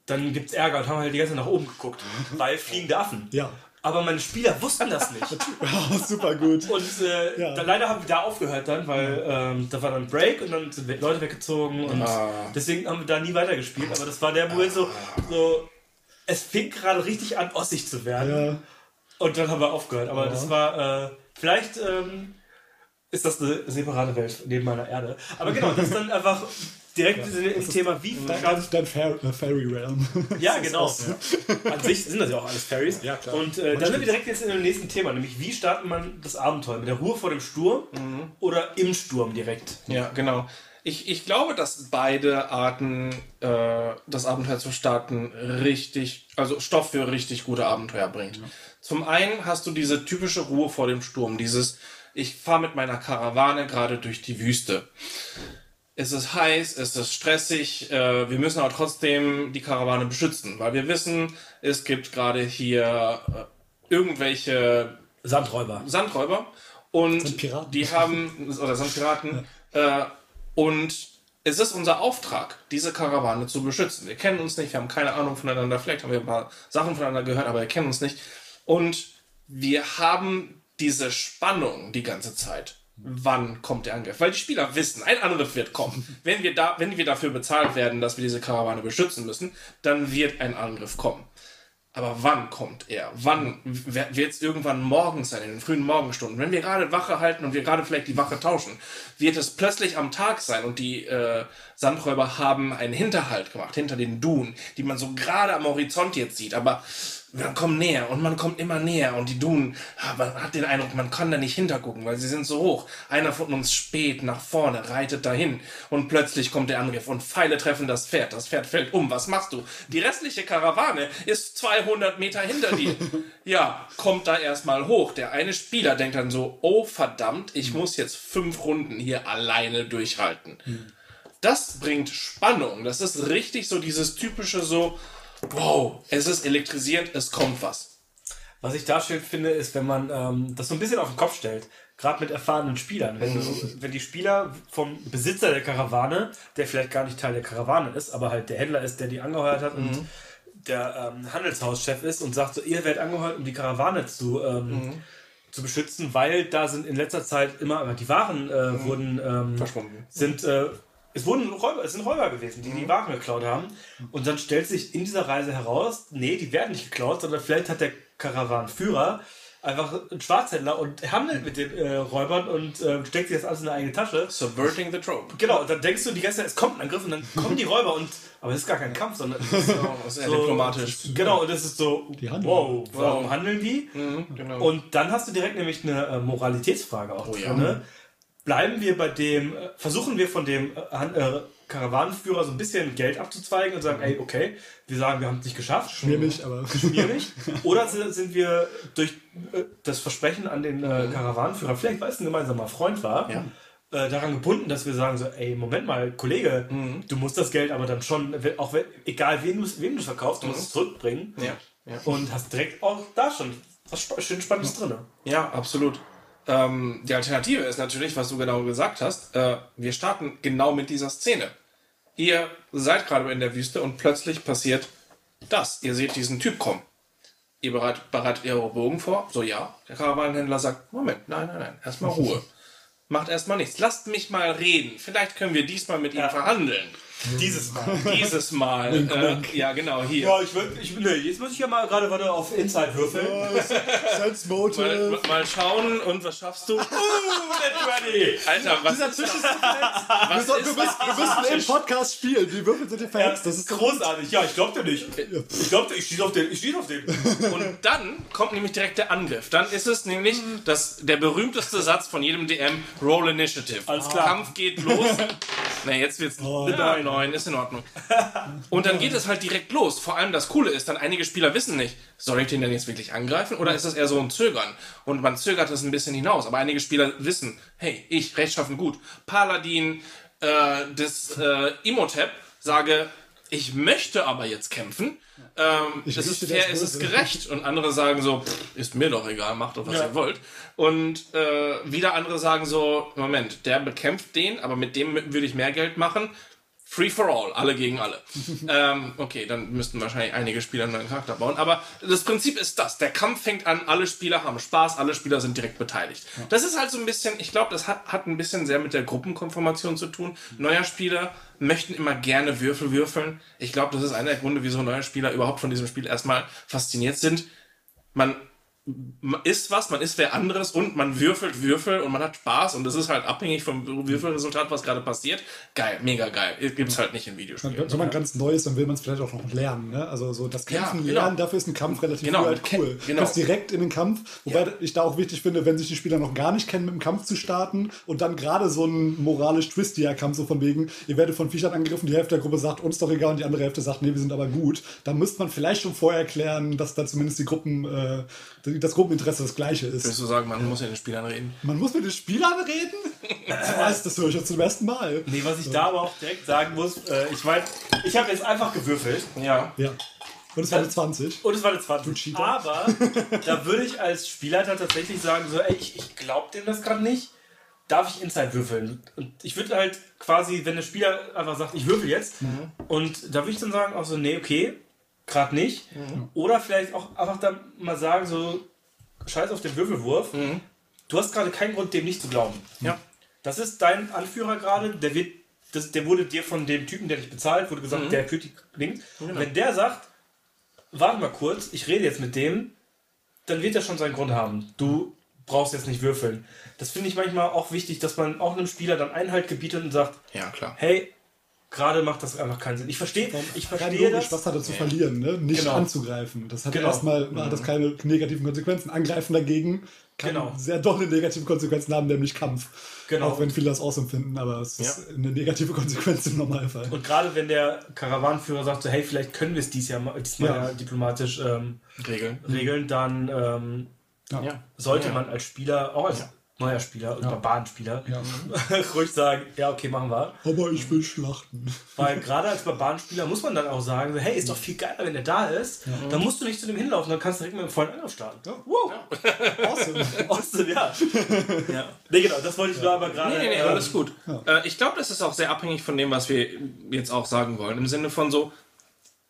dann gibt's Ärger und haben halt die ganze Zeit nach oben geguckt, weil fliegende Affen. Ja. Aber meine Spieler wussten das nicht. Ja, super gut. Und äh, Ja. dann, leider haben wir da aufgehört dann, weil ähm, da war dann Break und dann sind Leute weggezogen und Ah. deswegen haben wir da nie weitergespielt. Aber das war der Moment so, so es fing gerade richtig an, ossig zu werden. Ja. Und dann haben wir aufgehört. Aber das war, äh, vielleicht ähm, ist das eine separate Welt neben meiner Erde. Aber genau, das ist dann einfach direkt ins Thema, wie startet dein Fair, äh, Fairy Realm. Ja, genau. An sich sind das ja auch alles Fairies. Ja, klar. Und äh, dann sind wir direkt jetzt in dem nächsten Thema, nämlich wie startet man das Abenteuer? Mit der Ruhe vor dem Sturm oder im Sturm direkt? Ja, genau. Ich, ich glaube, dass beide Arten, äh, das Abenteuer zu starten, richtig, also Stoff für richtig gute Abenteuer bringt. Zum einen hast du diese typische Ruhe vor dem Sturm, dieses, ich fahre mit meiner Karawane gerade durch die Wüste. Es ist heiß, es ist stressig, äh, wir müssen aber trotzdem die Karawane beschützen, weil wir wissen, es gibt gerade hier äh, irgendwelche Sandräuber. Sandräuber und Sind Piraten. die haben oder sind Piraten äh, und es ist unser Auftrag, diese Karawane zu beschützen. Wir kennen uns nicht, wir haben keine Ahnung voneinander, vielleicht haben wir ein paar Sachen voneinander gehört, aber wir kennen uns nicht. Und wir haben diese Spannung die ganze Zeit. Wann kommt der Angriff? Weil die Spieler wissen, ein Angriff wird kommen. Wenn wir, da, wenn wir dafür bezahlt werden, dass wir diese Karawane beschützen müssen, dann wird ein Angriff kommen. Aber wann kommt er? Wann wird es irgendwann morgens sein, in den frühen Morgenstunden? Wenn wir gerade Wache halten und wir gerade vielleicht die Wache tauschen, wird es plötzlich am Tag sein und die äh, Sandräuber haben einen Hinterhalt gemacht, hinter den Dunen, die man so gerade am Horizont jetzt sieht. Aber man kommt näher und man kommt immer näher und die Dunen, man hat den Eindruck, man kann da nicht hintergucken, weil sie sind so hoch. Einer von uns spät nach vorne, reitet dahin und plötzlich kommt der Angriff und Pfeile treffen das Pferd. Das Pferd fällt um. Was machst du? Die restliche Karawane ist 200 Meter hinter dir. Ja, kommt da erstmal hoch. Der eine Spieler denkt dann so, oh verdammt, ich muss jetzt fünf Runden hier alleine durchhalten. Das bringt Spannung. Das ist richtig so dieses typische so, wow, es ist elektrisierend, es kommt was. Was ich da schön finde, ist, wenn man ähm, das so ein bisschen auf den Kopf stellt, gerade mit erfahrenen Spielern. Wenn, du, wenn die Spieler vom Besitzer der Karawane, der vielleicht gar nicht Teil der Karawane ist, aber halt der Händler ist, der die angeheuert hat und der ähm, Handelshauschef ist und sagt so, ihr werdet angeheuert, um die Karawane zu, ähm, zu beschützen, weil da sind in letzter Zeit immer, die Waren äh, wurden ähm, Verschwunden. sind äh, es wurden Räuber, es sind Räuber gewesen, die die Waren geklaut haben. Und dann stellt sich in dieser Reise heraus, nee, die werden nicht geklaut, sondern vielleicht hat der Karawanenführer einfach einen Schwarzhändler und handelt mit den äh, Räubern und äh, steckt sich das alles in eine eigene Tasche. Subverting the trope. Genau, und dann denkst du die ganze Zeit, es kommt ein Angriff und dann kommen die Räuber und aber es ist gar kein Kampf, sondern es ist so, Das eher diplomatisch. Genau, und es ist so, wow, warum handeln die? genau. Und dann hast du direkt nämlich eine äh, Moralitätsfrage auch Oh ja. drin. Ne? Bleiben wir bei dem, äh, versuchen wir von dem äh, äh, Karawanenführer so ein bisschen Geld abzuzweigen und sagen, ey, okay, wir sagen, wir haben es nicht geschafft. Nicht, aber. Schwierig. Oder sind wir durch äh, das Versprechen an den äh, Karawanenführer, vielleicht weil es ein gemeinsamer Freund war, Ja. äh, daran gebunden, dass wir sagen so, ey, Moment mal, Kollege, du musst das Geld aber dann schon, auch wenn, egal wen du wem du verkaufst, du musst es zurückbringen. Ja, ja. Und hast direkt auch da schon was schön Spannendes drin. Ja, absolut. Ähm, die Alternative ist natürlich, was du genau gesagt hast, äh, wir starten genau mit dieser Szene. Ihr seid gerade in der Wüste und plötzlich passiert das. Ihr seht diesen Typ kommen. Ihr bereit, bereitet eure Bogen vor? So ja. Der Karawanenhändler sagt, Moment, nein, nein, nein, erstmal Ruhe. Macht erstmal nichts. Lasst mich mal reden. Vielleicht können wir diesmal mit ihm verhandeln. Dieses Mal. Dieses Mal. äh, ja, genau, hier. Ja, ich würde, ich, nee, jetzt muss ich ja mal gerade warte auf Inside würfeln. Sense Mal, Motive. mal schauen und was schaffst du? Uh, ready! Alter, was Dieser ist Tisch ist Was wir, ist wir, müssen, wir müssen im Podcast spielen. Die Würfel sind hier verhext. Das ist großartig. Ja, ich glaube dir nicht. Ich glaube, ich schieße auf den. Ich schieße auf den. Und dann kommt nämlich direkt der Angriff. Dann ist es nämlich das, der berühmteste Satz von jedem DM, Roll Initiative. Alles klar. Kampf geht los. Na, jetzt wird's neun, neun, ist in Ordnung. Und dann geht es halt direkt los. Vor allem das Coole ist, dann einige Spieler wissen nicht, soll ich den denn jetzt wirklich angreifen oder ist das eher so ein Zögern? Und man zögert es ein bisschen hinaus. Aber einige Spieler wissen, hey, ich, rechtschaffen gut, Paladin äh, des äh, Imhotep, sage, ich möchte aber jetzt kämpfen. Ähm, es ist fair, es ist gerecht. Und andere sagen so, pff, ist mir doch egal, macht doch, was ihr wollt. Und äh, wieder andere sagen so, Moment, der bekämpft den, aber mit dem würde ich mehr Geld machen. Free for all, alle gegen alle. ähm, okay, dann müssten wahrscheinlich einige Spieler einen neuen Charakter bauen. Aber das Prinzip ist das. Der Kampf fängt an, alle Spieler haben Spaß, alle Spieler sind direkt beteiligt. Das ist halt so ein bisschen, ich glaube, das hat, hat ein bisschen sehr mit der Gruppenkonformation zu tun. Neuer Spieler möchten immer gerne Würfel würfeln. Ich glaube, das ist einer der Gründe, wieso neue Spieler überhaupt von diesem Spiel erstmal fasziniert sind. Man man isst was, man isst wer anderes und man würfelt Würfel und man hat Spaß und das ist halt abhängig vom Würfelresultat, was gerade passiert. Geil, mega geil. Gibt's halt nicht in Videospielen. Wenn man ganz neu ist, dann will man es vielleicht auch noch lernen. Ne? Also so das Kämpfen Ja, genau. lernen, dafür ist ein Kampf relativ Genau, halt cool. genau. Du kannst direkt in den Kampf, wobei ich da auch wichtig finde, wenn sich die Spieler noch gar nicht kennen, mit dem Kampf zu starten und dann gerade so ein moralisch twistiger Kampf, so von wegen, ihr werdet von Viechern angegriffen, die Hälfte der Gruppe sagt, uns doch egal und die andere Hälfte sagt, nee, wir sind aber gut. Da müsste man vielleicht schon vorher erklären, dass da zumindest die Gruppen, äh, das Gruppeninteresse das gleiche ist. Würdest du sagen, man muss mit den Spielern reden? Man muss mit den Spielern reden? Weiß, das höre ich jetzt zum ersten Mal. Nee, was ich da aber auch direkt sagen muss, äh, ich meine, ich habe jetzt einfach gewürfelt Ja. Ja. Und es war eine 20. und es war eine 20. Cheater. Aber da würde ich als Spielleiter tatsächlich sagen, so, ey, ich, ich glaube dem das gerade nicht. Darf ich Inside würfeln? Und ich würde halt quasi, wenn der Spieler einfach sagt, ich würfel jetzt, und da würde ich dann sagen, auch so, nee, okay, gerade nicht. Oder vielleicht auch einfach dann mal sagen, so, scheiß auf den Würfelwurf. Du hast gerade keinen Grund, dem nicht zu glauben. Ja. Das ist dein Anführer gerade, der wird, das, der wurde dir von dem Typen, der dich bezahlt, wurde gesagt, der führt die Links. Und wenn der sagt, warte mal kurz, ich rede jetzt mit dem, dann wird er schon seinen Grund haben. Du brauchst jetzt nicht würfeln. Das finde ich manchmal auch wichtig, dass man auch einem Spieler dann Einhalt gebietet und sagt, Ja, klar. hey, gerade macht das einfach keinen Sinn. Ich verstehe, ich verstehe das. was hat er zu verlieren, ne? Nicht Genau. anzugreifen. Das hat Genau. erstmal hat das keine negativen Konsequenzen. Angreifen dagegen kann Genau. sehr dolle negative Konsequenzen haben, nämlich Kampf. Genau. Auch wenn viele das ausempfinden, aber es ist eine negative Konsequenz im Normalfall. Und gerade wenn der Karawanenführer sagt, so, hey, vielleicht können wir es dies Jahr mal, diesmal Ja. ja diplomatisch ähm, Regeln. regeln, dann ähm, ja. Sollte Ja. man als Spieler, auch als neuer Spieler und Barbarenspieler, Ja. ruhig sagen, ja, okay, machen wir. Aber ich will schlachten. Weil gerade als Barbarenspieler muss man dann auch sagen, hey, ist doch viel geiler, wenn der da ist. Dann musst du nicht zu dem hinlaufen, dann kannst du direkt mit einem vollen Angriff starten. Wow. Awesome. Awesome, ja. ja. Nee, genau, das wollte ich nur aber gerade. Nee, nee, nee, ähm, alles gut. Äh, ich glaube, das ist auch sehr abhängig von dem, was wir jetzt auch sagen wollen. Im Sinne von so,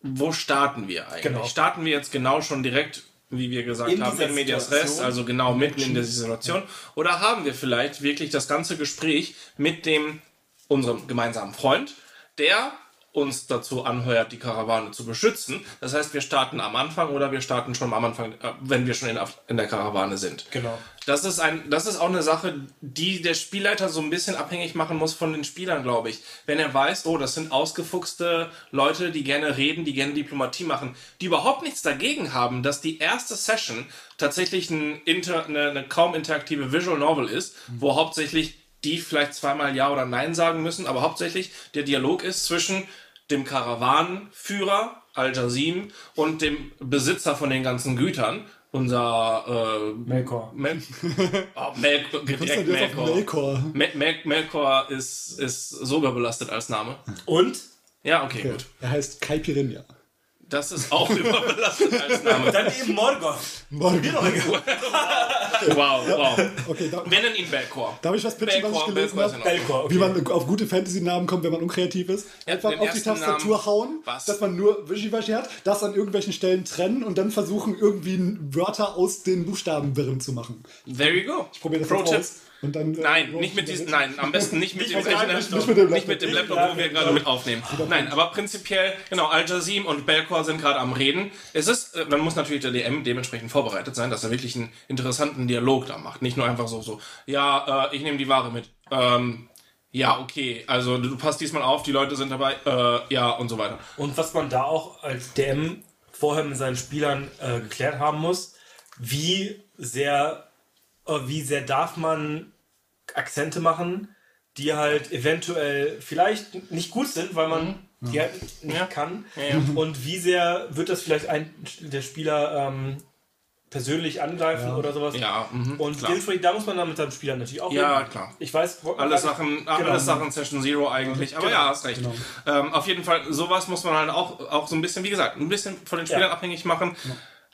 wo starten wir eigentlich? Genau. Starten wir jetzt genau schon direkt, wie wir gesagt In haben, in Medias? Res, also genau mitten in der Situation? Oder haben wir vielleicht wirklich das ganze Gespräch mit dem, unserem gemeinsamen Freund, der uns dazu anheuert, die Karawane zu beschützen. Das heißt, wir starten am Anfang oder wir starten schon am Anfang, äh, wenn wir schon in, in der Karawane sind. Genau. Das ist, ein, das ist auch eine Sache, die der Spielleiter so ein bisschen abhängig machen muss von den Spielern, glaube ich. Wenn er weiß, oh, das sind ausgefuchste Leute, die gerne reden, die gerne Diplomatie machen, die überhaupt nichts dagegen haben, dass die erste Session tatsächlich ein inter, eine, eine kaum interaktive Visual Novel ist, wo hauptsächlich die vielleicht zweimal Ja oder Nein sagen müssen, aber hauptsächlich der Dialog ist zwischen dem Karawanenführer Al-Jazim und dem Besitzer von den ganzen Gütern, unser äh, Melkor. Mel oh, Mel direkt Melkor. Melkor? Mel Mel Melkor ist, ist sogar belastet als Name. Und Ja, okay, Okay. gut. Er heißt Kai Pirinha. Das ist auch überbelastet als Name. dann eben Morgoth. Morgen. Wow, wow. Okay, da, Wir nennen ihn Belkor. darf ich was pitchen, was ich Belkor, gelesen Belkor habe? Melkor, okay. Wie man auf gute Fantasy-Namen kommt, wenn man unkreativ ist. Einfach auf die Tastatur Namen. hauen, Was? dass man nur Wischiwaschi hat, das an irgendwelchen Stellen trennen und dann versuchen, irgendwie Wörter aus den Buchstabenwirren zu machen. There you go. Ich probiere das Pro jetzt Tipp. aus. Und dann, äh, Nein, roll nicht ich mit diesem, nein, am besten nicht mit dem Rechner, Laptop. Nicht mit dem nicht mit dem Laptop. Laptop, wo wir gerade mit aufnehmen. Nein, aber prinzipiell, genau, Al-Jazim und Belkor sind gerade am Reden. Es ist, äh, man muss natürlich der DM dementsprechend vorbereitet sein, dass er wirklich einen interessanten Dialog da macht. Nicht nur einfach so, so, ja, äh, ich nehme die Ware mit. Ähm, ja, okay, also du passt diesmal auf, die Leute sind dabei, äh, ja, und so weiter. Und was man da auch als DM vorher mit seinen Spielern äh, geklärt haben muss, wie sehr, äh, wie sehr darf man Akzente machen, die halt eventuell vielleicht nicht gut sind, weil man die halt nicht Ja. kann. Ja, ja. Und wie sehr wird das vielleicht ein, der Spieler ähm, persönlich angreifen oder sowas. Ja, mhm, Und klar. dementsprechend, da muss man dann mit seinem Spieler natürlich auch Ja, reden. klar. Ich weiß, Alles Sachen, Genau. alles Sachen Session Zero eigentlich. Aber ja, hast recht. Ähm, auf jeden Fall, sowas muss man halt auch, auch so ein bisschen, wie gesagt, ein bisschen von den Spielern Ja. abhängig machen.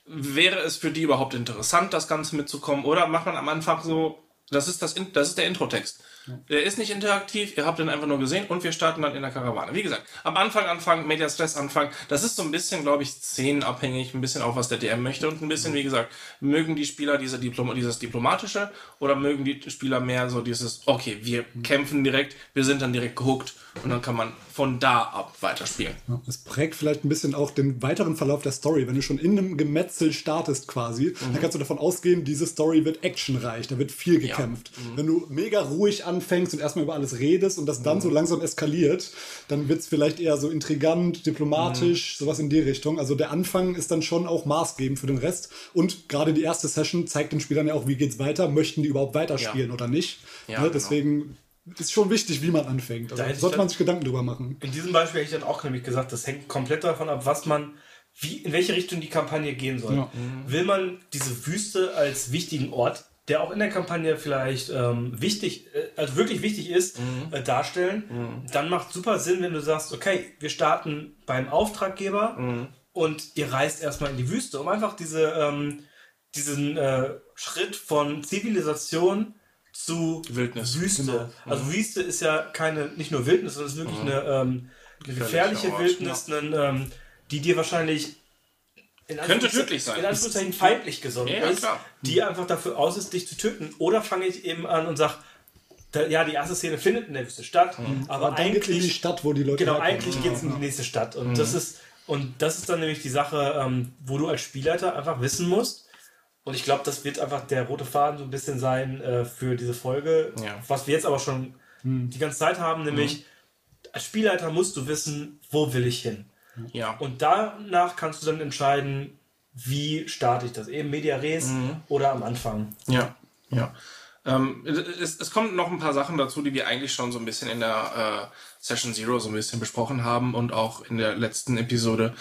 Wäre es für die überhaupt interessant, das Ganze mitzukommen? Oder macht man am Anfang so, das ist, das, das ist der Introtext. Der ist nicht interaktiv, ihr habt ihn einfach nur gesehen und wir starten dann in der Karawane. Wie gesagt, am Anfang anfangen, Media Stress anfangen, das ist so ein bisschen, glaube ich, szenenabhängig, ein bisschen auch, was der DM möchte und ein bisschen, wie gesagt, mögen die Spieler diese Diplom dieses Diplomatische oder mögen die Spieler mehr so dieses, okay, wir kämpfen direkt, wir sind dann direkt gehuckt und dann kann man von da ab weiterspielen. Ja, Es prägt vielleicht ein bisschen auch den weiteren Verlauf der Story. Wenn du schon in einem Gemetzel startest quasi, Mhm. dann kannst du davon ausgehen, diese Story wird actionreich, da wird viel gekämpft. Mhm. Wenn du mega ruhig anfängst und erstmal über alles redest und das Mhm. dann so langsam eskaliert, dann wird es vielleicht eher so intrigant, diplomatisch, Mhm. sowas in die Richtung. Also der Anfang ist dann schon auch maßgebend für den Rest. Und gerade die erste Session zeigt den Spielern ja auch, wie geht's weiter, möchten die überhaupt weiterspielen oder nicht. Ja, ne? genau. Deswegen ist schon wichtig, wie man anfängt. Also Da sollte dann- man sich Gedanken drüber machen. In diesem Beispiel hätte ich dann auch nämlich gesagt, das hängt komplett davon ab, was man, wie, in welche Richtung die Kampagne gehen soll. Ja. Will man diese Wüste als wichtigen Ort, der auch in der Kampagne vielleicht ähm, wichtig, äh, also wirklich wichtig ist, äh, darstellen, dann macht super Sinn, wenn du sagst, okay, wir starten beim Auftraggeber und ihr reist erstmal in die Wüste, um einfach diese, ähm, diesen äh, Schritt von Zivilisation zu Wildnis. Wüste. Also Wüste ist ja keine, nicht nur Wildnis, sondern es ist wirklich eine, ähm, eine gefährliche Ort, Wildnis, einen, ähm, die dir wahrscheinlich in Könnte Anführungszeichen- tödlich sein. In Anführungszeichen feindlich gesonnen Ja, ist, klar. die einfach dafür aus ist, dich zu töten. Oder fange ich eben an und sage, ja, die erste Szene findet in der Wüste statt, aber Aber geht's in die eigentlich Stadt, wo die Leute Genau, herkommen. eigentlich geht es in die nächste Stadt. Und das ist und das ist dann nämlich die Sache, ähm, wo du als Spielleiter einfach wissen musst. Und ich glaube, das wird einfach der rote Faden so ein bisschen sein äh, für diese Folge, Ja. was wir jetzt aber schon die ganze Zeit haben, nämlich als Spielleiter musst du wissen, wo will ich hin. Ja. Und danach kannst du dann entscheiden, wie starte ich das? Eben Media Res oder am Anfang. Ja, ja. Ähm, es, es kommen noch ein paar Sachen dazu, die wir eigentlich schon so ein bisschen in der äh, Session Zero so ein bisschen besprochen haben und auch in der letzten Episode.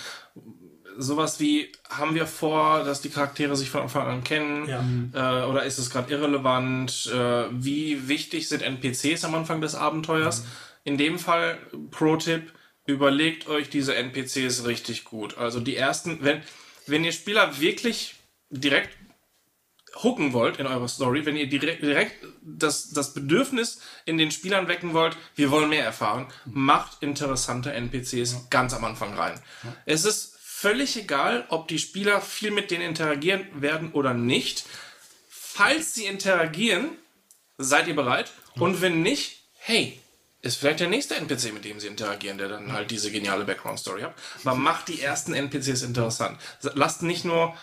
Sowas wie, haben wir vor, dass die Charaktere sich von Anfang an kennen? Ja. Äh, oder ist es gerade irrelevant? Äh, wie wichtig sind NPCs am Anfang des Abenteuers? In dem Fall, Pro-Tipp, überlegt euch diese NPCs richtig gut. Also die ersten, wenn, wenn ihr Spieler wirklich direkt hooken wollt in eurer Story, wenn ihr direkt, direkt das, das Bedürfnis in den Spielern wecken wollt, wir wollen mehr erfahren, macht interessante NPCs ganz am Anfang rein. Es ist völlig egal, ob die Spieler viel mit denen interagieren werden oder nicht. Falls sie interagieren, seid ihr bereit? Und wenn nicht, hey, ist vielleicht der nächste NPC, mit dem sie interagieren, der dann halt diese geniale Background-Story hat. Aber macht die ersten NPCs interessant. Lasst nicht nur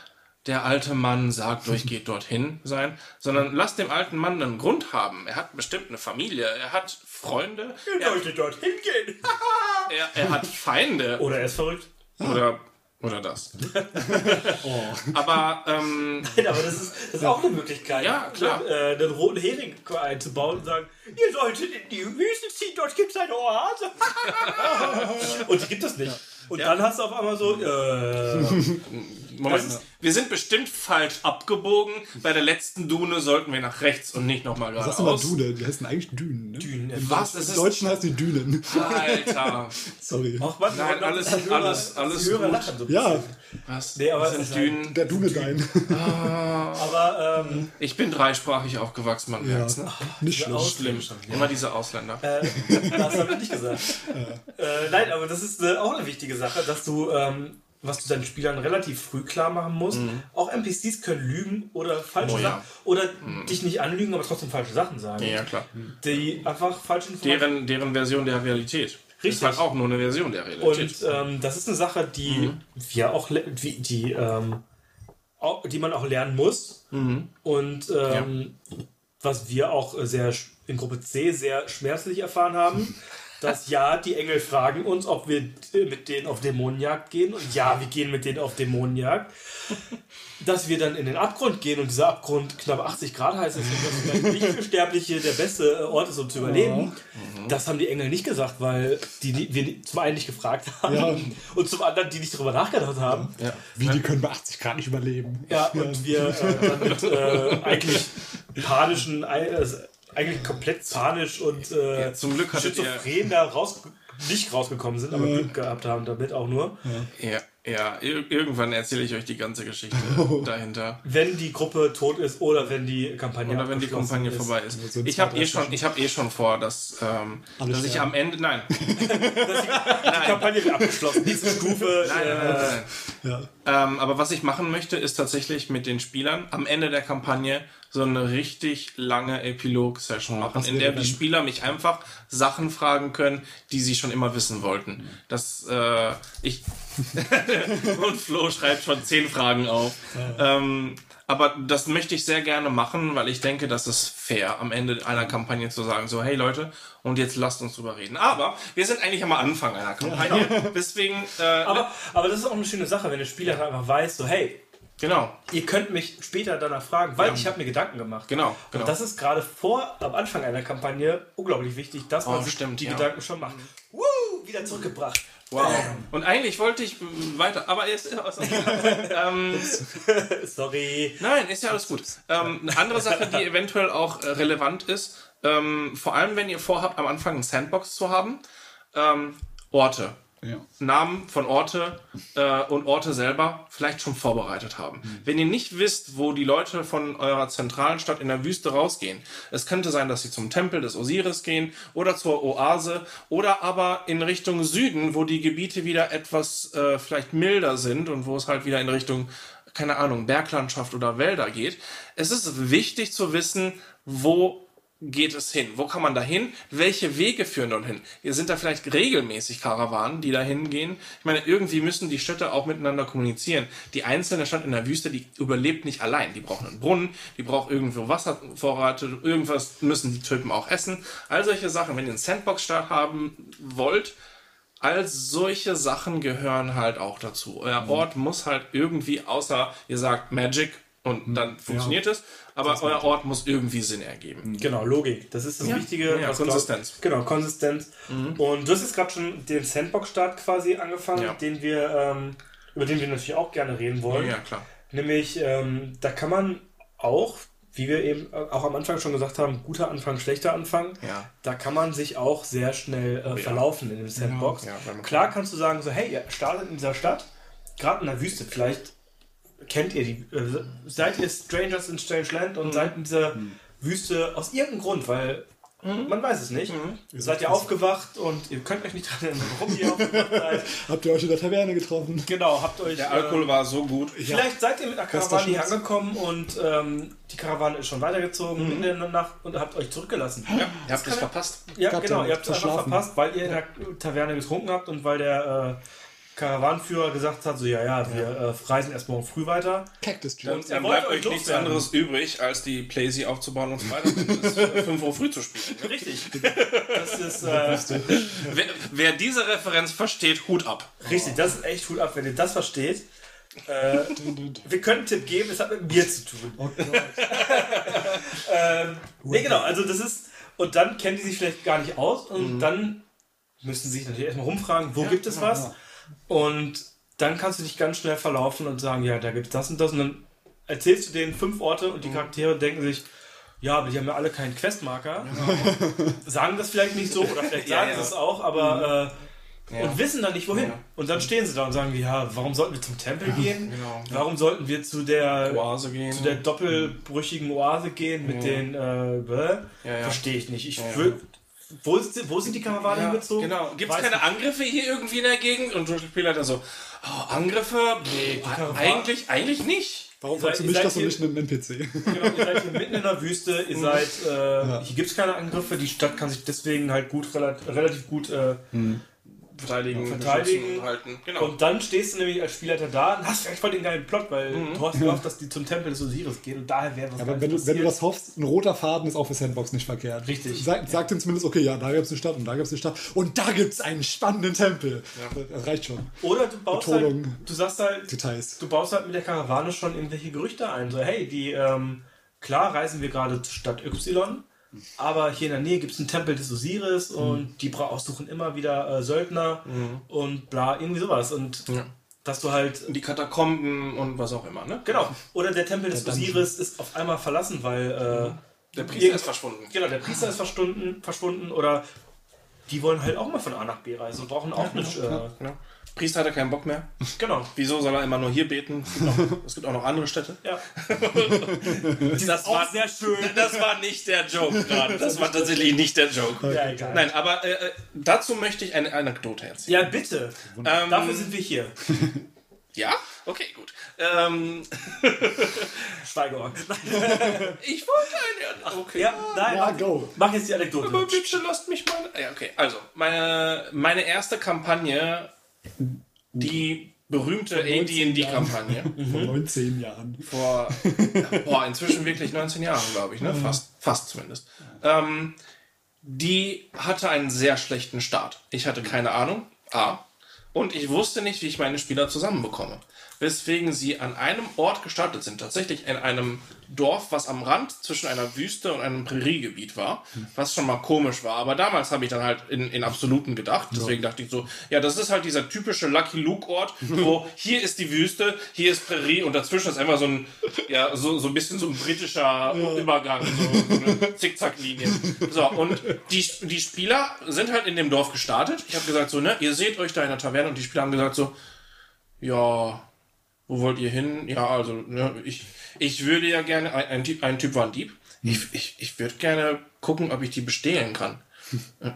der alte Mann sagt euch, geht dorthin sein, sondern lasst dem alten Mann einen Grund haben. Er hat bestimmt eine Familie, er hat Freunde, er, Sollte dorthin gehen. er, er hat Feinde Oder er ist verrückt. oder, oder das. Aber ähm, Nein, aber das ist, das ist auch eine Möglichkeit. Ja, klar. Äh, einen roten Hering einzubauen und sagen, ihr solltet in die Wüste ziehen, dort gibt es eine Oase. und die gibt es nicht. Und dann hast du auf einmal so, äh, Moment, Das ist- wir sind bestimmt falsch abgebogen. Bei der letzten Dune sollten wir nach rechts und nicht nochmal Sagst du mal geradeaus. Dune, die heißen eigentlich Dünen, ne? Dünen. Was? Das Im ist Deutschen heißen die Dünen. Alter. Sorry. Ach, Mann, Nein, alles- alles- alles Hörer gut. lachen so Ja. Was? Nee, aber das es sind ist halt- Dünen. der Dune dein. Aber ähm, Ich bin dreisprachig aufgewachsen, man Ja, merkt's. Ne? nicht schlimm. Schlimm. Immer diese Ausländer. äh, das habe ich nicht gesagt. Äh, nein, aber das ist äh, auch eine wichtige Sache, dass du, ähm, was du deinen Spielern relativ früh klar machen musst. Auch NPCs können lügen oder falsche Mhm. Oh ja. Sachen. Oder dich nicht anlügen, aber trotzdem falsche Sachen sagen. Ja, ja, klar. Die einfach falsche Informationen. Deren, deren Version der Realität. Richtig. Ist halt auch nur eine Version der Realität. Und ähm, das ist eine Sache, die Mhm. wir auch, die, die, ähm, auch, die man auch lernen muss. Mhm. Und ähm, was wir auch sehr in Gruppe C sehr schmerzlich erfahren haben, dass ja, die Engel fragen uns, ob wir äh, mit denen auf Dämonenjagd gehen. Und ja, wir gehen mit denen auf Dämonenjagd. Dass wir dann in den Abgrund gehen und dieser Abgrund knapp 80 Grad heiß ist und das vielleicht nicht für Sterbliche der beste äh, Ort ist, um zu überleben. Das haben die Engel nicht gesagt, weil die wir zum einen nicht gefragt haben Ja. und zum anderen die nicht darüber nachgedacht haben. ja. Wie, die können bei 80 Grad nicht überleben. Ja, und wir äh, dann mit äh, eigentlich panischen, äh, eigentlich komplett panisch und äh, Ja, zum Glück schizophren da raus, nicht rausgekommen sind, aber Glück gehabt haben damit auch nur. Ja. Ja, ir irgendwann erzähle ich euch die ganze Geschichte dahinter. Wenn die Gruppe tot ist oder wenn die Kampagne Oder wenn die Kampagne ist. vorbei ist. Also Ich habe eh schon, ich habe eh schon vor, dass, ähm, dass ich sterben. am Ende, nein, Die Kampagne wird abgeschlossen. Nächste Stufe. nein, nein, nein, nein. Ja. Ähm, aber was ich machen möchte, ist tatsächlich mit den Spielern am Ende der Kampagne so eine richtig lange Epilog-Session machen, was in der die? Spieler mich einfach Sachen fragen können, die sie schon immer wissen wollten. Das, äh, ich. Und Flo schreibt schon zehn Fragen auf. Ähm, aber das möchte ich sehr gerne machen, weil ich denke, das ist fair, am Ende einer Kampagne zu sagen, so, hey Leute, und jetzt lasst uns drüber reden. Aber wir sind eigentlich am Anfang einer Kampagne. Deswegen, äh, Aber, aber das ist auch eine schöne Sache, wenn der Spieler einfach weiß, so hey, genau, ihr könnt mich später danach fragen, weil ich habe mir Gedanken gemacht. genau, genau. Und das ist gerade vor, am Anfang einer Kampagne unglaublich wichtig, dass man Oh, sich stimmt, die ja. Gedanken schon macht. Woo, wieder zurückgebracht. Wow. Und eigentlich wollte ich äh, weiter, aber jetzt. ähm, Sorry. nein, ist ja alles gut. Ähm, eine andere Sache, die eventuell auch äh, relevant ist, ähm, vor allem wenn ihr vorhabt, am Anfang ein Sandbox zu haben, ähm, Orte. Ja. Namen von Orte äh, und Orte selber vielleicht schon vorbereitet haben. Wenn ihr nicht wisst, wo die Leute von eurer zentralen Stadt in der Wüste rausgehen, es könnte sein, dass sie zum Tempel des Osiris gehen oder zur Oase oder aber in Richtung Süden, wo die Gebiete wieder etwas äh, vielleicht milder sind und wo es halt wieder in Richtung keine Ahnung, Berglandschaft oder Wälder geht. Es ist wichtig zu wissen, wo geht es hin? Wo kann man da hin? Welche Wege führen dorthin? Hier sind da vielleicht regelmäßig Karawanen, die da hingehen. Ich meine, irgendwie müssen die Städte auch miteinander kommunizieren. Die einzelne Stadt in der Wüste, die überlebt nicht allein. Die brauchen einen Brunnen, die braucht irgendwo Wasservorrate, irgendwas müssen die Typen auch essen. All solche Sachen. Wenn ihr einen Sandbox-Start haben wollt, all solche Sachen gehören halt auch dazu. Euer Ort muss halt irgendwie, außer ihr sagt Magic und dann funktioniert es, aber euer Ort muss irgendwie Sinn ergeben. Genau, Logik. Das ist das Wichtige. Ja, was Konsistenz. Glaub, genau, Konsistenz. Und du hast jetzt gerade schon den Sandbox-Start quasi angefangen, Ja. den wir, ähm, über den wir natürlich auch gerne reden wollen. Ja, klar. Nämlich, ähm, da kann man auch, wie wir eben äh, auch am Anfang schon gesagt haben, guter Anfang, schlechter Anfang. Ja. Da kann man sich auch sehr schnell äh, verlaufen in dem Sandbox. Ja, Klar kannst du sagen, so, hey, ihr startet in dieser Stadt, gerade in der Wüste, vielleicht kennt ihr die, äh, seid ihr Strangers in Strange Land und seid in dieser Wüste aus irgendeinem Grund, weil man weiß es nicht. Seid ihr aufgewacht und ihr könnt euch nicht dran erinnern, warum ihr aufgewacht seid. Habt ihr euch in der Taverne getroffen? Genau, habt euch. Der Alkohol ähm, war so gut. Vielleicht seid ihr mit einer Karawane hier angekommen und ähm, die Karawane ist schon weitergezogen mitten in der Nacht und habt euch zurückgelassen. Ja, ihr habt es verpasst. Ja, genau, ja, ihr habt es einfach verpasst, weil ihr in der Taverne getrunken habt und weil der äh, Karawanenführer gesagt hat, so ja, ja, wir äh, reisen erst morgen früh weiter. Cactus Dann, Juice. er dann wollte bleibt euch nichts loswerden. anderes übrig, als die Playsee aufzubauen und weiter bis äh, 5 Uhr früh zu spielen. ne? Richtig. Das ist äh, Wer, wer diese Referenz versteht, Hut ab. richtig, das ist echt gut ab, wenn ihr das versteht. Äh, wir können einen Tipp geben, es hat mit mir zu tun. Oh Gott. Ähm, nee, genau, also das ist. Und dann kennen die sich vielleicht gar nicht aus und dann müssen sie sich natürlich erstmal rumfragen, wo gibt es was? Und dann kannst du dich ganz schnell verlaufen und sagen, ja, da gibt es das und das. Und dann erzählst du denen fünf Orte und die Charaktere denken sich, ja, aber die haben ja alle keinen Questmarker. sagen das vielleicht nicht so oder vielleicht Ja, sagen ja. sie es auch, aber äh, Ja. und wissen dann nicht wohin. Ja. Und dann stehen sie da und sagen, ja, warum sollten wir zum Tempel gehen? Genau. Warum sollten wir zu der Oase gehen. zu der doppelbrüchigen Oase gehen mit Ja. den äh? Ja, ja. verstehe ich nicht. Ich Ja, ja. will, wo, ist, wo sind die Karawanen Ja, hingezogen? genau. Gibt es keine nicht. Angriffe hier irgendwie in der Gegend? Und der Spielleiter so, oh, Angriffe? Nee, eigentlich, eigentlich nicht. Warum fragst du mich das und nicht einen NPC? Genau, ihr seid hier mitten in der Wüste, ihr seid, äh, hier gibt es keine Angriffe, die Stadt kann sich deswegen halt gut, relativ, relativ gut äh, Verteidigen, Verteidigen. halten. Genau. Und dann stehst du nämlich als Spielleiter da und hast vielleicht voll den geilen Plot, weil Mhm. du hast gehofft, dass die zum Tempel des Osiris gehen und daher wäre was Aber Geiles wenn du, wenn du das hoffst, ein roter Faden ist auch für Sandbox nicht verkehrt. Richtig. Sag, sag dir zumindest, okay, ja, da gibt es eine Stadt und da gibt es eine Stadt und da gibt es einen spannenden Tempel. Das reicht schon. Oder du baust halt, Betonung. du sagst halt, Details. du baust halt mit der Karawane schon irgendwelche Gerüchte ein. So, hey, die, ähm, klar reisen wir gerade zur Stadt Y, aber hier in der Nähe gibt es einen Tempel des Osiris und die bra- suchen immer wieder äh, Söldner und bla, irgendwie sowas. Und Ja. dass du halt. die Katakomben und was auch immer, ne? Genau. Oder der Tempel des Dungeon. Osiris ist auf einmal verlassen, weil. Äh, Der Priester ist verschwunden. Genau, der Priester ist verschwunden, verschwunden oder die wollen halt auch mal von A nach B reisen und brauchen auch nicht. Äh, Genau. Priester hatte keinen Bock mehr. genau. Wieso soll er immer nur hier beten? Es gibt auch, es gibt auch noch andere Städte. Ja. Das Auch sehr schön. Das war nicht der Joke gerade. Das war tatsächlich nicht der Joke. Ja, egal. Nein, aber äh, äh, dazu möchte ich eine Anekdote erzählen. Ja, bitte. Ähm, Dafür sind wir hier. Ja? Okay, gut. Ähm, Schweigeohren. ich wollte eine. Okay. Ja, nein. Ja, go. Mach jetzt die Anekdote. Aber bitte lasst mich mal. Ja, okay. Also, meine, meine erste Kampagne, die berühmte AD&D-Kampagne Vor 19 Jahren. vor, boah, inzwischen wirklich 19 Jahren, glaube ich, ne? Fast, fast zumindest. Ähm, die hatte einen sehr schlechten Start. Ich hatte keine Ahnung. A. Und ich wusste nicht, wie ich meine Spieler zusammenbekomme. Weswegen sie an einem Ort gestartet sind. Tatsächlich in einem Dorf, was am Rand zwischen einer Wüste und einem Präriegebiet war. Was schon mal komisch war. Aber damals habe ich dann halt in, in Absoluten gedacht. Deswegen dachte ich so, ja, das ist halt dieser typische Lucky Luke-Ort, wo hier ist die Wüste, hier ist Prärie und dazwischen ist einfach so ein, ja, so, so ein bisschen so ein britischer Übergang. So, so eine Zickzacklinie. So, und die, die Spieler sind halt in dem Dorf gestartet. Ich habe gesagt so, ne, ihr seht euch da in der Taverne und die Spieler haben gesagt so, ja, wo wollt ihr hin? Ja, also, ne, ich, ich würde ja gerne, ein, ein, Typ, ein Typ war ein Dieb. Ich, ich, ich würde gerne gucken, ob ich die bestehlen kann.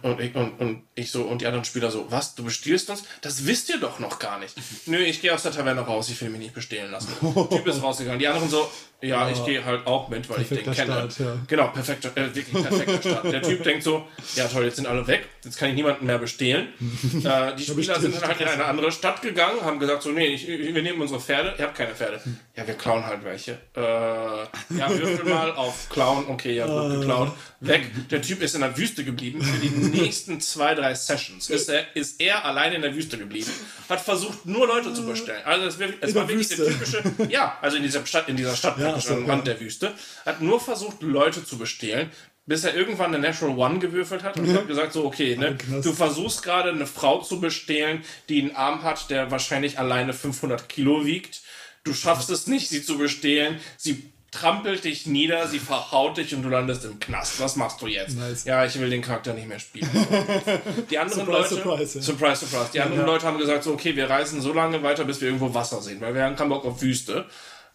Und ich, und, und ich so, und die anderen Spieler so, was, du bestiehlst uns? Das wisst ihr doch noch gar nicht. Nö, ich gehe aus der Taverne raus, ich will mich nicht bestehlen lassen. typ ist rausgegangen. Die anderen so, ja, ich gehe halt auch mit, weil ich den kenne. Start, ja. Genau, perfekter, äh, wirklich perfekter Start. Der Typ denkt so, ja toll, jetzt sind alle weg, jetzt kann ich niemanden mehr bestehlen. äh, die Spieler sind dann halt in eine andere Stadt gegangen, haben gesagt so, nee, ich, wir nehmen unsere Pferde. Ihr habt keine Pferde. Ja, wir klauen halt welche. Äh, ja, würfel mal auf klauen. Okay, ja, gut geklaut. Weg. Der Typ ist in der Wüste geblieben. Für die nächsten zwei, drei Sessions ist er, ist er alleine in der Wüste geblieben. Hat versucht, nur Leute zu bestellen. Also es, es war wirklich der typische, ja, also in dieser Stadt, in dieser Stadt praktisch am ja. Rand der Wüste. Hat nur versucht, Leute zu bestehlen. Bis er irgendwann eine Natural One gewürfelt hat und ich habe gesagt, so, okay, ne, du versuchst gerade eine Frau zu bestehlen, die einen Arm hat, der wahrscheinlich alleine 500 Kilo wiegt. Du schaffst es nicht, sie zu bestehlen. Sie trampelt dich nieder, sie verhaut dich und du landest im Knast. Was machst du jetzt? Nice. Ja, ich will den Charakter nicht mehr spielen. Die anderen Surprise, Leute, surprise, ja. surprise, surprise. Die anderen Leute haben gesagt, so, okay, wir reisen so lange weiter, bis wir irgendwo Wasser sehen, weil wir haben keinen Bock auf Wüste.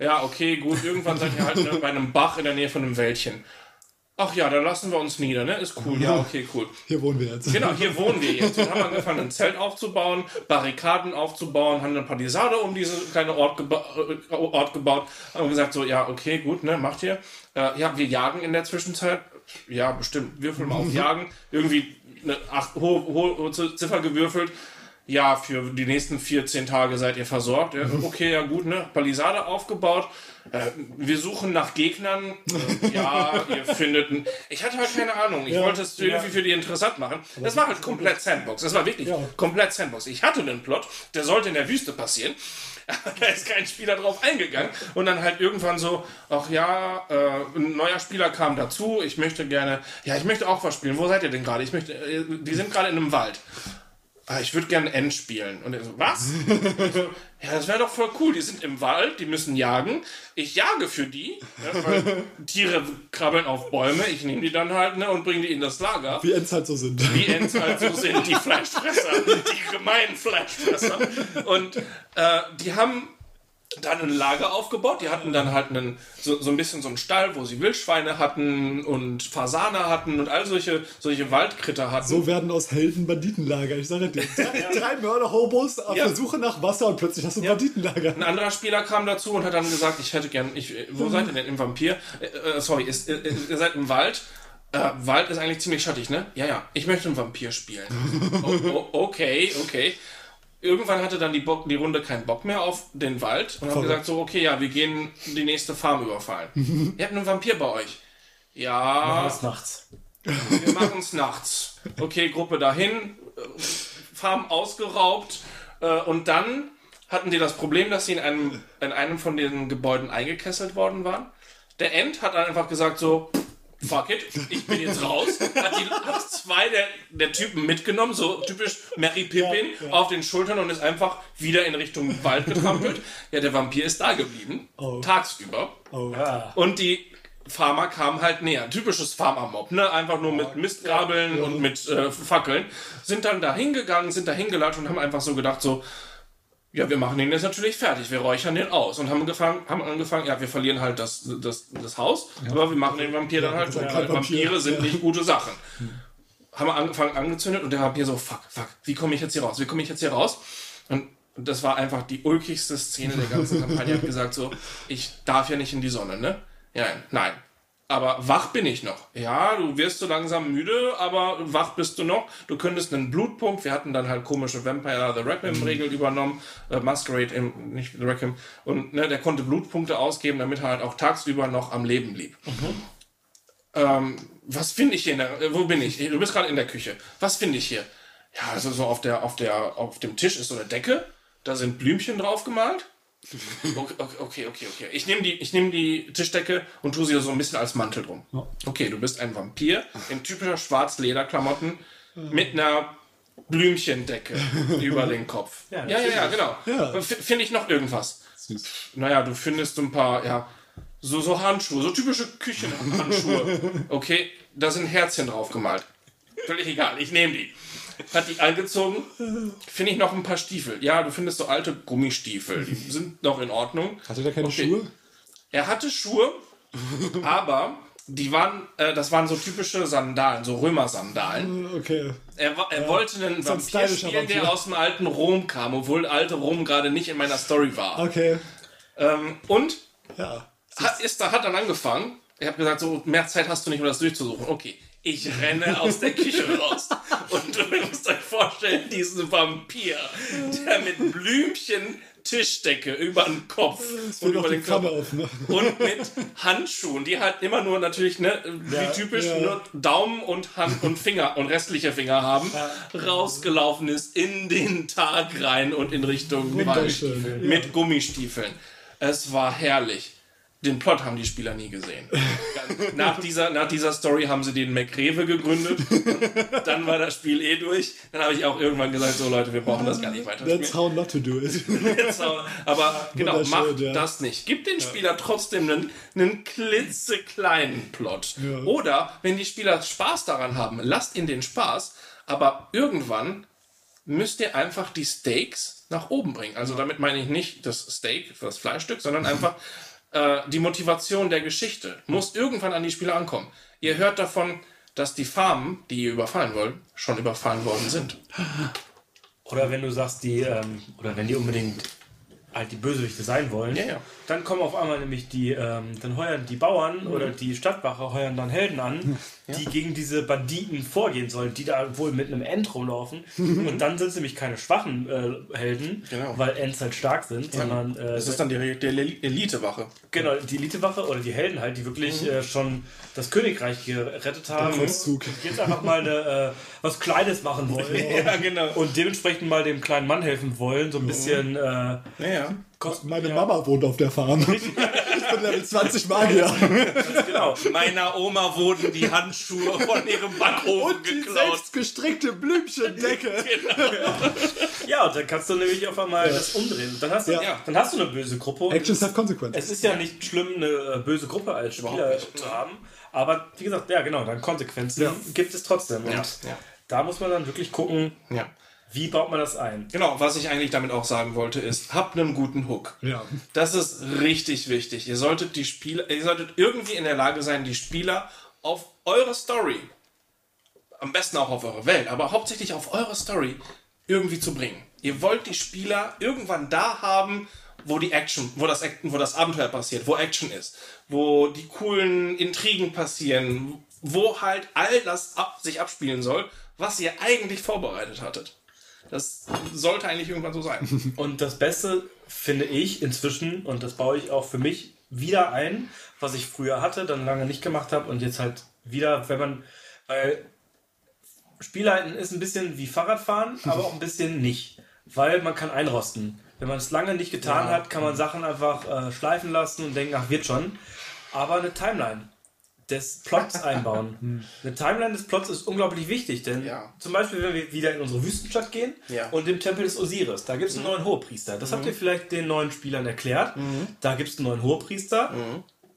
Ja, okay, gut, irgendwann seid ihr halt ne, bei einem Bach in der Nähe von einem Wäldchen. Ach ja, dann lassen wir uns nieder, ne? Ist cool. Ja, okay, cool. Hier wohnen wir jetzt. Genau, hier wohnen wir jetzt. Und haben angefangen, ein Zelt aufzubauen, Barrikaden aufzubauen, haben eine Palisade um diese kleine Ort, geba äh, Ort gebaut. Haben gesagt, so, ja, okay, gut, ne, macht ihr. Äh, ja, wir jagen in der Zwischenzeit. Ja, bestimmt. Würfel mal auf Jagen. Irgendwie eine acht, hohe, hohe Ziffer gewürfelt. Ja, für die nächsten 14 Tage seid ihr versorgt. Ja, okay, ja gut, ne? Palisade aufgebaut. Äh, wir suchen nach Gegnern. Äh, ja, ihr findet. Ein ich hatte halt keine Ahnung. Ich wollte es irgendwie für die interessant machen. Das war halt komplett Sandbox. Das war wirklich Ja. komplett Sandbox. Ich hatte einen Plot, der sollte in der Wüste passieren. Aber da ist kein Spieler drauf eingegangen. Und dann halt irgendwann so, ach ja, äh, ein neuer Spieler kam dazu. Ich möchte gerne, ja, ich möchte auch was spielen. Wo seid ihr denn gerade? Ich möchte, äh, die sind gerade in einem Wald. Ah, ich würde gerne N spielen. Und er so, was? So, ja, das wäre doch voll cool. Die sind im Wald, die müssen jagen. Ich jage für die, ja, weil Tiere krabbeln auf Bäume. Ich nehme die dann halt ne, und bringe die in das Lager. Wie Ents halt so sind. Wie Ents halt so sind, die Fleischfresser, die gemeinen Fleischfresser. Und äh, die haben dann ein Lager aufgebaut. Die hatten dann halt einen, so, so ein bisschen so einen Stall, wo sie Wildschweine hatten und Fasane hatten und all solche, solche Waldkritter hatten. So werden aus Helden Banditenlager. Ich sage dir, drei, drei Mörder-Hobos auf Ja. der Suche nach Wasser und plötzlich hast du ein Banditenlager. Ein anderer Spieler kam dazu und hat dann gesagt, ich hätte gern, ich, wo seid ihr denn im Vampir? Äh, äh, sorry, ist, äh, ihr seid im Wald. Äh, Wald ist eigentlich ziemlich schattig, ne? Ja, ja, ich möchte einen Vampir spielen. oh, oh, okay, okay. Irgendwann hatte dann die, Bock, die Runde keinen Bock mehr auf den Wald und haben gesagt so, okay, ja, wir gehen die nächste Farm überfallen. ihr habt einen Vampir bei euch. Ja, Alles nachts. wir machen es nachts. Okay, Gruppe dahin, äh, Farm ausgeraubt äh, und dann hatten die das Problem, dass sie in einem, in einem von den Gebäuden eingekesselt worden waren. Der End hat dann einfach gesagt so, fuck it, ich bin jetzt raus. Hat, die, hat zwei der, der Typen mitgenommen, so typisch Mary Pippin, auf den Schultern und ist einfach wieder in Richtung Wald getrampelt. Ja, der Vampir ist da geblieben, tagsüber. Oh. Ja. Und die Farmer kamen halt näher. Typisches Farmer-Mob, ne? Einfach nur mit Mistgabeln und mit äh, Fackeln. Sind dann da hingegangen, sind da hingelatscht und haben einfach so gedacht, so, ja, wir machen den jetzt natürlich fertig, wir räuchern den aus. Und haben, angefangen, haben angefangen, ja, wir verlieren halt das, das, das Haus, aber wir machen den Vampir dann halt ja Vampir. Vampire sind Ja. nicht gute Sachen. Haben wir angefangen, angezündet und der Vampir so, fuck, fuck, wie komme ich jetzt hier raus? Wie komme ich jetzt hier raus? Und das war einfach die ulkigste Szene der ganzen Kampagne. hat gesagt so, ich darf ja nicht in die Sonne, ne? Ja, nein. Aber wach bin ich noch. Ja, du wirst so langsam müde, aber wach bist du noch. Du könntest einen Blutpunkt. Wir hatten dann halt komische Vampire the Requiem-Regel übernommen. Äh, Masquerade, im, nicht The Requiem. Und ne, der konnte Blutpunkte ausgeben, damit er halt auch tagsüber noch am Leben blieb. Ähm, was finde ich hier? In der, äh, wo bin ich? Du bist gerade in der Küche. Was finde ich hier? Ja, also so auf der, auf der, auf dem Tisch ist so eine Decke. Da sind Blümchen drauf gemalt. Okay, okay, okay. Ich nehme die, ich nehm die Tischdecke und tue sie so ein bisschen als Mantel drum. Okay, du bist ein Vampir in typischer Schwarzlederklamotten mit einer Blümchendecke über den Kopf. Ja, ja, ja, genau. Ja. Finde ich noch irgendwas? Süß. Naja, du findest so ein paar, ja, so, so Handschuhe, so typische Küchenhandschuhe. Okay, da sind Herzchen drauf gemalt. Völlig egal, ich nehme die. Hat die angezogen, finde ich noch ein paar Stiefel. Ja, du findest so alte Gummistiefel, die sind noch in Ordnung. Hatte der keine Okay. Schuhe? Er hatte Schuhe, aber die waren, äh, das waren so typische Sandalen, so Römer-Sandalen. Okay. Er, er wollte einen Vampir spielen, der aus dem alten Rom kam, obwohl alte Rom gerade nicht in meiner Story war. Okay. Ähm, und Ja. hat, ist, hat dann angefangen. Ich habe gesagt, so mehr Zeit hast du nicht, um das durchzusuchen. Okay, ich renne aus der Küche raus. Und du müsst euch vorstellen, diesen Vampir, der mit Blümchen Tischdecke über den Kopf und über den ne? und mit Handschuhen, die halt immer nur natürlich, ne, wie typisch, ja. nur Daumen und Hand und Finger und restliche Finger haben, rausgelaufen ist in den Tag rein und in Richtung Wald Wunderschön. mit Gummistiefeln. Es war herrlich. Den Plot haben die Spieler nie gesehen. nach, dieser, nach dieser Story haben sie den McRewe gegründet. Dann war das Spiel eh durch. Dann habe ich auch irgendwann gesagt, so Leute, wir brauchen das gar nicht weiter That's how not to do it. Aber genau, macht ja. das nicht. Gib den Spieler trotzdem einen, einen klitzekleinen Plot. Oder, wenn die Spieler Spaß daran haben, lasst ihnen den Spaß. Aber irgendwann müsst ihr einfach die Steaks nach oben bringen. Also damit meine ich nicht das Steak, das Fleischstück, sondern einfach äh, die Motivation der Geschichte. Muss irgendwann an die Spieler ankommen. Ihr hört davon, dass die Farmen, die ihr überfallen wollt, schon überfallen worden sind. Oder wenn du sagst, die, ähm, oder wenn die unbedingt halt die Bösewichte sein wollen, Ja, ja. Dann kommen auf einmal nämlich die, ähm, dann heuern die Bauern oder die Stadtwache heuern dann Helden an, die gegen diese Banditen vorgehen sollen, die da wohl mit einem End rumlaufen. Und dann sind es nämlich keine schwachen äh, Helden, Genau. weil Ends halt stark sind, sondern äh, Das ist dann die, die Elitewache. genau die Elitewache oder die Helden halt, die wirklich äh, schon das Königreich gerettet haben. Und jetzt einfach mal eine, äh, was Kleines machen wollen. Ja, genau. Und dementsprechend mal dem kleinen Mann helfen wollen, so ein bisschen. Äh, Ja, ja. kosten- Meine ja, Mama wohnt auf der Farm. Ich bin Level 20 Magier. Genau. Meiner Oma wurden die Handschuhe von ihrem Backofen Die geklaut. selbstgestrickte Blümchendecke. Ja, und dann kannst du nämlich auf einmal das umdrehen. Dann hast, du, Ja. dann hast du eine böse Gruppe. Und Actions es, have consequences. es ist ja nicht schlimm, eine äh, böse Gruppe als Spieler zu haben. Aber wie gesagt, ja, genau, dann Konsequenzen gibt es trotzdem. Und Ja, ja. da muss man dann wirklich gucken, Ja. Wie baut man das ein. Genau, was ich eigentlich damit auch sagen wollte, ist, habt einen guten Hook. Ja. Das ist richtig wichtig. Ihr solltet die Spieler, ihr solltet irgendwie in der Lage sein, die Spieler auf eure Story, am besten auch auf eure Welt, aber hauptsächlich auf eure Story irgendwie zu bringen. Ihr wollt die Spieler irgendwann da haben, wo die Action, wo das, wo das Abenteuer passiert, wo Action ist, wo die coolen Intrigen passieren, wo halt all das ab, sich abspielen soll, was ihr eigentlich vorbereitet hattet. Das sollte eigentlich irgendwann so sein. Und das Beste finde ich inzwischen, und das baue ich auch für mich wieder ein, was ich früher hatte, dann lange nicht gemacht habe und jetzt halt wieder, wenn man, weil Spielleiten ist ein bisschen wie Fahrradfahren, aber auch ein bisschen nicht, weil man kann einrosten. Wenn man es lange nicht getan hat, kann man Sachen einfach äh, schleifen lassen und denken, ach, wird schon. Aber eine Timeline des Plots einbauen. Eine Timeline des Plots ist unglaublich wichtig, denn Ja. zum Beispiel, wenn wir wieder in unsere Wüstenstadt gehen Ja. und im Tempel des Osiris, da gibt es einen neuen Hohepriester. Das habt ihr vielleicht den neuen Spielern erklärt. Da gibt es einen neuen Hohepriester.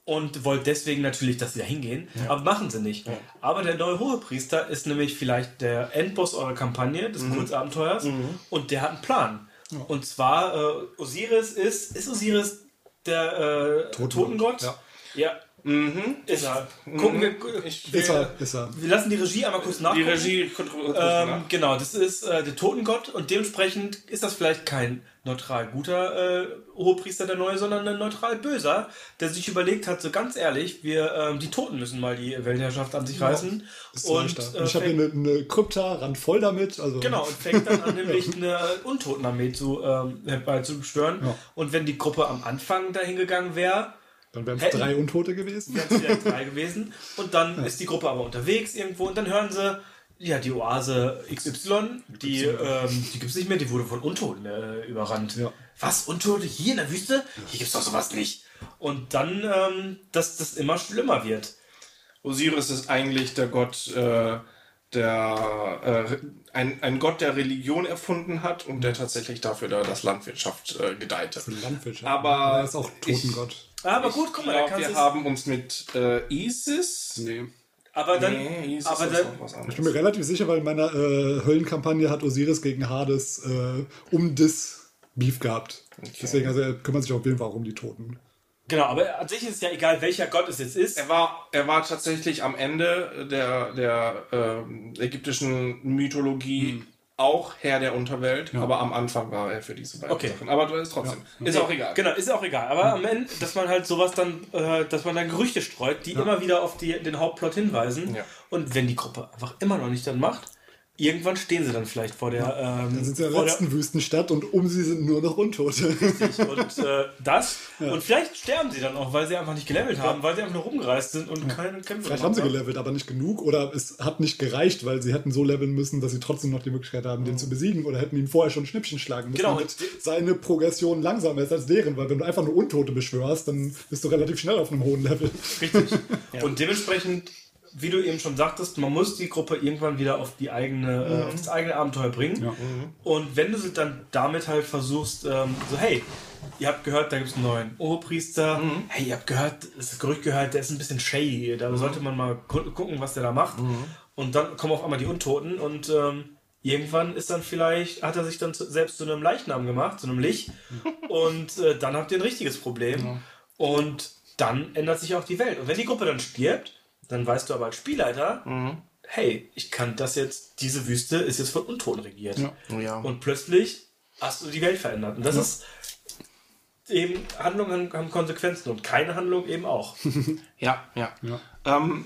und wollt deswegen natürlich, dass sie da hingehen, aber machen sie nicht. Aber der neue Hohepriester ist nämlich vielleicht der Endboss eurer Kampagne, des Kurzabenteuers, und der hat einen Plan. Und zwar, äh, Osiris ist, ist Osiris der äh, Totengott? ja. Ja. Ist er. Gucken wir, Ich Ist er, ist er. wir lassen die Regie einmal kurz die nachgucken. Regie kontrolliert. Ähm, genau, das ist äh, der Totengott und dementsprechend ist das vielleicht kein neutral guter äh, Hohepriester der Neue, sondern ein neutral böser, der sich überlegt hat, so ganz ehrlich, wir ähm, die Toten müssen mal die Weltherrschaft an sich reißen. Ist und äh, ich habe hier eine, eine Krypta, randvoll damit. Also genau, und fängt dann an, nämlich eine Untotenarmee zu, ähm, herbeizuschwören. Ja. Und wenn die Gruppe am Anfang dahin gegangen wäre, Dann wären es drei Untote gewesen. wären es drei gewesen. Und dann ist die Gruppe aber unterwegs irgendwo und dann hören sie, ja, die Oase XY, die, ähm, die gibt es nicht mehr, die wurde von Untoten äh, überrannt. Ja. Was? Untote hier in der Wüste? Hier gibt es doch sowas nicht. Und dann, ähm, dass das immer schlimmer wird. Osiris ist eigentlich der Gott, äh, der äh, ein, ein Gott, der Religion erfunden hat und der tatsächlich dafür da das Landwirtschaft äh, gedeihte. Landwirtschaft. Aber er ist auch Totengott. Aber gut, guck Ich mal, da glaube, kannst wir haben uns mit äh, Isis. Nee. Aber dann, Nee, Isis aber ist dann, noch was Ich anderes. bin mir relativ sicher, weil in meiner äh, Höllenkampagne hat Osiris gegen Hades äh, um das Beef gehabt. Deswegen, also er kümmert sich auf jeden Fall auch um die Toten. genau, aber an sich ist es ja egal, welcher Gott es jetzt ist. Er war, er war tatsächlich am Ende der, der ähm, ägyptischen Mythologie auch Herr der Unterwelt, aber am Anfang war er für diese beiden Okay. Sachen. Aber ist trotzdem. Ist auch egal. Genau, ist auch egal. Aber am Ende, dass man halt sowas dann, äh, dass man dann Gerüchte streut, die immer wieder auf die, den Hauptplot hinweisen. Ja. Und wenn die Gruppe einfach immer noch nicht dann macht, irgendwann stehen sie dann vielleicht vor der. Ähm, Dann sind sie in der letzten Wüstenstadt und um sie sind nur noch Untote. der und äh, das. Und vielleicht sterben sie dann auch, weil sie einfach nicht gelevelt haben, weil sie einfach nur rumgereist sind und keine Kämpfe Vielleicht haben sie gelevelt, aber nicht genug. Oder es hat nicht gereicht, weil sie hätten so leveln müssen, dass sie trotzdem noch die Möglichkeit haben, den zu besiegen. Oder hätten ihm vorher schon Schnippchen schlagen müssen, Genau, damit und- seine Progression langsamer ist als deren. Weil wenn du einfach nur Untote beschwörst, dann bist du relativ schnell auf einem hohen Level. Richtig. Und dementsprechend, wie du eben schon sagtest, man muss die Gruppe irgendwann wieder auf die eigene, äh, auf das eigene Abenteuer bringen. Und wenn du sie dann damit halt versuchst, ähm, so, hey, ihr habt gehört, da gibt es einen neuen Oberpriester. Hey, ihr habt gehört, das Gerücht gehört, der ist ein bisschen shady. Da sollte man mal gu gucken, was der da macht. Und dann kommen auf einmal die Untoten und ähm, irgendwann ist dann vielleicht, hat er sich dann zu, selbst zu einem Leichnam gemacht, zu einem Lich. und äh, dann habt ihr ein richtiges Problem. Und dann ändert sich auch die Welt. Und wenn die Gruppe dann stirbt, dann weißt du aber als Spielleiter, hey, ich kann das jetzt, diese Wüste ist jetzt von Untoten regiert. Ja. Und plötzlich hast du die Welt verändert. Und das ist eben, Handlungen haben Konsequenzen und keine Handlung eben auch. Ja, ja. Ähm,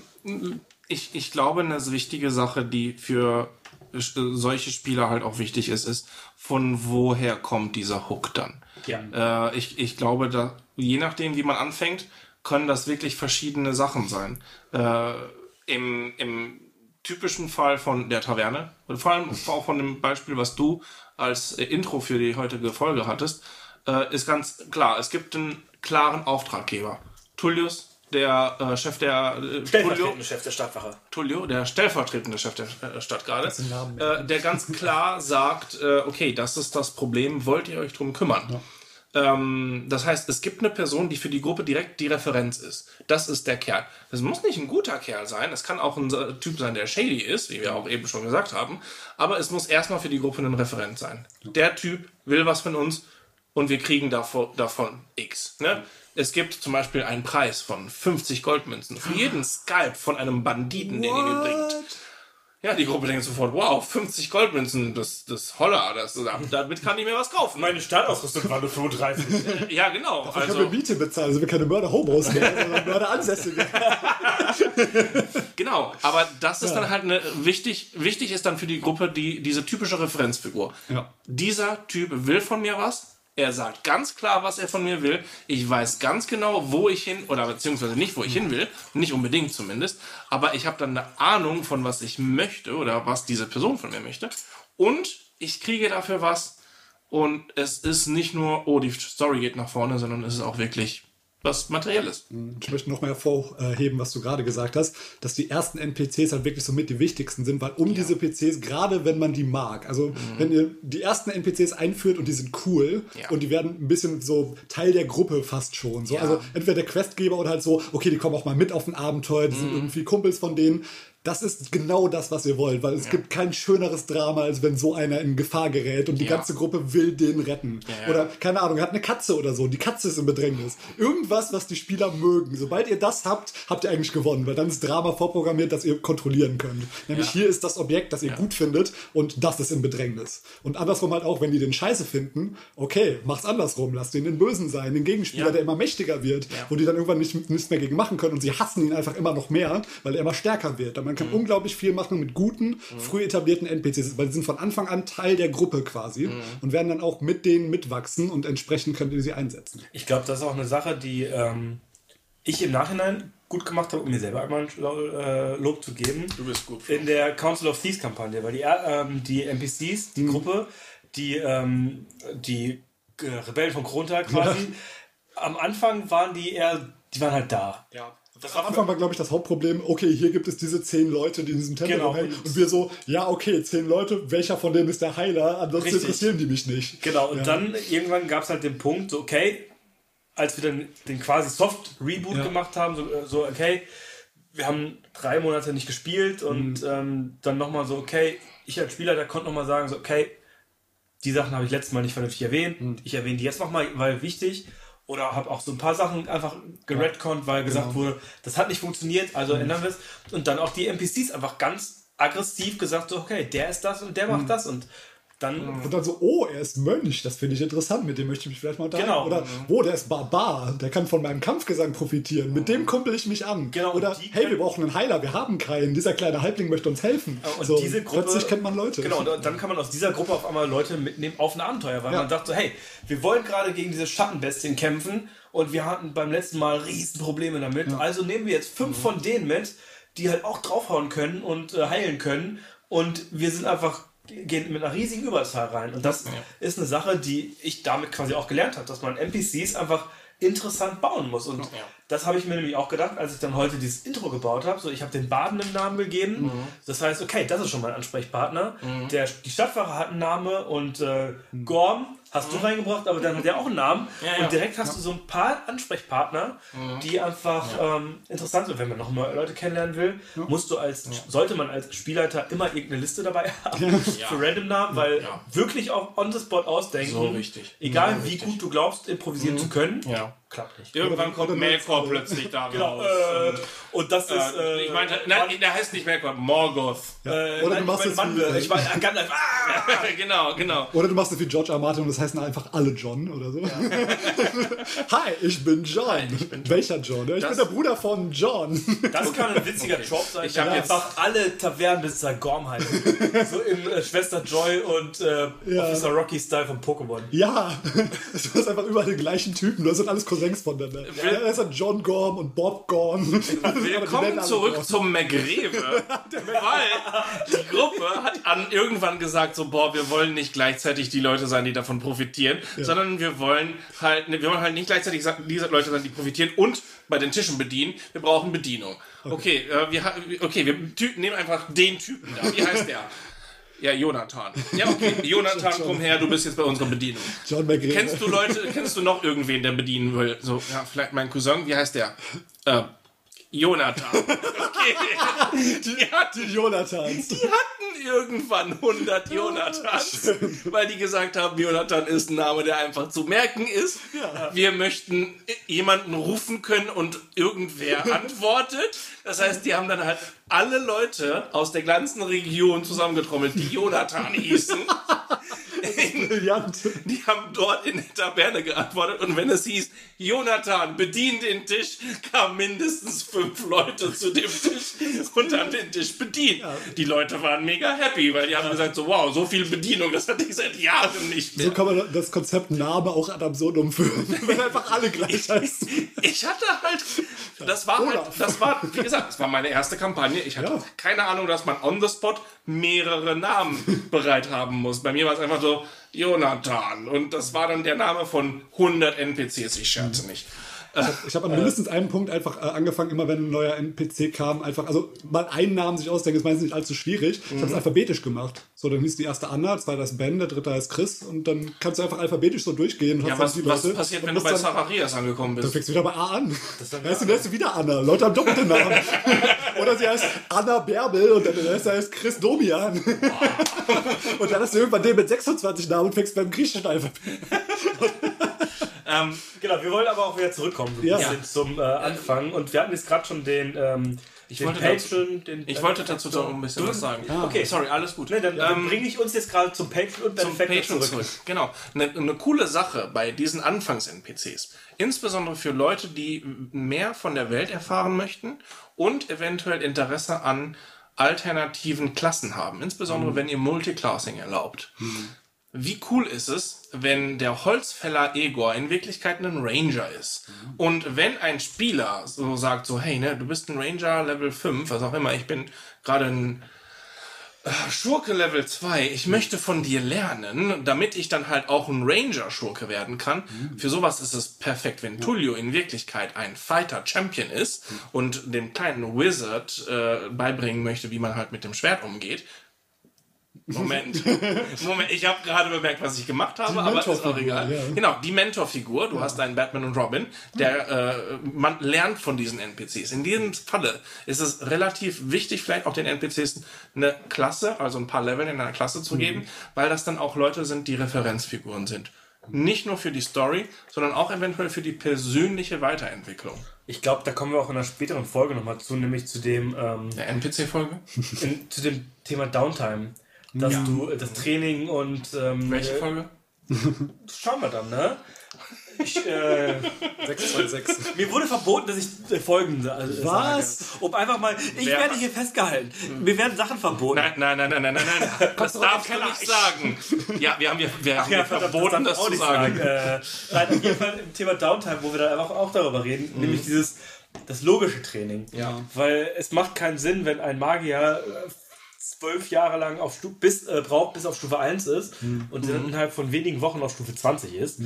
ich, ich glaube, eine wichtige Sache, die für solche Spieler halt auch wichtig ist, ist, von woher kommt dieser Hook dann? Ja. Äh, ich, ich glaube, da, je nachdem, wie man anfängt, können das wirklich verschiedene Sachen sein. Äh, im, Im typischen Fall von der Taverne, und vor allem auch von dem Beispiel, was du als äh, Intro für die heutige Folge hattest, äh, ist ganz klar, es gibt einen klaren Auftraggeber. Tullius, der äh, Chef der äh, Tullio, Stellvertretender Chef der Stadtwache. Tullio, der stellvertretende Chef der äh, Stadt gerade, äh, der ganz klar sagt, äh, okay, das ist das Problem, wollt ihr euch drum kümmern? Ähm, das heißt, es gibt eine Person, die für die Gruppe direkt die Referenz ist. Das ist der Kerl. Das muss nicht ein guter Kerl sein, es kann auch ein Typ sein, der shady ist, wie wir auch eben schon gesagt haben, aber es muss erstmal für die Gruppe ein Referent sein. Der Typ will was von uns und wir kriegen davon, davon X. Ne? Es gibt zum Beispiel einen Preis von 50 Goldmünzen für jeden Skalp von einem Banditen, den ihr bringt. Ja, die Gruppe denkt sofort, wow, 50 Goldmünzen, das, das Holla, das, damit kann ich mir was kaufen. Meine Startausrüstung war nur 35. Ja, genau. Ich habe Also, Miete bezahlt, also wir keine Mörder-Homos mehr, sondern Mörder-Ansässige. genau. Aber das ist dann halt eine, wichtig, wichtig ist dann für die Gruppe die, diese typische Referenzfigur. Ja. Dieser Typ will von mir was. Er sagt ganz klar, was er von mir will. Ich weiß ganz genau, wo ich hin, oder beziehungsweise nicht, wo ich hin will. Nicht unbedingt zumindest. Aber ich habe dann eine Ahnung von, was ich möchte oder was diese Person von mir möchte. Und ich kriege dafür was. Und es ist nicht nur, oh, die Story geht nach vorne, sondern es ist auch wirklich was Materielles. Ich möchte noch mal hervorheben, was du gerade gesagt hast, dass die ersten NPCs halt wirklich somit die wichtigsten sind, weil um diese PCs, gerade wenn man die mag, also wenn ihr die ersten NPCs einführt und die sind cool Ja. und die werden ein bisschen so Teil der Gruppe fast schon. So. Ja. Also entweder der Questgeber oder halt so, okay, die kommen auch mal mit auf ein Abenteuer, die sind irgendwie Kumpels von denen. Das ist genau das, was ihr wollt, weil es gibt kein schöneres Drama, als wenn so einer in Gefahr gerät und die Ja. ganze Gruppe will den retten. ja. Oder, keine Ahnung, er hat eine Katze oder so und die Katze ist im Bedrängnis. Irgendwas, was die Spieler mögen. Sobald ihr das habt, habt ihr eigentlich gewonnen, weil dann ist Drama vorprogrammiert, das ihr kontrollieren könnt. Nämlich Ja. hier ist das Objekt, das ihr gut findet und das ist im Bedrängnis. Und andersrum halt auch, wenn die den Scheiße finden, okay, mach's andersrum, lasst den den Bösen sein, den Gegenspieler, Ja. der immer mächtiger wird, Ja. wo die dann irgendwann nicht, nichts mehr gegen machen können und sie hassen ihn einfach immer noch mehr, weil er immer stärker wird. Und man Mhm. kann unglaublich viel machen mit guten, früh etablierten NPCs, weil sie sind von Anfang an Teil der Gruppe quasi Mhm. und werden dann auch mit denen mitwachsen und entsprechend könnt ihr sie einsetzen. Ich glaube, das ist auch eine Sache, die ähm, ich im Nachhinein gut gemacht habe, um mir selber einmal ein äh, Lob zu geben. Du bist gut. In der Council of Thieves Kampagne, weil die, äh, ähm, die NPCs, die Gruppe, die, ähm, die äh, Rebellen von Krontal quasi, am Anfang waren die eher, die waren halt da. Ja. Das Am Anfang war, glaube ich, das Hauptproblem, okay, hier gibt es diese zehn Leute, die in diesem Tempel Genau. rumhängen. Und wir so, ja, okay, zehn Leute, welcher von denen ist der Heiler? Ansonsten interessieren die mich nicht. Genau, und Ja. dann irgendwann gab es halt den Punkt, so, okay, als wir dann den quasi Soft-Reboot Ja. gemacht haben, so, äh, so, okay, wir haben drei Monate nicht gespielt und Mhm. ähm, dann nochmal so, okay, ich als Spieler, der konnte nochmal sagen, so, okay, die Sachen habe ich letztes Mal nicht vernünftig erwähnt, Mhm. ich erwähne die jetzt nochmal, weil wichtig. Oder habe auch so ein paar Sachen einfach geredconnt, weil gesagt Genau. wurde, das hat nicht funktioniert, also Mhm. ändern wir es. Und dann auch die NPCs einfach ganz aggressiv gesagt, so, okay, der ist das und der Mhm. macht das und dann Und dann so, oh, er ist Mönch, das finde ich interessant, mit dem möchte ich mich vielleicht mal unterhalten. Genau. Oder, oh, der ist Barbar, der kann von meinem Kampfgesang profitieren, mit dem kumpel ich mich an. Genau, Oder, hey, wir brauchen einen Heiler, wir haben keinen, dieser kleine Halbling möchte uns helfen. Und so, diese Gruppe, plötzlich kennt man Leute. Genau, und dann kann man aus dieser Gruppe auf einmal Leute mitnehmen auf ein Abenteuer, weil Ja. man dachte so, hey, wir wollen gerade gegen diese Schattenbestien kämpfen und wir hatten beim letzten Mal riesen Probleme damit. Also nehmen wir jetzt fünf von denen mit, die halt auch draufhauen können und äh, heilen können. Und wir sind einfach gehen mit einer riesigen Überzahl rein. Und das ist eine Sache, die ich damit quasi auch gelernt habe, dass man NPCs einfach interessant bauen muss. Und das habe ich mir nämlich auch gedacht, als ich dann heute dieses Intro gebaut habe. So, ich habe den Baden einen Namen gegeben. Das heißt, okay, das ist schon mein Ansprechpartner. Der, die Stadtwache hat einen Namen und äh, Gorm hast du reingebracht, aber dann hat der auch einen Namen. Ja, ja. Und direkt hast du so ein paar Ansprechpartner, die einfach ähm, interessant sind. Wenn man noch neue Leute kennenlernen will, musst du als, sollte man als Spielleiter immer irgendeine Liste dabei haben für Random Namen, weil wirklich auch on the spot ausdenken. So wichtig. Egal wie wichtig. gut du glaubst, improvisieren zu können. Ja. Klappt nicht. Irgendwann kommt Melkor plötzlich da Genau, raus. äh, und das ist. Äh, Äh, ich meinte, nein, der heißt nicht Melkor, Morgoth. äh, Oder nein, du machst ich es meine wie- ich meine Gandalf. Ah! genau, genau. Oder du machst es wie George R. Martin und das heißen einfach alle John oder so. Hi, ich bin John. Welcher John? Ja, ich Das- bin der Bruder von John. Das kann ein witziger Trope sein. Ich hab wenn jetzt- einfach alle Tavernenbesitzer Gorm heißen. so im äh, Schwester Joy und äh, Ja. Officer Rocky Style von Pokémon. ja, du hast einfach überall den gleichen Typen. Das sind alles Cousins voneinander. Ja, das ist John Gorm und Bob Gorm. Die Willkommen zurück zum McRewe, weil die Gruppe hat an irgendwann gesagt so, boah, wir wollen nicht gleichzeitig die Leute sein, die davon profitieren, sondern wir wollen halt, wir wollen halt nicht gleichzeitig diese Leute sein, die profitieren und bei den Tischen bedienen. Wir brauchen Bedienung. Okay, äh, wir, okay, wir nehmen einfach den Typen da. Wie heißt der? Ja, Jonathan. Ja, okay, Jonathan, komm her, du bist jetzt bei unserer Bedienung. John McGregor. Kennst du Leute, kennst du noch irgendwen, der bedienen will? So, ja, vielleicht mein Cousin, wie heißt der? Äh, Jonathan. Okay. Die hatten, die Jonathans? die hatten irgendwann 100 Jonathans, weil die gesagt haben, Jonathan ist ein Name, der einfach zu merken ist. Wir möchten jemanden rufen können und irgendwer antwortet. Das heißt, die haben dann halt alle Leute aus der ganzen Region zusammengetrommelt, die Jonathan hießen. Brillant. Die haben dort in der Taverne geantwortet und wenn es hieß, Jonathan, bedien den Tisch, kamen mindestens fünf Leute zu dem Tisch und haben den Tisch bedient. Die Leute waren mega happy, weil die haben gesagt so, wow, so viel Bedienung, das hatte ich seit Jahren nicht mehr. So kann man das Konzept Name auch ad absurdum führen. Wenn einfach alle gleich heißen. Ich hatte halt, das war halt, das war, wie gesagt, das war meine erste Kampagne. Ich hatte Ja. keine Ahnung, dass man on the spot mehrere Namen bereit haben muss. Bei mir war es einfach so, Jonathan. Und das war dann der Name von 100 NPCs, ich scherze nicht. Ich habe an mindestens einem Punkt einfach äh, angefangen, immer wenn ein neuer NPC kam, einfach, also mal einen Namen sich ausdenken, ist meistens nicht allzu schwierig. Ich habe es alphabetisch gemacht. So, dann hieß die erste Anna, zweiter ist Ben, der dritte heißt Chris und dann kannst du einfach alphabetisch so durchgehen. Und Ja, hast was, dann was Leute passiert, wenn du bei dann- Zacharias angekommen Dann bist? fängst du wieder bei A an. weißt du, dann heißt du wieder Anna. Leute haben doppelte Namen. Oder sie heißt Anna Bärbel und dann der nächste heißt Chris Domian. und dann hast du irgendwann den mit 26 Namen und fängst beim griechischen Alphabet. Ähm, Genau, wir wollen aber auch wieder zurückkommen so ein Ja. bisschen zum äh, Anfang. Und wir hatten jetzt gerade schon den, ähm, den wollte Patreon. Den, ich wollte dazu noch ein bisschen was sagen. Okay. Sorry, alles gut. Ne, dann, dann Ähm, bringe ich uns jetzt gerade zum Patreon und zum Patreon zurück. Genau. Eine, eine coole Sache bei diesen Anfangs-NPCs, insbesondere für Leute, die mehr von der Welt erfahren möchten und eventuell Interesse an alternativen Klassen haben, insbesondere wenn ihr Multiclassing erlaubt. Wie cool ist es, wenn der Holzfäller Egor in Wirklichkeit ein Ranger ist? Und wenn ein Spieler so sagt, so, hey, ne, du bist ein Ranger Level 5, was auch immer, ich bin gerade ein Schurke Level 2, ich möchte von dir lernen, damit ich dann halt auch ein Ranger-Schurke werden kann. Für sowas ist es perfekt, wenn Tullio in Wirklichkeit ein Fighter-Champion ist und dem kleinen Wizard äh, beibringen möchte, wie man halt mit dem Schwert umgeht. Moment. Moment, ich habe gerade bemerkt, was ich gemacht habe, aber ist auch egal. ja. Genau, die Mentorfigur. Du hast einen Batman und Robin, der äh, man lernt von diesen NPCs. In diesem Falle ist es relativ wichtig, vielleicht auch den NPCs eine Klasse, also ein paar Level in einer Klasse zu geben, weil das dann auch Leute sind, die Referenzfiguren sind. Nicht nur für die Story, sondern auch eventuell für die persönliche Weiterentwicklung. Ich glaube, da kommen wir auch in einer späteren Folge nochmal zu, nämlich zu dem, ähm, Der NPC-Folge? zu dem Thema Downtime. Dass du äh, das Training und ähm, Welche äh, Folge? schauen wir dann, ne? Ich, äh, 626. mir wurde verboten, dass ich äh, folgende also, Was? sage. Um einfach mal. Ich Wer- werde hier festgehalten. Mir werden Sachen verboten. Nein, nein, nein, nein, nein, nein, nein. Das darfst du nicht sagen. Ja, wir haben dir wir haben Ja, verboten, darf das ich auch zu nicht sagen. Äh, nein, auf jeden Fall im Thema Downtime, wo wir dann einfach auch darüber reden, Mhm. nämlich dieses das logische Training. Ja. Weil es macht keinen Sinn, wenn ein Magier zwölf Jahre lang auf Stu bis, äh, braucht, bis auf Stufe 1 ist Mhm. und dann innerhalb von wenigen Wochen auf Stufe 20 ist.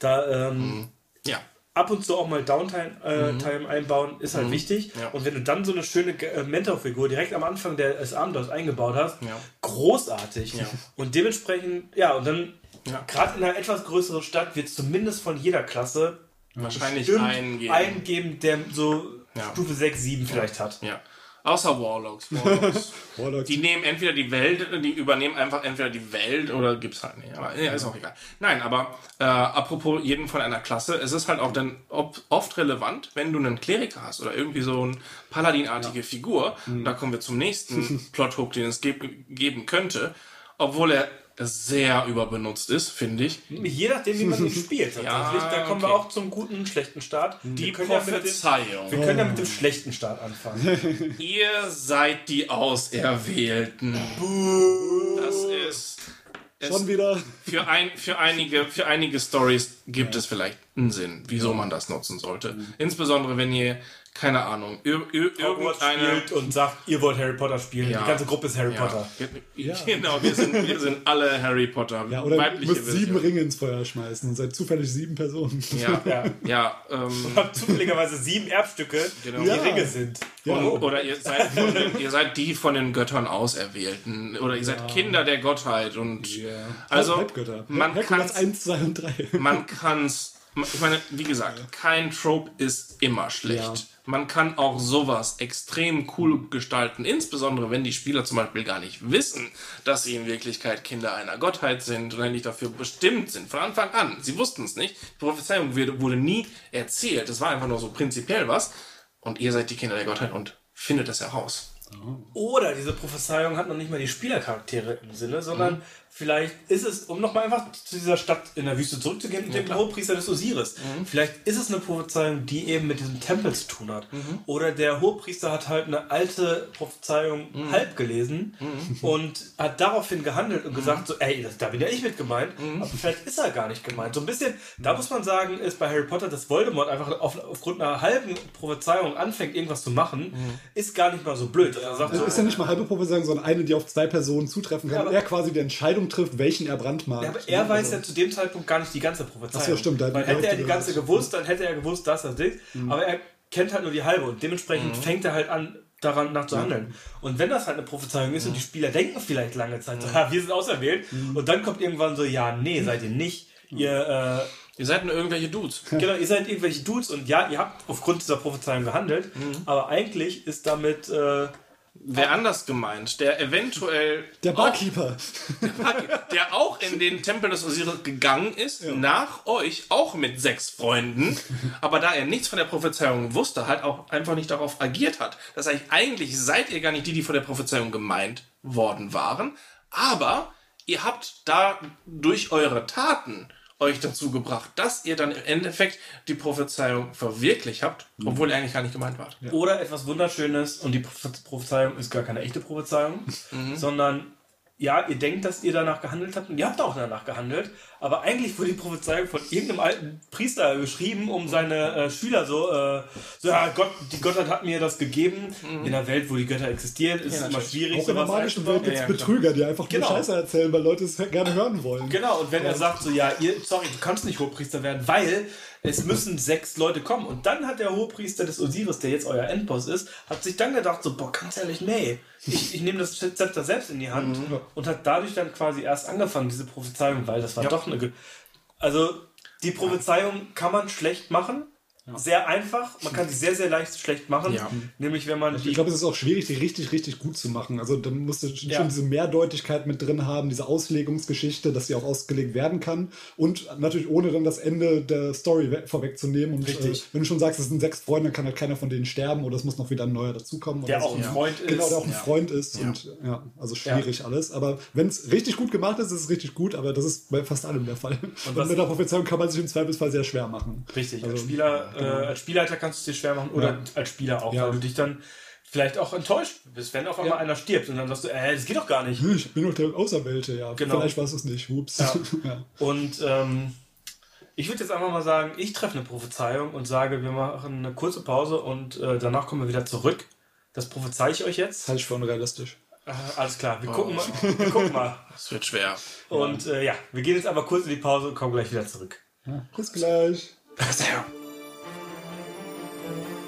Da ähm, Ja. ab und zu auch mal Downtime äh, Time einbauen, ist halt wichtig. Ja. Und wenn du dann so eine schöne äh, Mentorfigur direkt am Anfang der- des Abenteuers eingebaut hast, Ja. großartig. Ja. Und dementsprechend, ja, und dann Ja. gerade in einer etwas größeren Stadt wird es zumindest von jeder Klasse Wahrscheinlich eingeben. einen geben, der so Ja. Stufe 6, 7 vielleicht hat. Ja. Außer Warlocks. Warlocks. Warlocks. Die nehmen entweder die Welt, die übernehmen einfach entweder die Welt oder gibt's halt nicht. Aber ja, ist auch egal. Nein, aber äh, apropos jeden von einer Klasse, es ist halt auch dann oft relevant, wenn du einen Kleriker hast oder irgendwie so eine Paladinartige Figur. Da kommen wir zum nächsten Plothook, den es geb geben könnte, obwohl er sehr überbenutzt ist, finde ich. Je nachdem, wie man ihn spielt. Tatsächlich. Ja, da kommen okay. wir auch zum guten, schlechten Start. Die wir können, ja mit dem, Prophezeiung. wir können ja mit dem schlechten Start anfangen. Ihr seid die Auserwählten. Das ist. Schon wieder. für, ein, für einige, für einige Stories gibt es vielleicht einen Sinn, wieso man das nutzen sollte. Insbesondere wenn ihr, keine Ahnung, ir ir Hogwarts irgendeine. spielt und sagt, ihr wollt Harry Potter spielen. Ja. Die ganze Gruppe ist Harry Ja. Potter. Genau, wir sind, wir sind alle Harry Potter. Ja, oder ihr müsst sieben Version. Ringe ins Feuer schmeißen und seid zufällig sieben Personen. Ja, Ja. ja, ähm, Habt zufälligerweise sieben Erbstücke, Genau. die Ja. Ringe sind. Ja. Und, oder ihr seid, den, ihr seid die von den Göttern Auserwählten. Oder ihr seid Kinder der Gottheit. Und also Halbgötter. man kann 1, 2 und 3. man kann's. Ich meine, wie gesagt, kein Trope ist immer schlecht. Man kann auch sowas extrem cool gestalten, insbesondere wenn die Spieler zum Beispiel gar nicht wissen, dass sie in Wirklichkeit Kinder einer Gottheit sind oder nicht dafür bestimmt sind. Von Anfang an. Sie wussten es nicht. Die Prophezeiung wurde, nie erzählt. Es war einfach nur so prinzipiell was. Und ihr seid die Kinder der Gottheit und findet es heraus. Oder diese Prophezeiung hat noch nicht mal die Spielercharaktere im Sinne, sondern vielleicht ist es, um nochmal einfach zu dieser Stadt in der Wüste zurückzugehen, mit dem Hohepriester des Osiris. Vielleicht ist es eine Prophezeiung, die eben mit diesem Tempel zu tun hat. Oder der Hohepriester hat halt eine alte Prophezeiung halb gelesen und hat daraufhin gehandelt und gesagt, so, ey, das, da bin ja ich mit gemeint, aber vielleicht ist er gar nicht gemeint. So ein bisschen, da muss man sagen, ist bei Harry Potter, dass Voldemort einfach auf, aufgrund einer halben Prophezeiung anfängt, irgendwas zu machen, ist gar nicht mal so blöd. Er sagt so, Also ist ja nicht mal halbe Prophezeiung, sondern eine, die auf zwei Personen zutreffen kann. Ja, er quasi der Entscheidung trifft, welchen er brandmarkt. Ja, aber er weiß ja zu dem Zeitpunkt gar nicht die ganze Prophezeiung. Ach so, stimmt, Weil hätte er die ganze gewusst, dann hätte er gewusst, dass er Ding. Aber er kennt halt nur die halbe und dementsprechend fängt er halt an, daran nach zu handeln. Und wenn das halt eine Prophezeiung ist und die Spieler denken vielleicht lange Zeit so, ja, wir sind auserwählt und dann kommt irgendwann so, ja, nee, seid ihr nicht. Ihr, Ihr seid nur irgendwelche Dudes. äh, genau, ihr seid irgendwelche Dudes und ja, ihr habt aufgrund dieser Prophezeiung gehandelt, aber eigentlich ist damit, äh, Wer anders gemeint, der eventuell Der Barkeeper. der auch in den Tempel des Osiris gegangen ist, nach euch, auch mit sechs Freunden, aber da er nichts von der Prophezeiung wusste, halt auch einfach nicht darauf agiert hat. Das heißt, eigentlich seid ihr gar nicht die, die von der Prophezeiung gemeint worden waren, aber ihr habt da durch eure Taten euch dazu gebracht, dass ihr dann im Endeffekt die Prophezeiung verwirklicht habt, obwohl ihr eigentlich gar nicht gemeint wart. Oder etwas Wunderschönes und die Prophe- Prophezeiung ist gar keine echte Prophezeiung, sondern ja, ihr denkt, dass ihr danach gehandelt habt und ihr habt auch danach gehandelt, aber eigentlich wurde die Prophezeiung von irgendeinem alten Priester geschrieben, um seine äh, Schüler so, äh, so, ja, Gott, die Gottheit hat mir das gegeben. In einer Welt, wo die Götter existieren, ist es immer schwierig, Auch in der magischen. Welt gibt es Ja, ja, Betrüger, die einfach Genau. nur Scheiße erzählen, weil Leute es gerne hören wollen. Genau, und wenn er sagt so, ja, ihr, sorry, du kannst nicht Hohepriester werden, weil es müssen sechs Leute kommen. Und dann hat der Hohepriester des Osiris, der jetzt euer Endboss ist, hat sich dann gedacht so, boah, ganz ehrlich, nee, ich, ich nehme das Zepter selbst in die Hand und hat dadurch dann quasi erst angefangen, diese Prophezeiung, weil das war doch eine... Ge also, die Prophezeiung kann man schlecht machen. Sehr einfach, man kann sie sehr, sehr leicht schlecht machen. Ja. Nämlich, wenn man Ich glaube, es ist auch schwierig, die richtig, richtig gut zu machen. Also dann musst du schon Ja. diese Mehrdeutigkeit mit drin haben, diese Auslegungsgeschichte, dass sie auch ausgelegt werden kann. Und natürlich ohne dann das Ende der Story we- vorwegzunehmen. Und Richtig. Äh, wenn du schon sagst, es sind sechs Freunde, dann kann halt keiner von denen sterben oder es muss noch wieder ein neuer dazukommen. Der oder auch so. ein Freund Genau, ist. der auch ein Ja. Freund ist. Und ja, also schwierig alles. Aber wenn es richtig gut gemacht ist, ist es richtig gut. Aber das ist bei fast allem der Fall. Und, was- mit der Prophezeiung kann man sich im Zweifelsfall sehr schwer machen. Richtig, Also, als, Spieler, äh, als Spielleiter kannst du es dir schwer machen oder Ja. als Spieler auch, Ja. weil du dich dann vielleicht auch enttäuscht bist, wenn auf einmal einer stirbt und dann sagst du, äh, das geht doch gar nicht. Ich bin doch der Auserwählte, ja. Genau. Vielleicht war es nicht. Hups. Ja. ja. Und ähm, ich würde jetzt einfach mal sagen, ich treffe eine Prophezeiung und sage, wir machen eine kurze Pause und äh, danach kommen wir wieder zurück. Das prophezei ich euch jetzt. Halte ich für unrealistisch. Äh, alles klar, wir gucken mal. Wir gucken mal. Das wird schwer. Und äh, ja, wir gehen jetzt aber kurz in die Pause und kommen gleich wieder zurück. Bis gleich. Sehr. Thank you.